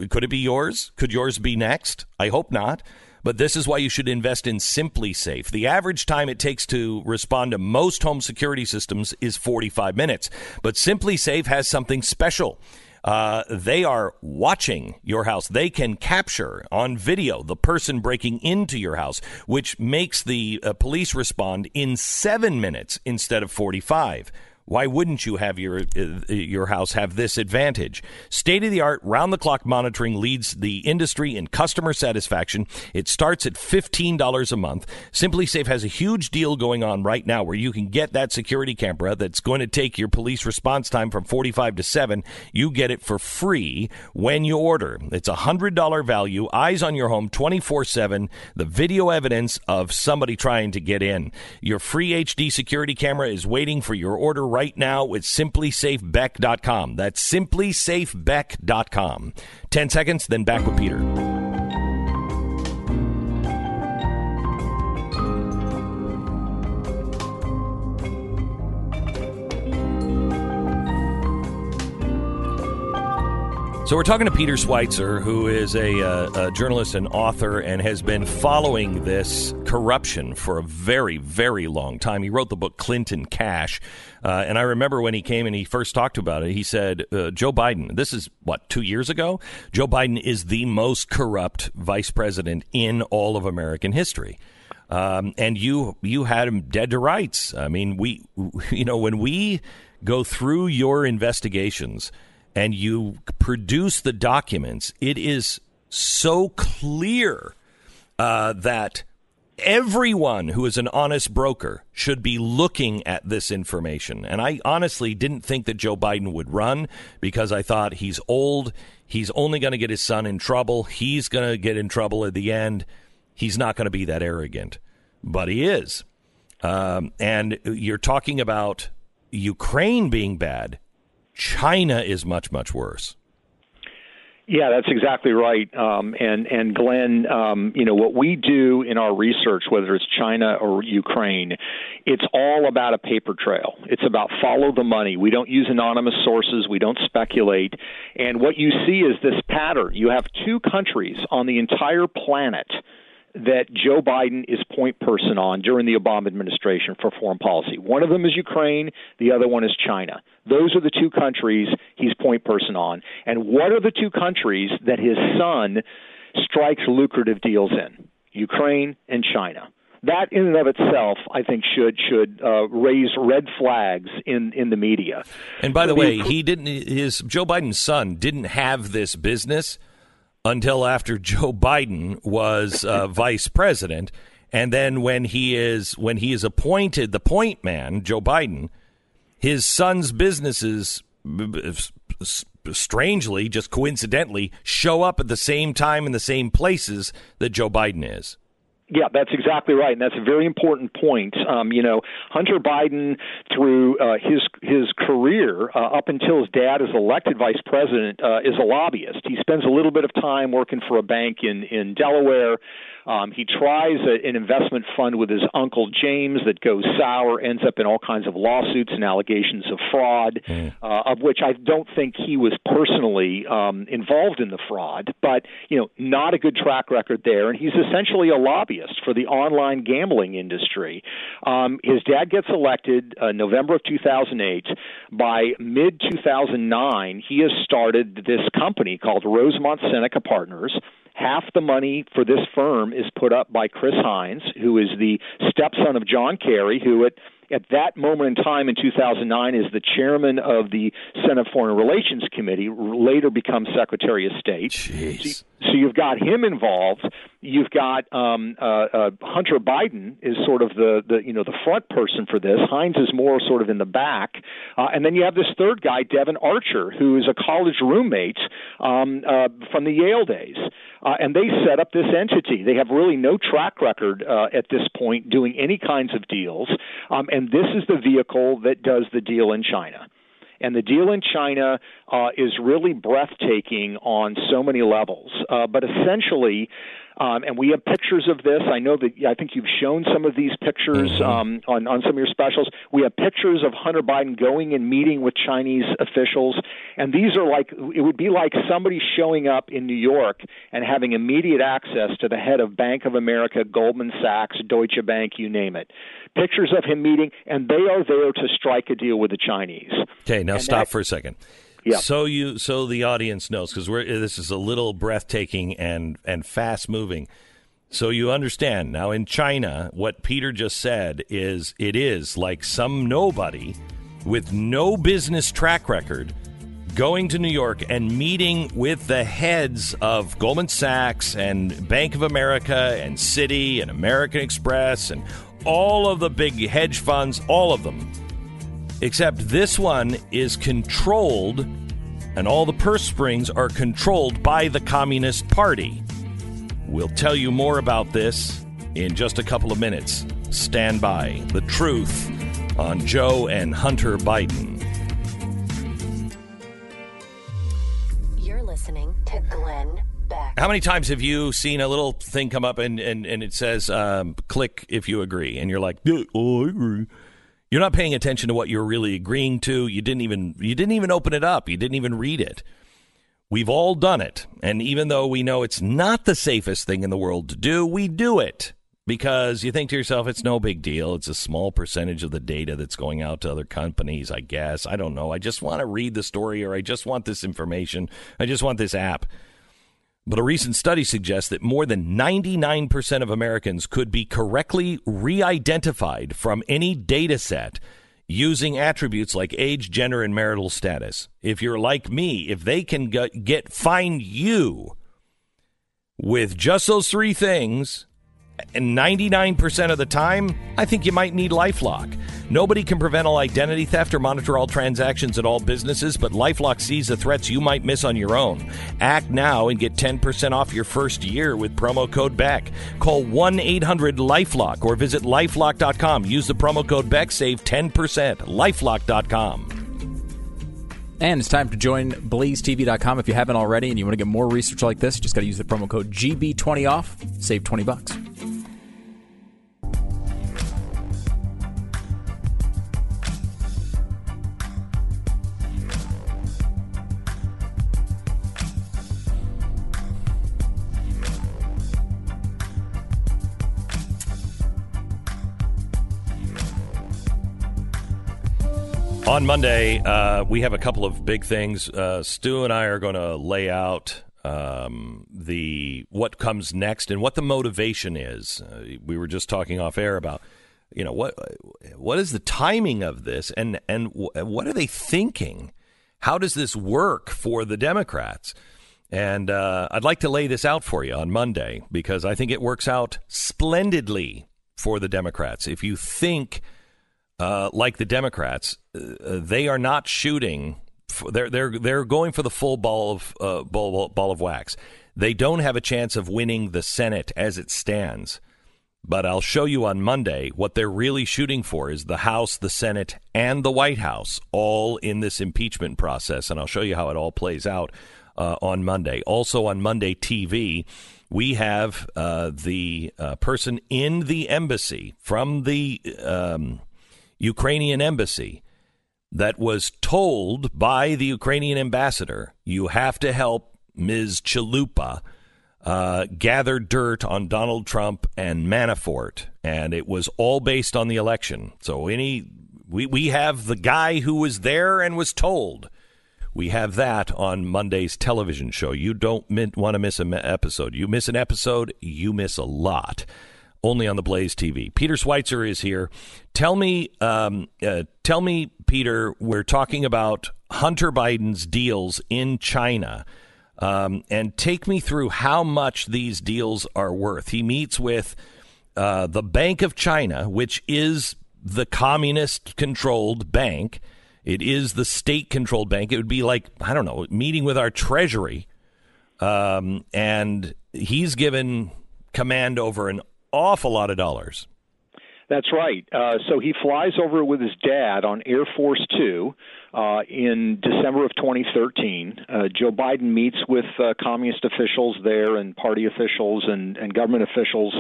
Speaker 1: could it be yours? Could yours be next? I hope not. But this is why you should invest in SimpliSafe. The average time it takes to respond to most home security systems is 45 minutes. But SimpliSafe has something special. Uh, they are watching your house. They can capture on video the person breaking into your house, which makes the uh, police respond in seven minutes instead of 45. Why wouldn't you have your uh, your house have this advantage? State of the art, round the clock monitoring leads the industry in customer satisfaction. It starts at fifteen dollars a month. SimpliSafe has a huge deal going on right now where you can get that security camera that's going to take your police response time from forty five to seven. You get it for free when you order. It's a hundred dollar value. Eyes on your home twenty four seven. The video evidence of somebody trying to get in. Your free HD security camera is waiting for your order right now with simplisafebeck.com. That's simplisafebeck.com. 10 seconds, then back with Peter. So we're talking to Peter Schweizer, who is a, uh, a, journalist and author, and has been following this corruption for a very, very long time. He wrote the book Clinton Cash, uh, and I remember when he came and he first talked about it. He said, uh, "Joe Biden, this is what two years ago. Joe Biden is the most corrupt vice president in all of American history." Um, and you you had him dead to rights. I mean, we you know when we go through your investigations and you produce the documents, it is so clear uh, that everyone who is an honest broker should be looking at this information. And I honestly didn't think that Joe Biden would run because I thought he's old. He's only going to get his son in trouble. He's going to get in trouble at the end. He's not going to be that arrogant, but he is. Um, and you're talking about Ukraine being bad. China is much, much worse.
Speaker 20: Yeah, that's exactly right. Um, and and Glenn, um, you know what we do in our research, whether it's China or Ukraine, it's all about a paper trail. It's about follow the money. We don't use anonymous sources. We don't speculate. And what you see is this pattern. You have two countries on the entire planet that Joe Biden is point person on during the Obama administration for foreign policy. One of them is Ukraine, the other one is China. Those are the two countries he's point person on. And what are the two countries that his son strikes lucrative deals in? Ukraine and China. That in and of itself, I think, should should uh, raise red flags in in the media.
Speaker 1: And by the way, he didn't. His Joe Biden's son didn't have this business until after Joe Biden was uh, vice president, and then when he is when he is appointed the point man, Joe Biden, his son's businesses strangely, just coincidentally, show up at the same time in the same places that Joe Biden is.
Speaker 20: Yeah, that's exactly right, and that's a very important point. Um, you know, Hunter Biden, through uh, his his career uh, up until his dad is elected vice president, uh, is a lobbyist. He spends a little bit of time working for a bank in in Delaware. Um, he tries a, an investment fund with his uncle James that goes sour, ends up in all kinds of lawsuits and allegations of fraud, mm. uh, of which I don't think he was personally um, involved in the fraud, but you know, not a good track record there. And he's essentially a lobbyist for the online gambling industry. Um, his dad gets elected uh, November of 2008. By mid 2009, he has started this company called Rosemont Seneca Partners half the money for this firm is put up by Chris Heinz, who is the stepson of John Kerry, who at at that moment in time in 2009 is the chairman of the Senate Foreign Relations Committee, later becomes Secretary of State.
Speaker 1: Jeez.
Speaker 20: So you've got him involved. You've got um, uh, uh, Hunter Biden is sort of the, the you know the front person for this. Heinz is more sort of in the back, uh, and then you have this third guy, Devon Archer, who is a college roommate um, uh, from the Yale days, uh, and they set up this entity. They have really no track record uh, at this point doing any kinds of deals, um, and this is the vehicle that does the deal in China. And the deal in China uh, is really breathtaking on so many levels. Uh, but essentially, um, and we have pictures of this. I know that I think you've shown some of these pictures mm-hmm. um, on on some of your specials. We have pictures of Hunter Biden going and meeting with Chinese officials, and these are like it would be like somebody showing up in New York and having immediate access to the head of Bank of America, Goldman Sachs, Deutsche Bank, you name it. Pictures of him meeting, and they are there to strike a deal with the Chinese.
Speaker 1: Okay, now
Speaker 20: and
Speaker 1: stop
Speaker 20: that,
Speaker 1: for a second.
Speaker 20: Yeah.
Speaker 1: So you so the audience knows because we're this is a little breathtaking and and fast moving. So you understand now in China what Peter just said is it is like some nobody with no business track record going to New York and meeting with the heads of Goldman Sachs and Bank of America and Citi and American Express and all of the big hedge funds, all of them Except this one is controlled, and all the purse strings are controlled by the Communist Party. We'll tell you more about this in just a couple of minutes. Stand by. The truth on Joe and Hunter Biden.
Speaker 4: You're listening to Glenn Beck.
Speaker 1: How many times have you seen a little thing come up and, and, and it says, um, click if you agree? And you're like, yeah, oh, I agree. You're not paying attention to what you're really agreeing to. You didn't even you didn't even open it up. You didn't even read it. We've all done it. And even though we know it's not the safest thing in the world to do, we do it because you think to yourself it's no big deal. It's a small percentage of the data that's going out to other companies, I guess. I don't know. I just want to read the story or I just want this information. I just want this app. But a recent study suggests that more than 99% of Americans could be correctly re identified from any data set using attributes like age, gender, and marital status. If you're like me, if they can get, get find you with just those three things, and 99% of the time, I think you might need Lifelock. Nobody can prevent all identity theft or monitor all transactions at all businesses, but Lifelock sees the threats you might miss on your own. Act now and get 10% off your first year with promo code BECK. Call 1 800 Lifelock or visit lifelock.com. Use the promo code BECK, save 10%. Lifelock.com.
Speaker 2: And it's time to join blazetv.com if you haven't already and you want to get more research like this. Just got to use the promo code GB20 off, save 20 bucks.
Speaker 1: On Monday, uh, we have a couple of big things. Uh, Stu and I are going to lay out um, the what comes next and what the motivation is. Uh, we were just talking off air about, you know, what what is the timing of this, and and what are they thinking? How does this work for the Democrats? And uh, I'd like to lay this out for you on Monday because I think it works out splendidly for the Democrats. If you think uh, like the Democrats, uh, they are not shooting. They're they're they're going for the full ball of uh, ball, ball of wax. They don't have a chance of winning the Senate as it stands. But I'll show you on Monday what they're really shooting for is the House, the Senate, and the White House all in this impeachment process. And I'll show you how it all plays out uh, on Monday. Also on Monday TV, we have uh, the uh, person in the embassy from the um, Ukrainian embassy that was told by the Ukrainian ambassador, you have to help Ms. Chalupa uh, gather dirt on Donald Trump and Manafort, and it was all based on the election. So any we we have the guy who was there and was told. We have that on Monday's television show. You don't want to miss an episode. You miss an episode, you miss a lot only on the Blaze TV. Peter Schweizer is here. Tell me, um, uh, tell me, Peter. We're talking about Hunter Biden's deals in China, um, and take me through how much these deals are worth. He meets with uh, the Bank of China, which is the communist-controlled bank. It is the state-controlled bank. It would be like I don't know, meeting with our Treasury, um, and he's given command over an awful lot of dollars.
Speaker 20: That's right. Uh, so he flies over with his dad on Air Force Two uh, in December of 2013. Uh, Joe Biden meets with uh, communist officials there and party officials and, and government officials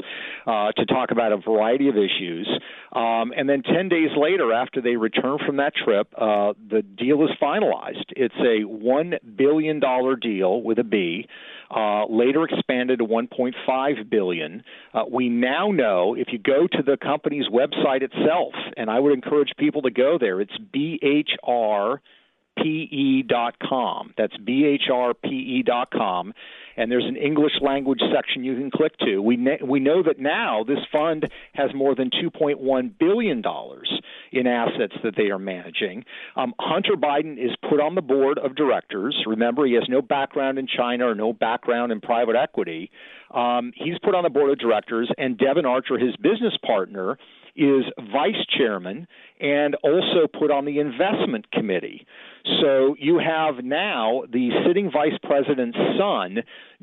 Speaker 20: uh, to talk about a variety of issues. Um, and then 10 days later, after they return from that trip, uh, the deal is finalized. It's a $1 billion deal with a B uh, later expanded to 1.5 billion. Uh, we now know if you go to the company's website itself, and I would encourage people to go there. It's BHR bhrpe.com. That's bhrpe.com. And there's an English language section you can click to. We, ne- we know that now this fund has more than $2.1 billion in assets that they are managing. Um, Hunter Biden is put on the board of directors. Remember, he has no background in China or no background in private equity. Um, he's put on the board of directors, and Devon Archer, his business partner, is vice chairman and also put on the investment committee. So you have now the sitting vice president's son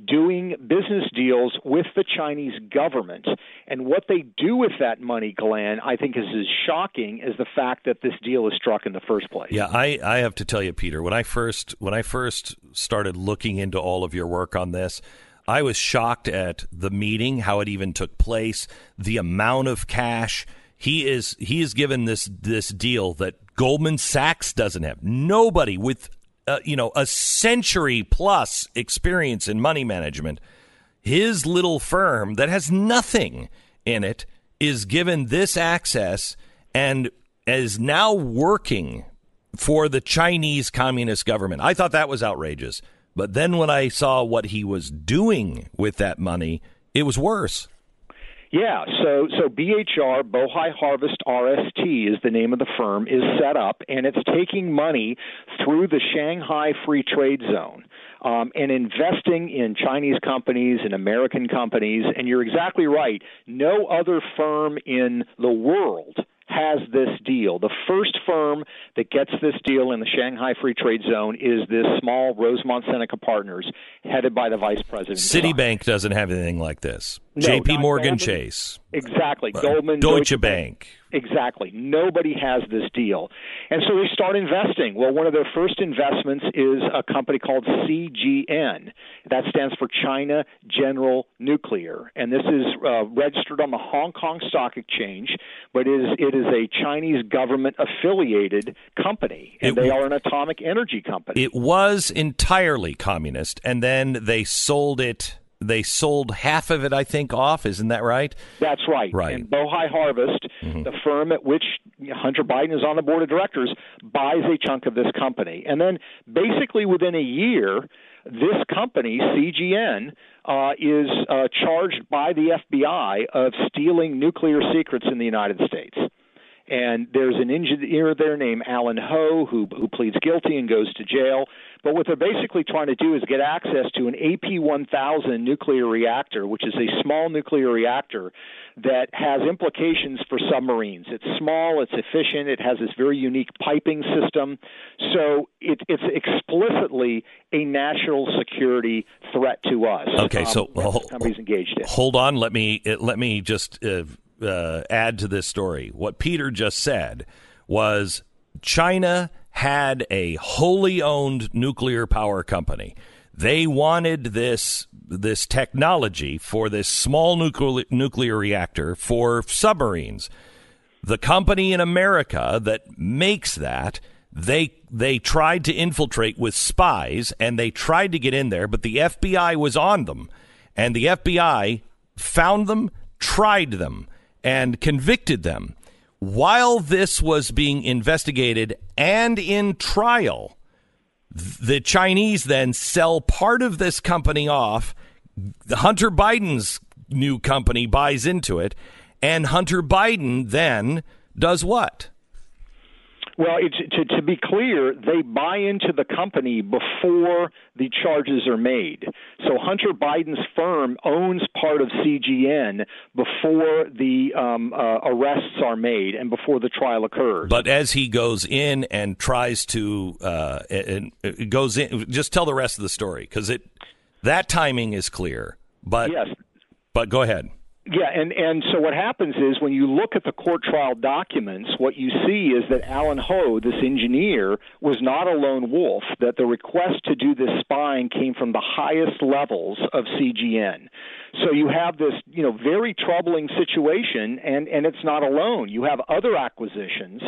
Speaker 20: doing business deals with the Chinese government. And what they do with that money, Glenn, I think is as shocking as the fact that this deal is struck in the first place.
Speaker 1: Yeah, I, I have to tell you, Peter, when I first when I first started looking into all of your work on this, I was shocked at the meeting, how it even took place, the amount of cash he is he is given this this deal that Goldman Sachs doesn't have. Nobody with uh, you know a century plus experience in money management, his little firm that has nothing in it is given this access and is now working for the Chinese Communist government. I thought that was outrageous. But then when I saw what he was doing with that money, it was worse.
Speaker 20: Yeah, so so BHR Bohai Harvest RST is the name of the firm is set up, and it's taking money through the Shanghai Free Trade Zone. Um, and investing in Chinese companies and American companies. And you're exactly right. No other firm in the world has this deal. The first firm that gets this deal in the Shanghai Free Trade Zone is this small Rosemont Seneca Partners, headed by the vice president.
Speaker 1: Citibank doesn't have anything like this.
Speaker 20: No,
Speaker 1: J.P. Morgan Chase,
Speaker 20: Exactly.
Speaker 1: uh,
Speaker 20: Goldman,
Speaker 1: Deutsche Bank.
Speaker 20: Exactly. Nobody has this deal. And so they start investing. Well, one of their first investments is a company called CGN. That stands for China General Nuclear. And this is uh, registered on the Hong Kong Stock Exchange, but it is, it is a Chinese government affiliated company. And
Speaker 1: It-
Speaker 20: they are an atomic energy company.
Speaker 1: It was entirely communist, and then they sold it. They sold half of it, I think, off. Isn't that right?
Speaker 20: That's right.
Speaker 1: Right.
Speaker 20: And Bohai Harvest, the firm at which Hunter Biden is on the board of directors, buys a chunk of this company. And then basically within a year, this company, CGN, uh, is uh, charged by the FBI of stealing nuclear secrets in the United States. And there's an engineer there named Alan Ho who who pleads guilty and goes to jail. But what they're basically trying to do is get access to an AP1000 nuclear reactor, which is a small nuclear reactor that has implications for submarines. It's small, it's efficient, it has this very unique piping system. So it, it's explicitly a national security threat to us.
Speaker 1: Okay,
Speaker 20: um,
Speaker 1: so
Speaker 20: that
Speaker 1: hol-
Speaker 20: this company's engaged in.
Speaker 1: Hold on. Let me uh, let me just uh, uh, add to this story. What Peter just said was China had a wholly owned nuclear power company. They wanted this this technology for this small nuclear nuclear reactor for submarines. The company in America that makes that they they tried to infiltrate with spies and they tried to get in there, but the FBI was on them, and the FBI found them, tried them, and convicted them. While this was being investigated and in trial, the Chinese then sell part of this company off. Hunter Biden's new company buys into it, and Hunter Biden then does what?
Speaker 20: Well, it's, to, to be clear, they buy into the company before the charges are made. So Hunter Biden's firm owns part of CGN before the um, uh, arrests are made and before the trial occurs.
Speaker 1: But as he goes in and tries to uh, and and goes in, just tell the rest of the story because it that timing is clear. But
Speaker 20: yes,
Speaker 1: but go ahead.
Speaker 20: Yeah, and and so what happens is when you look at the court trial documents, what you see is that Alan Ho, this engineer, was not a lone wolf. That the request to do this spying came from the highest levels of CGN. So you have this, you know, very troubling situation, and and it's not alone. You have other acquisitions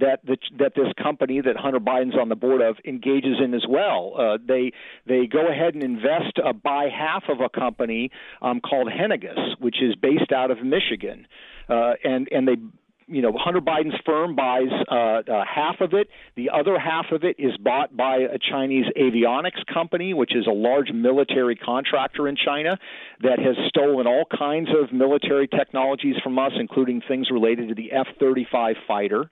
Speaker 20: that the, that this company that Hunter Biden's on the board of engages in as well. Uh, they they go ahead and invest uh, buy half of a company um, called Henniges, which is based out of Michigan, uh, and and they. You know, Hunter Biden's firm buys uh, uh, half of it. The other half of it is bought by a Chinese avionics company, which is a large military contractor in China that has stolen all kinds of military technologies from us, including things related to the F 35 fighter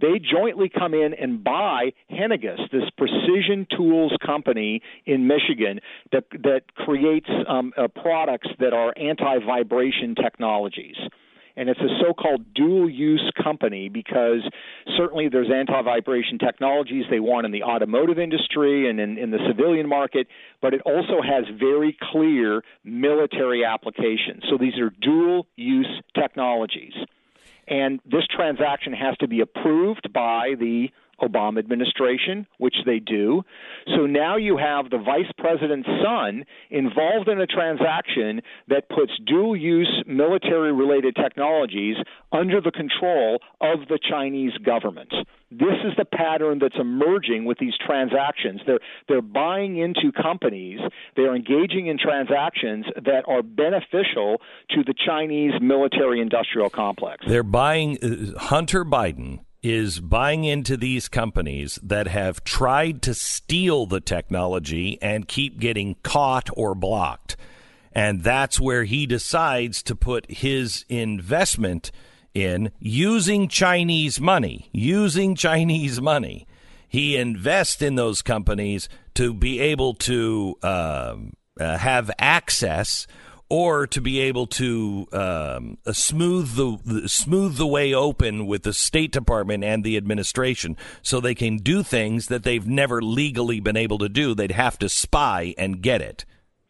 Speaker 20: they jointly come in and buy Henniges, this precision tools company in Michigan that that creates um, uh, products that are anti-vibration technologies. And it's a so-called dual-use company because certainly there's anti-vibration technologies they want in the automotive industry and in, in the civilian market, but it also has very clear military applications. So these are dual-use technologies and this transaction has to be approved by the Obama administration, which they do. So now you have the vice president's son involved in a transaction that puts dual use military related technologies under the control of the Chinese government. This is the pattern that's emerging with these transactions. They're they're buying into companies, they're engaging in transactions that are beneficial to the Chinese military industrial complex.
Speaker 1: They're buying uh, Hunter Biden is buying into these companies that have tried to steal the technology and keep getting caught or blocked. And that's where he decides to put his investment in using Chinese money, using Chinese money. He invests in those companies to be able to um, uh, have access or to be able to um, uh, smooth the, the smooth the way open with the State Department and the administration, so they can do things that they've never legally been able to do. They'd have to spy and get it.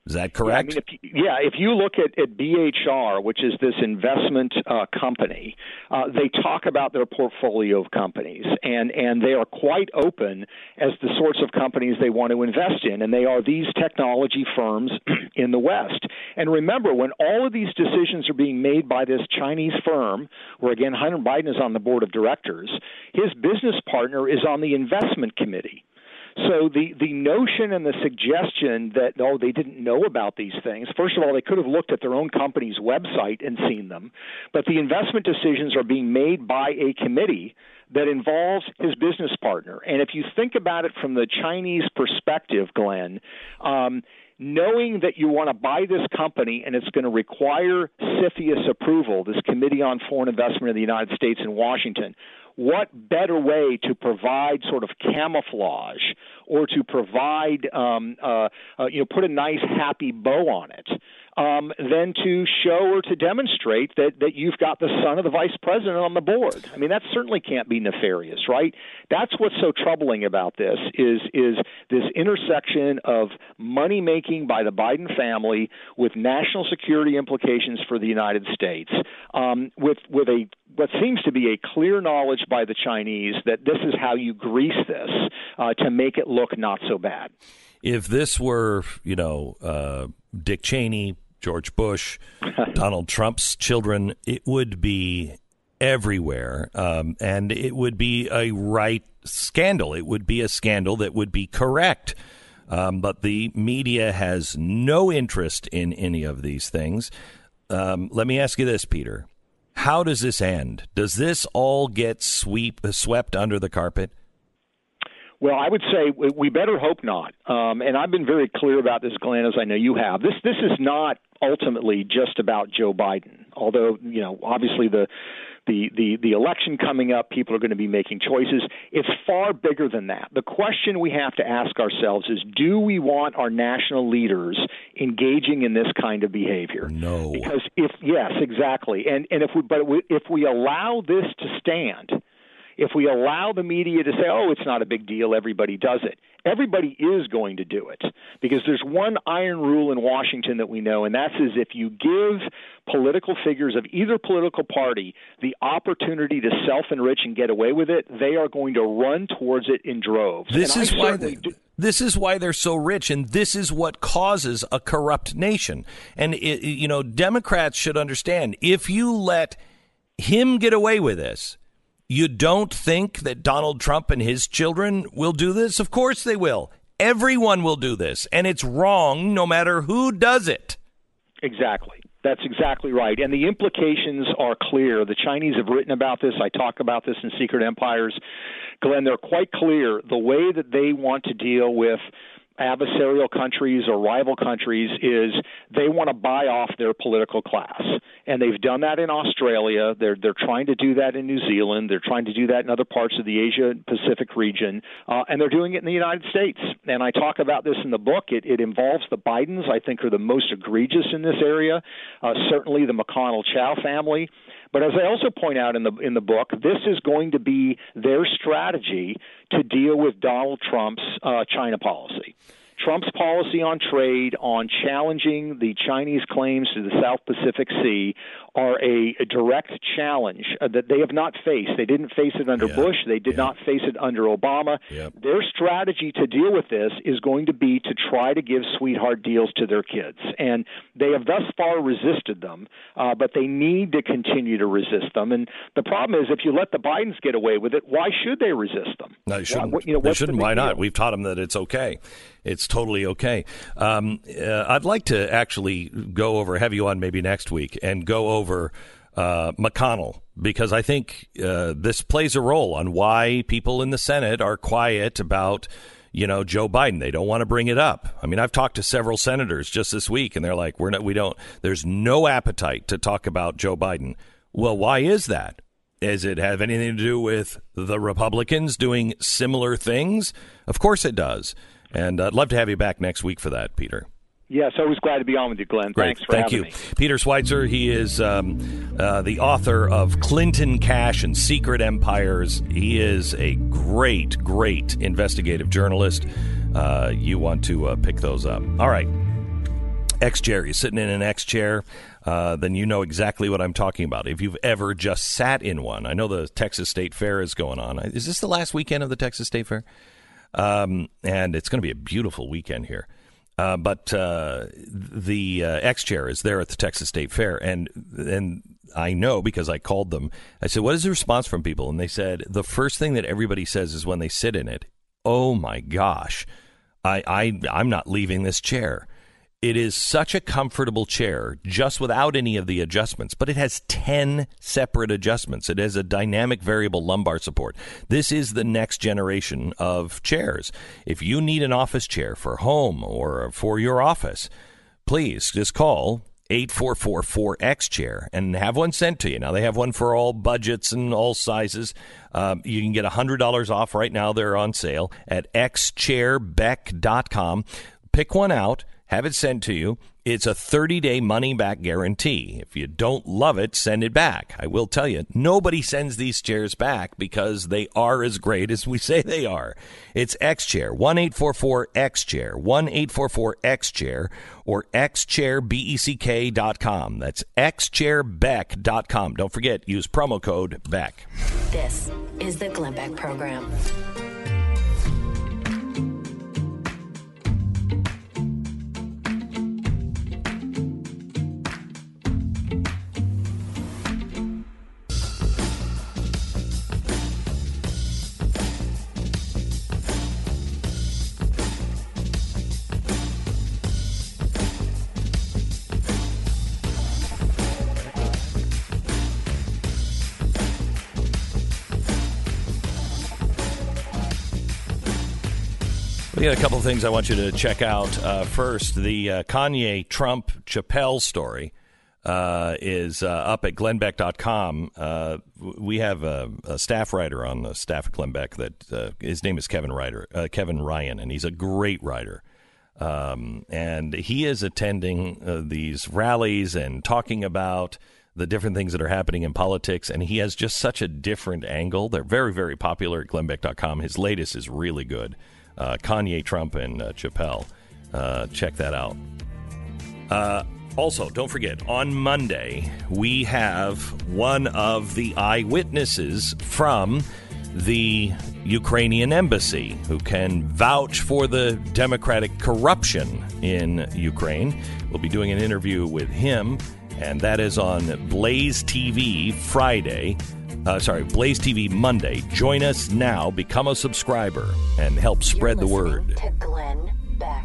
Speaker 1: Is that correct?
Speaker 20: Yeah, I mean, if, yeah, if you look at, at BHR, which is this investment uh, company, uh, they talk about their portfolio of companies, and, and they are quite open as the sorts of companies they want to invest in, and they are these technology firms in the West. And remember, when all of these decisions are being made by this Chinese firm, where again Hunter Biden is on the board of directors, his business partner is on the investment committee. So the the notion and the suggestion that oh they didn't know about these things. First of all, they could have looked at their own company's website and seen them, but the investment decisions are being made by a committee that involves his business partner. And if you think about it from the Chinese perspective, Glenn. Um, knowing that you want to buy this company and it's going to require CFIUS approval, this Committee on Foreign Investment in the United States in Washington, what better way to provide sort of camouflage or to provide, um, uh, uh, you know, put a nice happy bow on it um, than to show or to demonstrate that, that you've got the son of the vice president on the board. I mean, that certainly can't be nefarious, right? That's what's so troubling about this is is this intersection of money making by the Biden family with national security implications for the United States, um, with with a what seems to be a clear knowledge by the Chinese that this is how you grease this uh, to make it look not so bad.
Speaker 1: If this were, you know, uh, Dick Cheney, George Bush, Donald Trump's children, it would be everywhere. Um, and it would be a right scandal. It would be a scandal that would be correct. Um, but the media has no interest in any of these things. Um, let me ask you this, Peter. How does this end? Does this all get sweep swept under the carpet?
Speaker 20: Well, I would say we better hope not. Um, and I've been very clear about this, Glenn, as I know you have. This this is not ultimately just about Joe Biden. Although you know, obviously the the, the, the election coming up, people are going to be making choices. It's far bigger than that. The question we have to ask ourselves is do we want our national leaders engaging in this kind of behavior?
Speaker 1: No.
Speaker 20: Because if, yes, exactly. And, and if we, but if we allow this to stand, if we allow the media to say, oh, it's not a big deal, everybody does it, everybody is going to do it. Because there's one iron rule in Washington that we know, and that's is if you give political figures of either political party the opportunity to self enrich and get away with it, they are going to run towards it in droves.
Speaker 1: This
Speaker 20: and
Speaker 1: is why they, this is why they're so rich, and this is what causes a corrupt nation. And it, you know, Democrats should understand if you let him get away with this you don't think that Donald Trump and his children will do this? Of course they will. Everyone will do this, and it's wrong no matter who does it.
Speaker 20: Exactly. That's exactly right. And the implications are clear. The Chinese have written about this. I talk about this in Secret Empires. Glenn, they're quite clear. The way that they want to deal with adversarial countries or rival countries is they want to buy off their political class. And they've done that in Australia. They're they're trying to do that in New Zealand. They're trying to do that in other parts of the Asia Pacific region. Uh, and they're doing it in the United States. And I talk about this in the book. It, it involves the Bidens, I think, are the most egregious in this area. Uh, certainly the McConnell Chao family. But as I also point out in the in the book, this is going to be their strategy to deal with Donald Trump's uh, China policy. Trump's policy on trade, on challenging the Chinese claims to the South Pacific Sea, are a, a direct challenge uh, that they have not faced. They didn't face it under
Speaker 1: yeah.
Speaker 20: Bush. They did yeah. not face it under Obama. Their strategy to deal with this is going to be to try to give sweetheart deals to their kids. And they have thus far resisted them, uh, but they need to continue to resist them. And the problem is, if you let the Bidens get away with it, why should they resist them?
Speaker 1: No, they shouldn't.
Speaker 20: Why, you know,
Speaker 1: they shouldn't.
Speaker 20: The
Speaker 1: why not?
Speaker 20: Deal?
Speaker 1: We've taught them that it's okay. It's totally okay. Um, uh, I'd like to actually go over, have you on maybe next week, and go over uh, McConnell because I think uh, this plays a role on why people in the Senate are quiet about you know Joe Biden. They don't want to bring it up. I mean, I've talked to several senators just this week, and they're like, "We're not. We don't. There's no appetite to talk about Joe Biden." Well, why is that? Does it have anything to do with the Republicans doing similar things? Of course it does. And I'd love to have you back next week for that, Peter.
Speaker 20: Yes, always glad to be on with you, Glenn.
Speaker 1: Great.
Speaker 20: Thanks for
Speaker 1: Thank you.
Speaker 20: me.
Speaker 1: Peter Schweizer, he is um, uh, the author of Clinton Cash and Secret Empires. He is a great, great investigative journalist. Uh, you want to uh, pick those up. All right. X chair. You're sitting in an X chair, uh, then you know exactly what I'm talking about. If you've ever just sat in one, I know the Texas State Fair is going on. Is this the last weekend of the Texas State Fair? Um, and it's going to be a beautiful weekend here. Uh, but uh, the uh, X chair is there at the Texas State Fair, and and I know because I called them. I said, "What is the response from people?" And they said the first thing that everybody says is when they sit in it, "Oh my gosh, I I I'm not leaving this chair." It is such a comfortable chair, just without any of the adjustments, but it has 10 separate adjustments. It has a dynamic variable lumbar support. This is the next generation of chairs. If you need an office chair for home or for your office, please just call 844-4X chair and have one sent to you. Now they have one for all budgets and all sizes. Um, you can get $100 off right now. They're on sale at xchairbeck.com. Pick one out have it sent to you. It's a 30 day money back guarantee. If you don't love it, send it back. I will tell you, nobody sends these chairs back because they are as great as we say they are. It's X Chair, 1 844 X Chair, 1 844 X Chair, or xchairbeck.com. That's xchairbeck.com. Don't forget, use promo code BECK.
Speaker 4: This is the Glenn Beck Program.
Speaker 1: We got a couple of things I want you to check out. Uh, first, the uh, Kanye Trump Chappelle story uh, is uh, up at glennbeck.com. Uh, we have a, a, staff writer on the staff at Glenn Beck that uh, his name is Kevin Ryder, Kevin Ryan, and he's a great writer. Um, and he is attending these rallies and talking about the different things that are happening in politics, and he has just such a different angle. They're very, very popular at glennbeck.com. His latest is really good Kanye, Trump, and uh, Chappelle. Uh, check that out. Uh, also, don't forget, on Monday, we have one of the eyewitnesses from the Ukrainian embassy who can vouch for the democratic corruption in Ukraine. We'll be doing an interview with him, and that is on Blaze TV Friday uh, sorry, Blaze TV Monday. Join us now, become a subscriber, and help spread the word. To Glenn Beck.